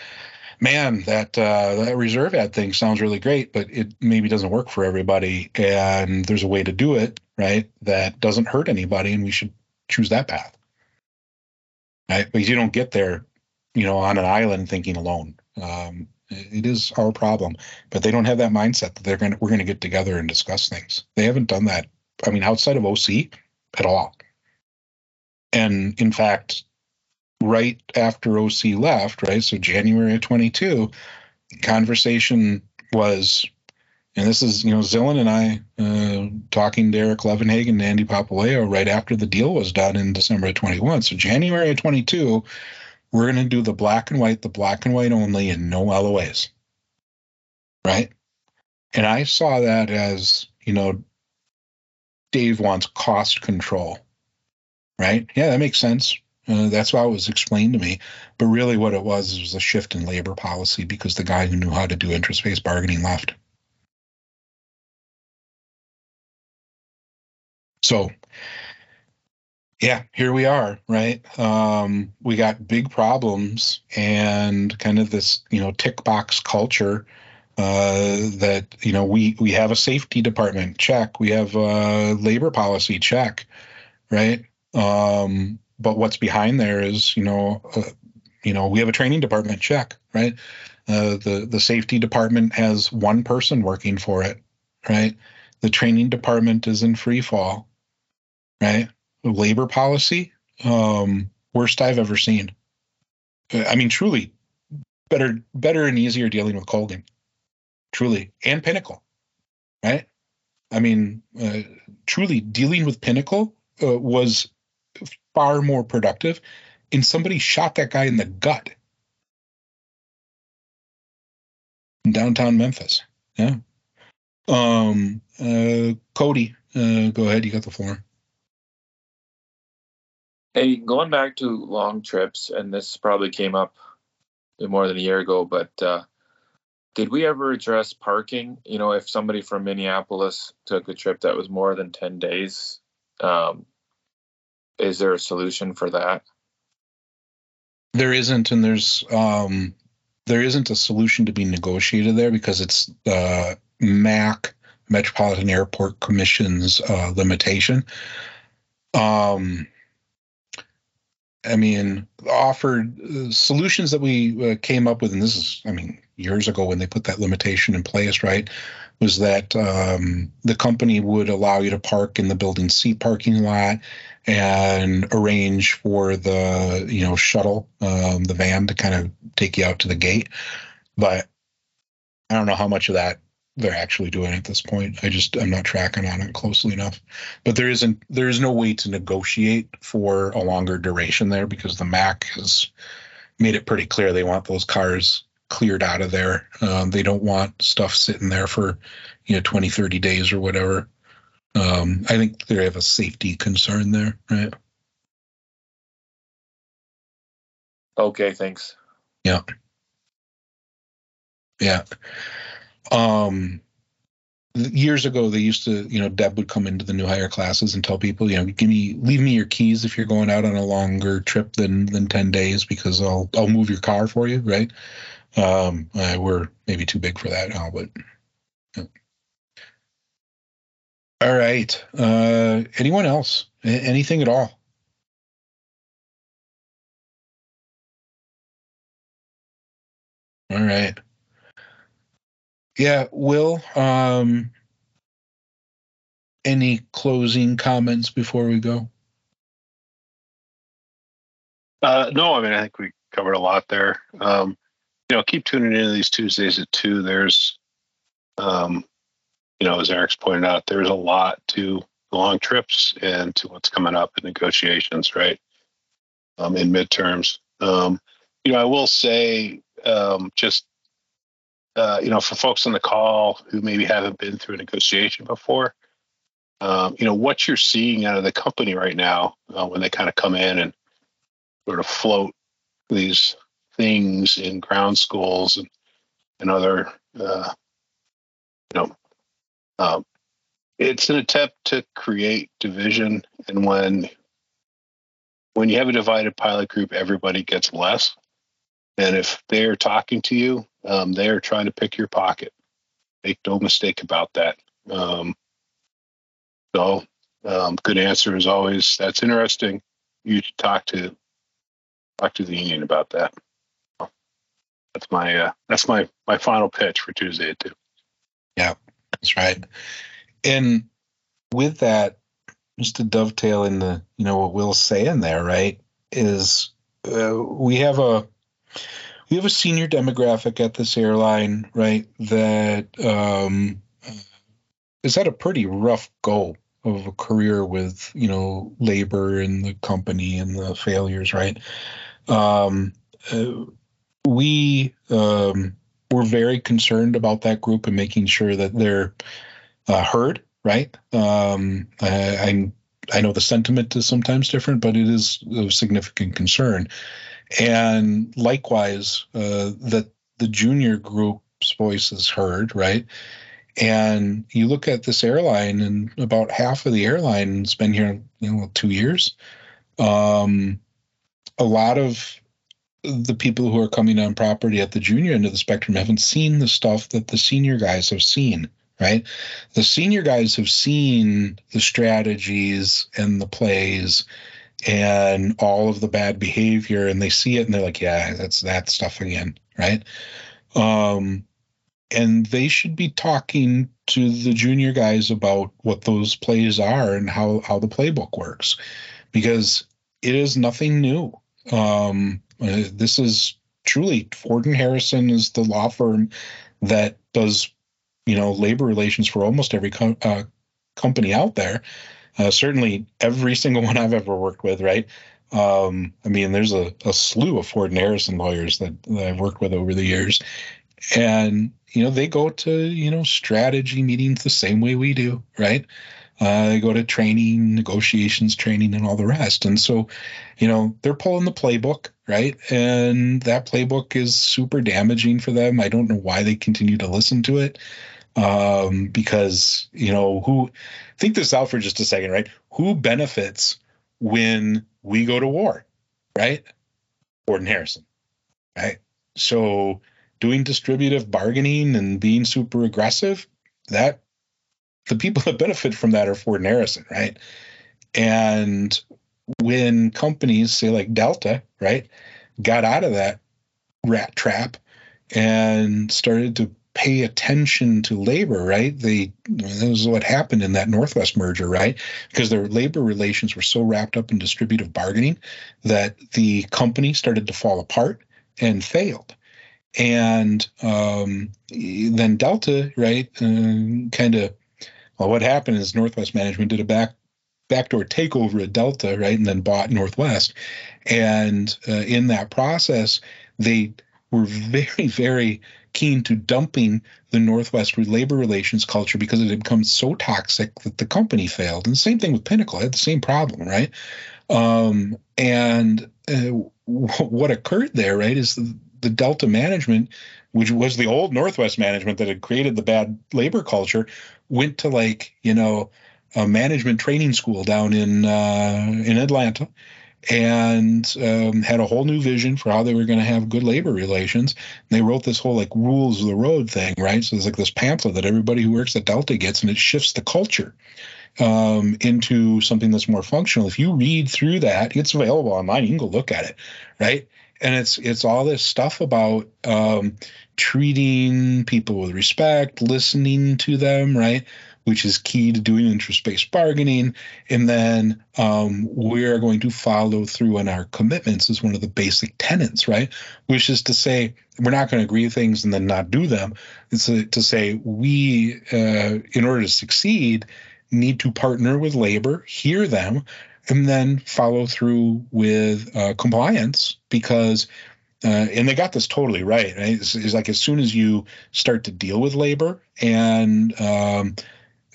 man, that uh, that reserve ad thing sounds really great, but it maybe doesn't work for everybody, and there's a way to do it, right? That doesn't hurt anybody, and we should choose that path right? Because you don't get there, you know, on an island thinking alone. Um, it is our problem, but they don't have that mindset that they're gonna we're gonna get together and discuss things. They haven't done that. I mean, outside of OC, at all. And in fact, right after OC left, right, so January of 22, conversation was and this is, you know, Zillen and I uh, talking to Eric Levenhagen and Andy Papaleo right after the deal was done in December of 21. So January of 22, we're going to do the black and white, the black and white only, and no LOAs. Right. And I saw that as, you know, Dave wants cost control. Right. Yeah, that makes sense. Uh, that's why it was explained to me. But really, what it was was a shift in labor policy because the guy who knew how to do interest based bargaining left. So, yeah, here we are, right? Um, we got big problems and kind of this, you know, tick box culture uh, that you know we we have a safety department check, we have a labor policy check, right? Um, but what's behind there is, you know, uh, you know, we have a training department check, right? Uh, the the safety department has one person working for it, right? The training department is in free fall right? Labor policy, um, worst I've ever seen. I mean, truly, better, better and easier dealing with Colgan, truly, and Pinnacle, right? I mean, uh, truly, dealing with Pinnacle uh, was far more productive. And somebody shot that guy in the gut in downtown Memphis. Yeah. Um, uh, Cody, uh, go ahead. You got the floor. Hey, going back to long trips, and this probably came up more than a year ago, but uh, did we ever address parking? You know, if somebody from Minneapolis took a trip that was more than 10 days, um, is there a solution for that? There isn't, and there's um, there isn't a solution to be negotiated there because it's the MAC Metropolitan Airport Commission's uh, limitation. Um, I mean, offered uh, solutions that we uh, came up with, and this is, I mean, years ago when they put that limitation in place, right? Was that um, the company would allow you to park in the building C parking lot and arrange for the, you know, shuttle, um, the van to kind of take you out to the gate. But I don't know how much of that they're actually doing at this point. I just I'm not tracking on it closely enough. But there isn't there is no way to negotiate for a longer duration there because the MAC has made it pretty clear they want those cars cleared out of there. Um, they don't want stuff sitting there for you know 20 30 days or whatever. Um, I think they have a safety concern there, right? Okay, thanks. Yeah. Yeah. Um, years ago they used to you know deb would come into the new hire classes and tell people you know give me leave me your keys if you're going out on a longer trip than than 10 days because i'll i'll move your car for you right? Um uh, we're maybe too big for that now but yeah. all right uh anyone else? A- anything at all? All right yeah, Will, um, any closing comments before we go? Uh, no, I mean, I think we covered a lot there. Um, you know, keep tuning into these Tuesdays at two. There's, um, you know, as Eric's pointed out, there's a lot to long trips and to what's coming up in negotiations, right? Um, in midterms. Um, you know, I will say, um, just uh, you know, for folks on the call who maybe haven't been through a negotiation before, um, you know, what you're seeing out of the company right now uh, when they kind of come in and sort of float these things in ground schools and, and other, uh, you know, um, it's an attempt to create division. And when when you have a divided pilot group, everybody gets less. And if they're talking to you, um, they are trying to pick your pocket. Make no mistake about that. Um, so, um, good answer as always. That's interesting. You should talk to talk to the union about that. That's my uh, that's my my final pitch for Tuesday at two. Yeah, that's right. And with that, just to dovetail in the you know what Will's saying there, right? Is uh, we have a we have a senior demographic at this airline, right? That um, has had a pretty rough go of a career with you know labor and the company and the failures, right? Um, uh, we um, we're very concerned about that group and making sure that they're uh, heard, right? Um, I, I I know the sentiment is sometimes different, but it is of significant concern and likewise uh, that the junior group's voice is heard right? And you look at this airline and about half of the airline's been here you know two years. Um, a lot of the people who are coming on property at the junior end of the spectrum haven't seen the stuff that the senior guys have seen right? The senior guys have seen the strategies and the plays and all of the bad behavior and they see it and they're like yeah that's that stuff again right? Um and they should be talking to the junior guys about what those plays are and how how the playbook works because it is nothing new. Um this is truly ford and harrison is the law firm that does you know labor relations for almost every uh, company out there uh, certainly, every single one I've ever worked with, right? Um, I mean, there's a, a, slew of Ford and Harrison lawyers that, that I've worked with over the years, and you know they go to you know strategy meetings the same way we do, right? Uh, they go to training, negotiations training, and all the rest. And so, you know, they're pulling the playbook, right? And that playbook is super damaging for them. I don't know why they continue to listen to it um, because you know who think this out for just a second, right? Who benefits when we go to war, right? Ford and Harrison, right? So doing distributive bargaining and being super aggressive, that the people that benefit from that are Ford and Harrison, right? And when companies say like Delta, right, got out of that rat trap and started to pay attention to labor, right? They this is what happened in that Northwest merger, right? Because their labor relations were so wrapped up in distributive bargaining that the company started to fall apart and failed. And um, then Delta, right, uh, kind of, well, what happened is Northwest management did a back backdoor takeover at Delta, right, and then bought Northwest. And uh, in that process, they were very, very keen to dumping the Northwest labor relations culture because it had become so toxic that the company failed. And same thing with Pinnacle, it had the same problem, right? Um, and uh, what occurred there, right, is the, the Delta management, which was the old Northwest management that had created the bad labor culture, went to like you know a management training school down in uh, in Atlanta and um, had a whole new vision for how they were going to have good labor relations. And they wrote this whole like rules of the road thing, right? So there's like this pamphlet that everybody who works at Delta gets, and it shifts the culture um, into something that's more functional. If you read through that, it's available online. You can go look at it, right? And it's it's all this stuff about um, treating people with respect, listening to them, right? Which is key to doing interest-based bargaining. And then um, we're going to follow through on our commitments as one of the basic tenets, right? Which is to say we're not going to agree to things and then not do them. It's a, to say we, uh, in order to succeed, need to partner with labor, hear them, and then follow through with uh, compliance because uh, and they got this totally right. right? It's, it's, like as soon as you start to deal with labor and um,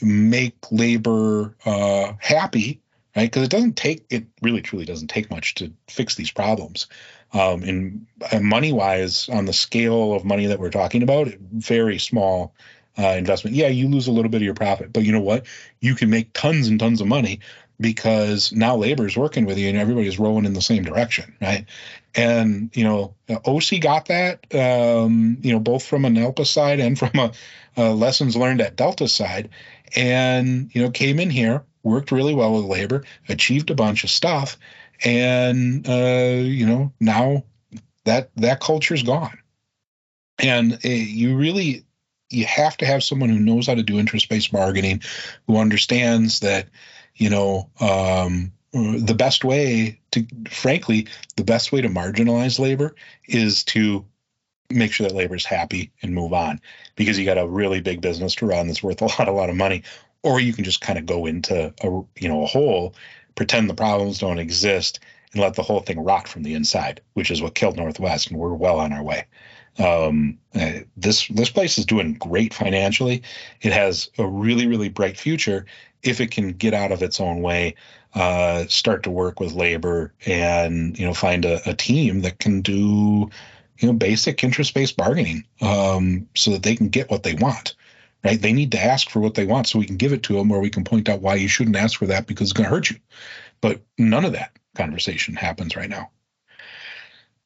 make labor uh, happy, right? Because it doesn't take it really truly doesn't take much to fix these problems. Um, and, and money wise, on the scale of money that we're talking about, very small uh, investment. Yeah, you lose a little bit of your profit, but you know what? You can make tons and tons of money because now labor is working with you and everybody's rowing in the same direction, right? And you know, OC got that, um, you know, both from an ALPA side and from a, a lessons learned at Delta side and you know came in here worked really well with labor achieved a bunch of stuff and uh, you know now that that culture's gone. And uh, you really you have to have someone who knows how to do interest-based bargaining who understands that you know um, the best way to frankly the best way to marginalize labor is to make sure that labor's happy and move on because you got a really big business to run that's worth a lot a lot of money or you can just kind of go into a you know a hole pretend the problems don't exist and let the whole thing rot from the inside which is what killed northwest and we're well on our way. Um, uh, this this place is doing great financially. It has a really really bright future. If it can get out of its own way uh, start to work with labor and you know find a, a team that can do you know, basic interest-based bargaining um, so that they can get what they want. Right? They need to ask for what they want so we can give it to them, or we can point out why you shouldn't ask for that because it's going to hurt you. But none of that conversation happens right now.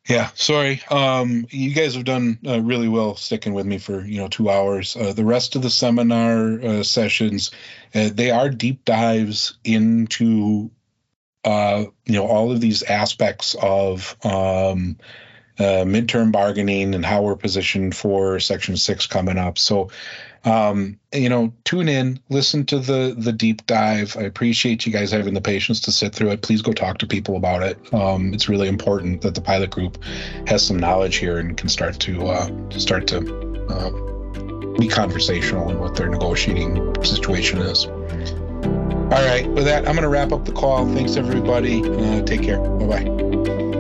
Yeah, sorry. Um, you guys have done uh, really well sticking with me for you know two hours. Uh, the rest of the seminar uh, sessions, uh, they are deep dives into uh, you know all of these aspects of um, uh, midterm bargaining and how we're positioned for Section Six coming up. So, um, you know, tune in, listen to the the deep dive. I appreciate you guys having the patience to sit through it. Please go talk to people about it. Um, it's really important that the pilot group has some knowledge here and can start to uh, start to uh, be conversational in what their negotiating situation is. All right, with that, I'm going to wrap up the call. Thanks, everybody. Uh, take care. Bye bye.